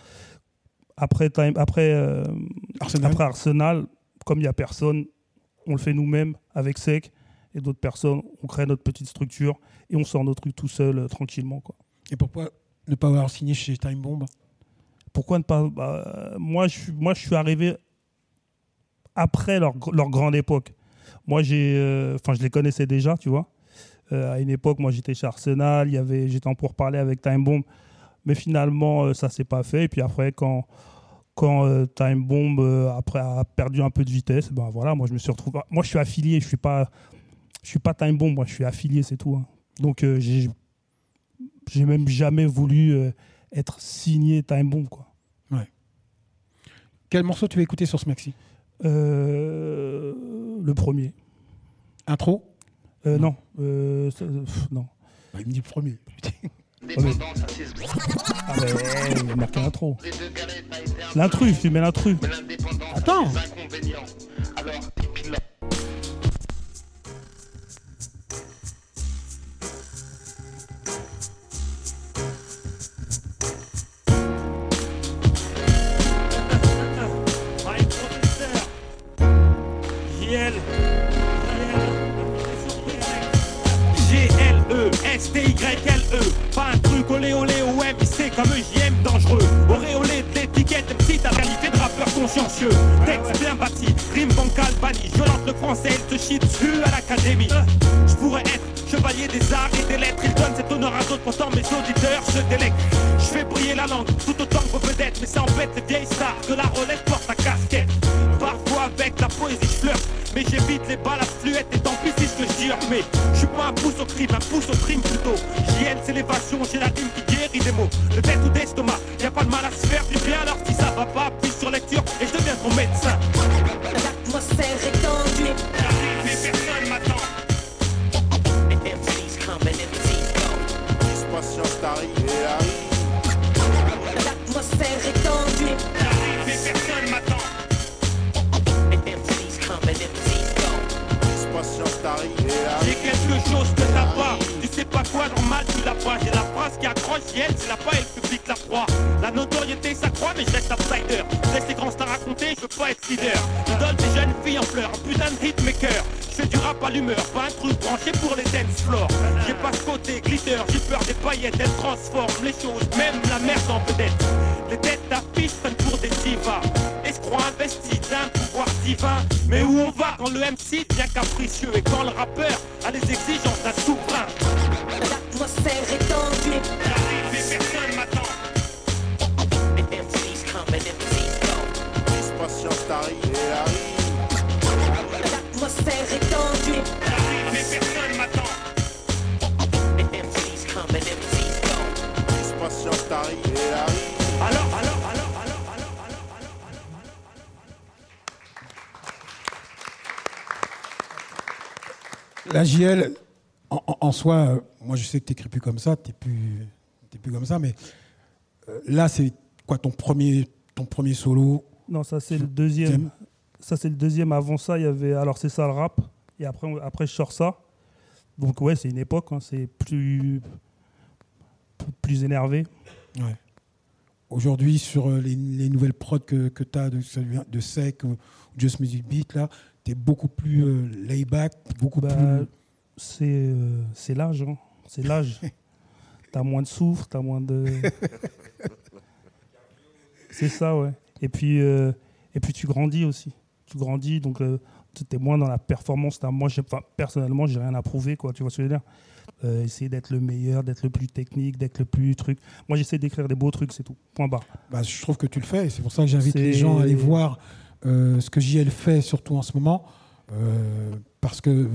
Après, Time- après, euh, Arsenal. après Arsenal, comme il n'y a personne, on le fait nous-mêmes avec Sec et d'autres personnes. On crée notre petite structure et on sort nos trucs tout seul, euh, tranquillement. Quoi. Et pourquoi ne pas avoir signé chez Time Bomb? Pourquoi ne pas bah, moi, je suis, moi, je suis arrivé après leur, leur grande époque. Moi, j'ai, euh, je les connaissais déjà, tu vois. Euh, à une époque, moi, j'étais chez Arsenal, il y avait, j'étais en pour parler avec Time Bomb, mais finalement, euh, ça s'est pas fait. Et puis après, quand quand euh, Time Bomb euh, après a perdu un peu de vitesse, ben voilà, moi je me suis retrouvé. Moi, je suis affilié, je suis pas, je suis pas Time Bomb, moi, je suis affilié, c'est tout. hein. Donc, euh, j'ai, j'ai même jamais voulu être signé Time Bomb, quoi. Quel morceau tu as écouté sur ce maxi? Le premier. Intro? Euh, non, euh, ça- pff, non. Bah, Il me dit le premier. Ouais, mais- Ah ben, il a marqué l'intro. L'intrus, tu mets l'intrus. Attends My professeur. JL. G-L-E-S-T-Y-L-E. E. Pas un truc olé olé ou MIC comme JM dangereux. Auréolé de l'étiquette MC, t'as qualité de rappeur consciencieux. Texte bien bâti, rime bancal banni. Violente le français, il te chie dessus à l'académie. Je pourrais être chevalier des arts et des lettres. Il donne cet honneur à d'autres, pourtant mes auditeurs se délectent. Je fais briller la langue tout autant que vos vedettes, mais ça embête les vieilles stars que la relève porte à casquette. Avec la poésie je flirte, mais j'évite les balles à fluette et tant pis si je te jure. Mais je suis pas un pouce au crime, un pouce au crime plutôt. JL c'est l'évasion, j'ai la rime qui guérit des mots. De tête ou d'estomac, y a pas de mal à se faire du bien alors si ça va pas, appuie sur lecture et je deviens ton médecin. L'atmosphère est tendue. Mais personne m'attend. MC's coming, MC's go. Patience t'arrive et arrive. L'atmosphère est tendue. Mais personne m'attend. J'ai quelque chose que t'as pas. Tu sais pas quoi, normal, tu l'as pas. J'ai la phrase qui accroche, elle, c'est la pas et le public la proie. La notoriété s'accroît, mais je reste outsider. Je laisse les grands stars raconter, je veux pas être leader. Idole des jeunes filles en fleurs, un putain de hitmaker. Je fais du rap à l'humeur, pas un truc branché pour les dance floors. J'ai pas ce côté glitter, j'ai peur des paillettes, elles transforment les choses, même la merde en vedette. Les têtes d'affiche prennent pour des divas. Escrocs investis divin. Mais où on va quand le MC devient capricieux et quand le rappeur a les exigences d'un souverain? L'atmosphère est tendue. Mais personne m'attend. MC's coming, MC's go. Patience t'arrive et arrive. L'atmosphère est tendue. Mais personne m'attend. MC's coming, MC's go. Patience t'arrive et arrive. La JL, en, soi, euh, moi je sais que tu n'écris plus comme ça, tu n'es plus, t'es plus comme ça, mais euh, là c'est quoi ton premier, ton premier solo? Non, ça c'est le deuxième. Deuxième. Ça c'est le deuxième. Avant ça, il y avait alors c'est ça le rap. Et après, on- après je sors ça. Donc ouais, c'est une époque. hein, c'est plus plus énervé. Ouais. Aujourd'hui, sur euh, les, les nouvelles prods que, que tu as de, de Sec ou Just Music Beat, là, tu es beaucoup plus euh, layback, beaucoup Bah, plus. c'est euh, c'est l'âge. hein. C'est l'âge. t'as moins de souffle, t'as moins de. c'est ça, ouais. Et puis euh, et puis tu grandis aussi. Tu grandis, donc euh, tu es moins dans la performance. T'as- Moi, personnellement, j'ai rien à prouver, quoi. Tu vois ce que je veux dire? Euh, Essayer d'être le meilleur, d'être le plus technique, d'être le plus truc. Moi, j'essaie d'écrire des beaux trucs, c'est tout. Point barre. Bah, je trouve que tu le fais. et C'est pour ça que j'invite les gens à aller voir euh, ce que JL fait, surtout en ce moment. euh, parce que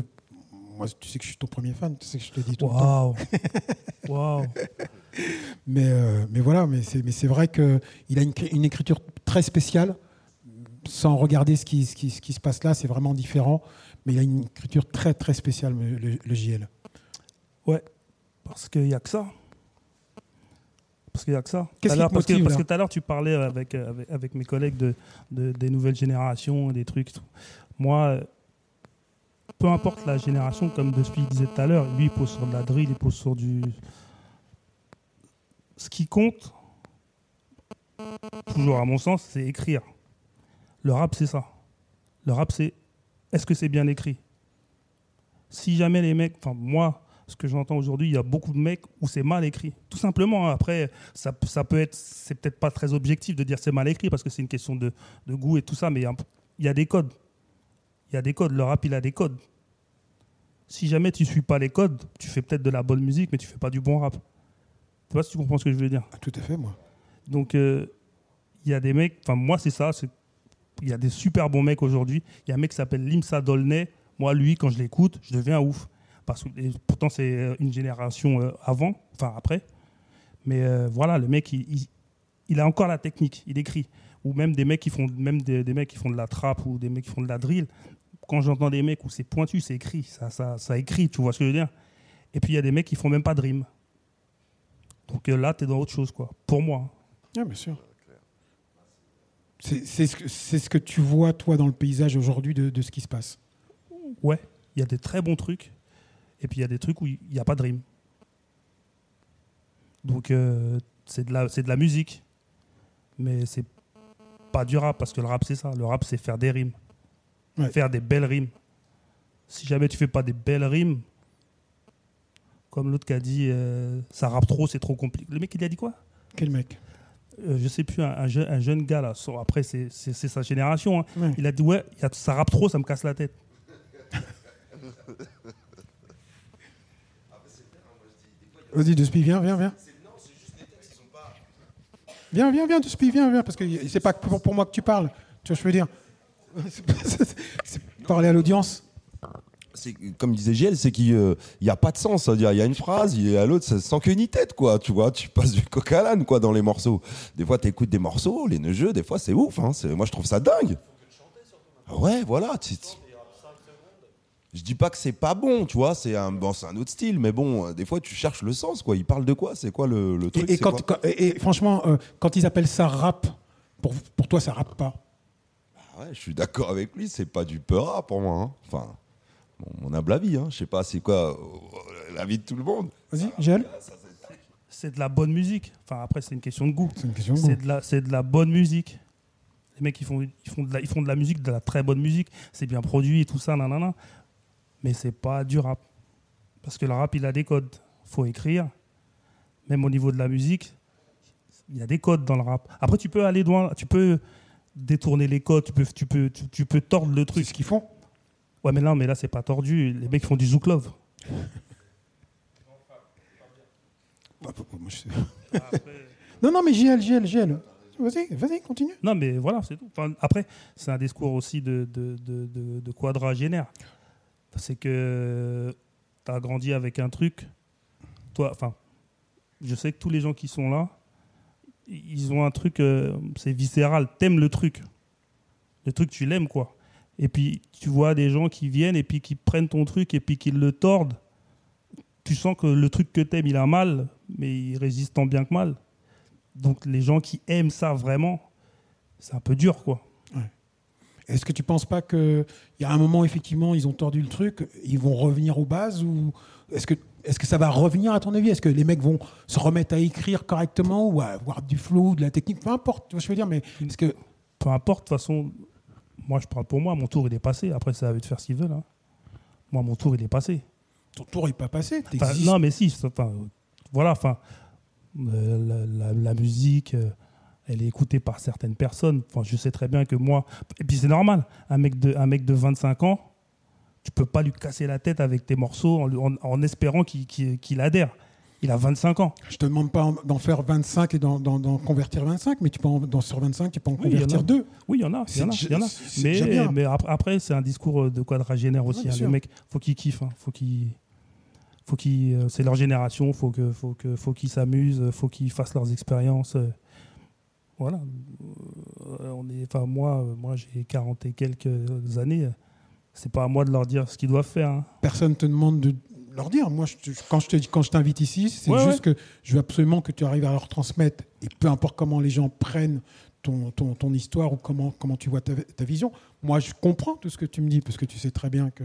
moi, tu sais que je suis ton premier fan, tu sais que je te dis tout le temps. Waouh Mais, euh, mais voilà, mais c'est, mais c'est vrai qu'il a une écriture très spéciale. Sans regarder ce qui, ce, qui, ce qui se passe là, c'est vraiment différent. Mais il a une écriture très très spéciale, le, le JL. Ouais, parce qu'il n'y a que ça. Parce qu'il n'y a que ça. Qu'est-ce qui te parce que, parce que tout à l'heure, tu parlais avec, avec, avec mes collègues de, de- des nouvelles générations, des trucs. tout. Moi, peu importe la génération, comme De Speed disait tout à l'heure, lui, il pose sur de la drill, il pose sur du. Ce qui compte, toujours à mon sens, c'est écrire. Le rap, c'est ça. Le rap, c'est est-ce que c'est bien écrit? Si jamais les mecs, enfin moi, ce que j'entends aujourd'hui, il y a beaucoup de mecs où c'est mal écrit. Tout simplement. hein. Après, ça, ça peut être, c'est peut-être pas très objectif de dire c'est mal écrit parce que c'est une question de, de goût et tout ça, mais il y a- il y, a des codes. Il y a des codes. Le rap, il a des codes. Si jamais tu suis pas les codes, tu fais peut-être de la bonne musique, mais tu fais pas du bon rap. Tu vois si tu comprends ce que je veux dire Tout à fait, moi. Donc, euh, il y a des mecs, enfin, moi, c'est ça. Il y a des super bons mecs aujourd'hui. Il y a un mec qui s'appelle Limsa Dolnay. Moi, lui, quand je l'écoute, je deviens ouf. Parce que, et pourtant, c'est euh, une génération euh, avant, enfin après. Mais euh, voilà, le mec, il, il- il a encore la technique, il écrit. Ou même des mecs qui font, même des, des mecs qui font de la trappe ou des mecs qui font de la drill. Quand j'entends des mecs où c'est pointu, c'est écrit, ça, ça, ça écrit, tu vois ce que je veux dire Et puis il y a des mecs qui font même pas de rime. Donc là, tu es dans autre chose, quoi. Pour moi. Ah, bien sûr. C'est c'est ce, que- c'est ce que tu vois, toi, dans le paysage aujourd'hui de, de ce qui se passe. Ouais, il y a des très bons trucs. Et puis il y a des trucs où il n'y a pas de rime. Donc euh, c'est de, la- de la musique. Mais c'est pas du rap, parce que le rap c'est ça. Le rap c'est faire des rimes. Ouais. Faire des belles rimes. Si jamais tu fais pas des belles rimes, comme l'autre qui a dit euh, ça rappe trop, c'est trop compliqué. Le mec il a dit quoi? Quel mec? Euh, Je sais plus, un, un jeune, un jeune gars là. Après c'est sa génération. hein. Ouais. Il a dit ouais, ça rappe trop, ça me casse la tête. Vas-y, Duspi, viens, viens, viens. Viens, viens, viens, Duspi, viens, viens, parce que c'est pas que pour, moi que tu parles. Tu vois, que je veux dire? C'est pas- c'est parler à l'audience. C'est comme disait GL, c'est qu'il n'y a pas de sens. C'est-à-dire, il y a une phrase, il y a l'autre, ça sans queue ni tête, quoi. Tu vois, tu passes du coq à l'âne, quoi, dans les morceaux. Des fois, tu écoutes des morceaux, les neugeux, des fois, c'est ouf. Hein. C'est- Moi, je trouve ça dingue. Ouais, voilà. Je dis pas que c'est pas bon, tu vois, c'est un, bon, c'est un autre style, mais bon, euh, des fois, tu cherches le sens, quoi. Il parle de quoi? C'est quoi le, le truc? Et, et c'est quand, quoi? quand- et- et franchement, euh, quand ils appellent ça rap, pour, pour toi, ça rappe pas? Ah Ouais, je suis d'accord avec lui, c'est pas du peur rap pour moi. hein. Enfin, bon, mon humble avis, hein. je sais pas, c'est quoi euh, l'avis de tout le monde? Vas-y, Gel. c'est de la bonne musique. Enfin, après, c'est une question de goût. C'est une question de de la, c'est de la bonne musique. Les mecs, ils font, ils font, de la, ils font de la musique, de la très bonne musique. C'est bien produit et tout ça, nanana. Mais c'est pas du rap. Parce que le rap, il a des codes. faut écrire. Même au niveau de la musique, il y a des codes dans le rap. Après, tu peux aller loin. Tu peux détourner les codes. Tu peux, tu peux, tu, tu peux tordre le truc. C'est ce qu'ils font. Ouais, mais là, mais là, c'est pas tordu. Les mecs font du zouk love. Sais. non, non, mais JL, JL, JL. Vas-y, vas-y, continue. Non, mais voilà, c'est tout. Enfin, après, c'est un discours aussi de, de, de, de- de quadragénaire. C'est que tu as grandi avec un truc. Toi, enfin, je sais que tous les gens qui sont là, ils ont un truc, euh, c'est viscéral. T'aimes le truc. Le truc, tu l'aimes, quoi. Et puis, tu vois des gens qui viennent et puis qui prennent ton truc et puis qui le tordent. Tu sens que le truc que t'aimes, il a mal, mais il résiste tant bien que mal. Donc, les gens qui aiment ça vraiment, c'est un peu dur, quoi. Est-ce que tu penses pas qu'il y a un moment, effectivement, ils ont tordu le truc, ils vont revenir aux bases ou est-ce que, est que ça va revenir à ton avis? Est-ce que les mecs vont se remettre à écrire correctement ou à avoir du flow, de la technique? Peu importe, tu vois ce que je veux dire, mais est-ce que. Peu importe, de toute façon, moi, je parle pour moi, mon tour, il est passé. Après, ça va de faire ce qu'ils veulent. hein. Moi, mon tour, il est passé. Ton tour n'est pas passé non, mais si, voilà, enfin, euh, la, la- la musique, euh, elle est écoutée par certaines personnes. Enfin, je sais très bien que moi, et puis c'est normal, un mec de, un mec de 25 ans, tu peux pas lui casser la tête avec tes morceaux en, lui- en- en espérant qu'il qu'il adhère. Il a 25 ans. Je te demande pas en- d'en faire 25 et d'en, convertir 25, mais tu peux en, dans, sur 25, tu peux en Oui, convertir a. deux. Oui, il y en a. Il y en a, y en a. Mais, après, c'est un discours euh, de quadragénaire aussi. bien hein. Les mecs, faut qu'ils kiffent. hein. Faut qu'ils, faut qu'ils, euh, c'est leur génération. Faut que, faut que, faut qu'ils s'amusent. Faut qu'ils fassent leurs expériences. Voilà. Euh, on est, enfin moi, euh, moi j'ai 40 et quelques années. C'est pas à moi de leur dire ce qu'ils doivent faire. hein. Personne te demande de leur dire. Moi, je quand je te dis- quand je t'invite ici, c'est Ouais, juste que je veux absolument que tu arrives à leur transmettre. Et peu importe comment les gens prennent ton, ton, ton histoire ou comment, comment tu vois ta, ta vision. Moi, je comprends tout ce que tu me dis parce que tu sais très bien que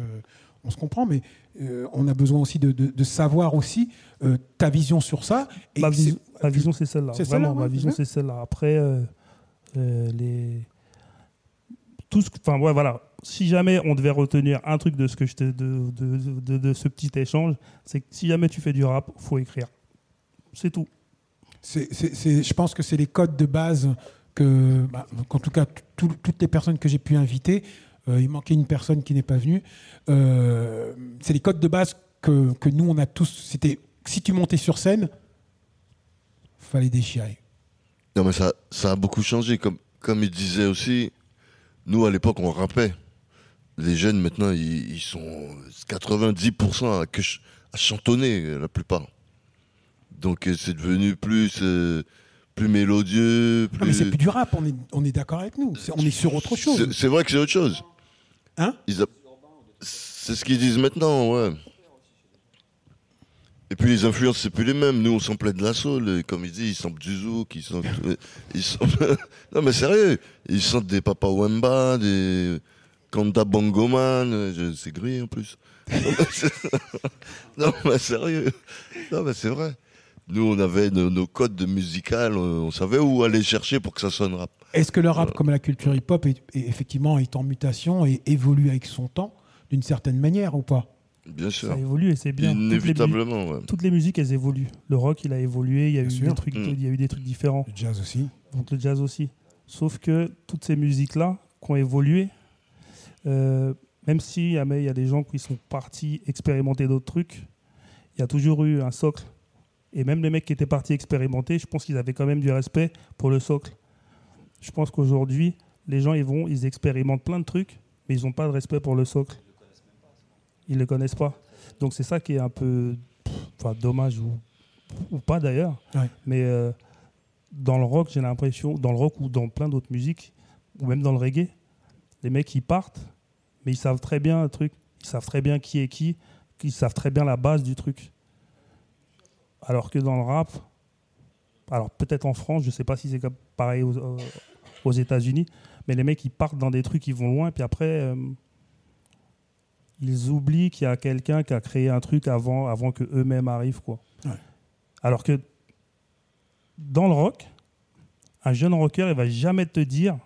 on se comprend, mais euh, on a besoin aussi de, de- de savoir aussi euh, ta vision sur ça. Et ma, vision, ma vision, c'est celle-là. C'est Vraiment, ma ouais, vision, c'est celle-là. Après, euh, les... tout ce enfin, ouais, voilà. Si jamais on devait retenir un truc de ce que je de, de, ce petit échange, c'est que si jamais tu fais du rap, faut écrire. C'est tout. C'est- je pense que c'est les codes de base que, bah, tout cas, tout- toutes les personnes que j'ai pu inviter Euh, il manquait une personne qui n'est pas venue. Euh, c'est les codes de base que, nous, on a tous. C'était si tu montais sur scène, fallait déchirer. Non, mais ça, a beaucoup changé. Comme, comme il disait aussi, nous, à l'époque, on rappait. Les jeunes, maintenant, ils, ils sont 90% à, chantonner, la plupart. Donc, euh, c'est devenu plus, plus mélodieux. Non, mais c'est plus du rap, on est, on est d'accord avec nous. On est sur autre chose. C'est- vrai que c'est autre chose. Hein? Ils a- C'est ce qu'ils disent maintenant, ouais. Et puis les influences, c'est plus les mêmes. Nous, on samplait de la soul, comme il dit, ils samplent du zouk, ils samplent... ils non, mais sérieux, ils sentent des Papa Wemba, des Kanda Bongoman, je- c'est gris en plus. Non, mais sérieux. Non, mais c'est vrai. Nous, on avait nos, nos codes de musical, on, savait où aller chercher pour que ça sonne rap. Est-ce que le rap, comme la culture hip-hop, est, est- effectivement est en mutation et évolue avec son temps d'une certaine manière ou pas? Bien sûr. Ça évolue et c'est bien. Toutes les Inévitablement, ouais. Toutes les musiques, elles évoluent. Le rock, il a évolué. Il y a, eu sûr. des, trucs, Mm. il y a eu des trucs différents. Le jazz aussi. Donc le jazz aussi. Sauf que toutes ces musiques-là qui ont évolué, euh, même s'il y, a- mais il y a des gens qui sont partis expérimenter d'autres trucs, il y a toujours eu un socle. Et même les mecs qui étaient partis expérimenter, je pense qu'ils avaient quand même du respect pour le socle. Je pense qu'aujourd'hui, les gens, ils vont, ils expérimentent plein de trucs, mais ils n'ont pas de respect pour le socle. Ils ne le connaissent pas. Donc c'est ça qui est un peu enfin, dommage ou, ou pas d'ailleurs. Ouais. Mais euh, dans le rock, j'ai l'impression, dans le rock ou dans plein d'autres musiques, ou même dans le reggae, les mecs ils partent, mais ils savent très bien un truc, ils savent très bien qui est qui, ils savent très bien la base du truc. Alors que dans le rap, alors peut-être en France, je sais pas si c'est pareil aux, États-Unis, mais les mecs ils partent dans des trucs, ils vont loin, puis après euh, ils oublient qu'il y a quelqu'un qui a créé un truc avant, avant que eux-mêmes arrivent quoi. Ouais. Alors que dans le rock, un jeune rocker, il va jamais te dire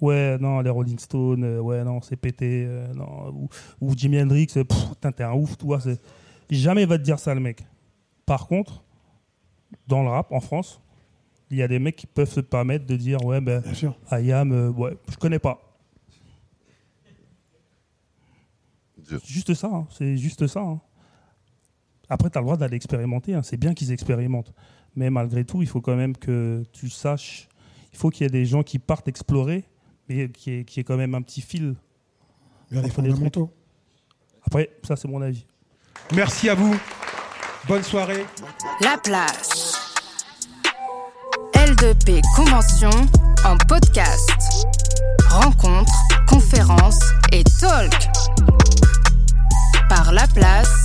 Ouais, non, les Rolling Stones, euh, ouais, non, c'est pété, euh, non, ou, ou Jimi Hendrix, putain, t'es un ouf, toi. Jamais il va te dire ça, le mec. Par contre, dans le rap, en France, il y a des mecs qui peuvent se permettre de dire Ouais, ben, Bien sûr. Ayam, euh, ouais, je connais pas. Juste ça, hein, c'est juste ça. hein. Après, tu as le droit d'aller expérimenter, hein, c'est bien qu'ils expérimentent. Mais malgré tout, il faut quand même que tu saches, il faut qu'il y ait des gens qui partent explorer, mais qui est, qui est quand même un petit fil. Vers les fondamentaux. Après, ça c'est mon avis. Merci à vous. Bonne soirée. La plage. L2P Convention en podcast. Rencontres, conférences et talk. Par La Place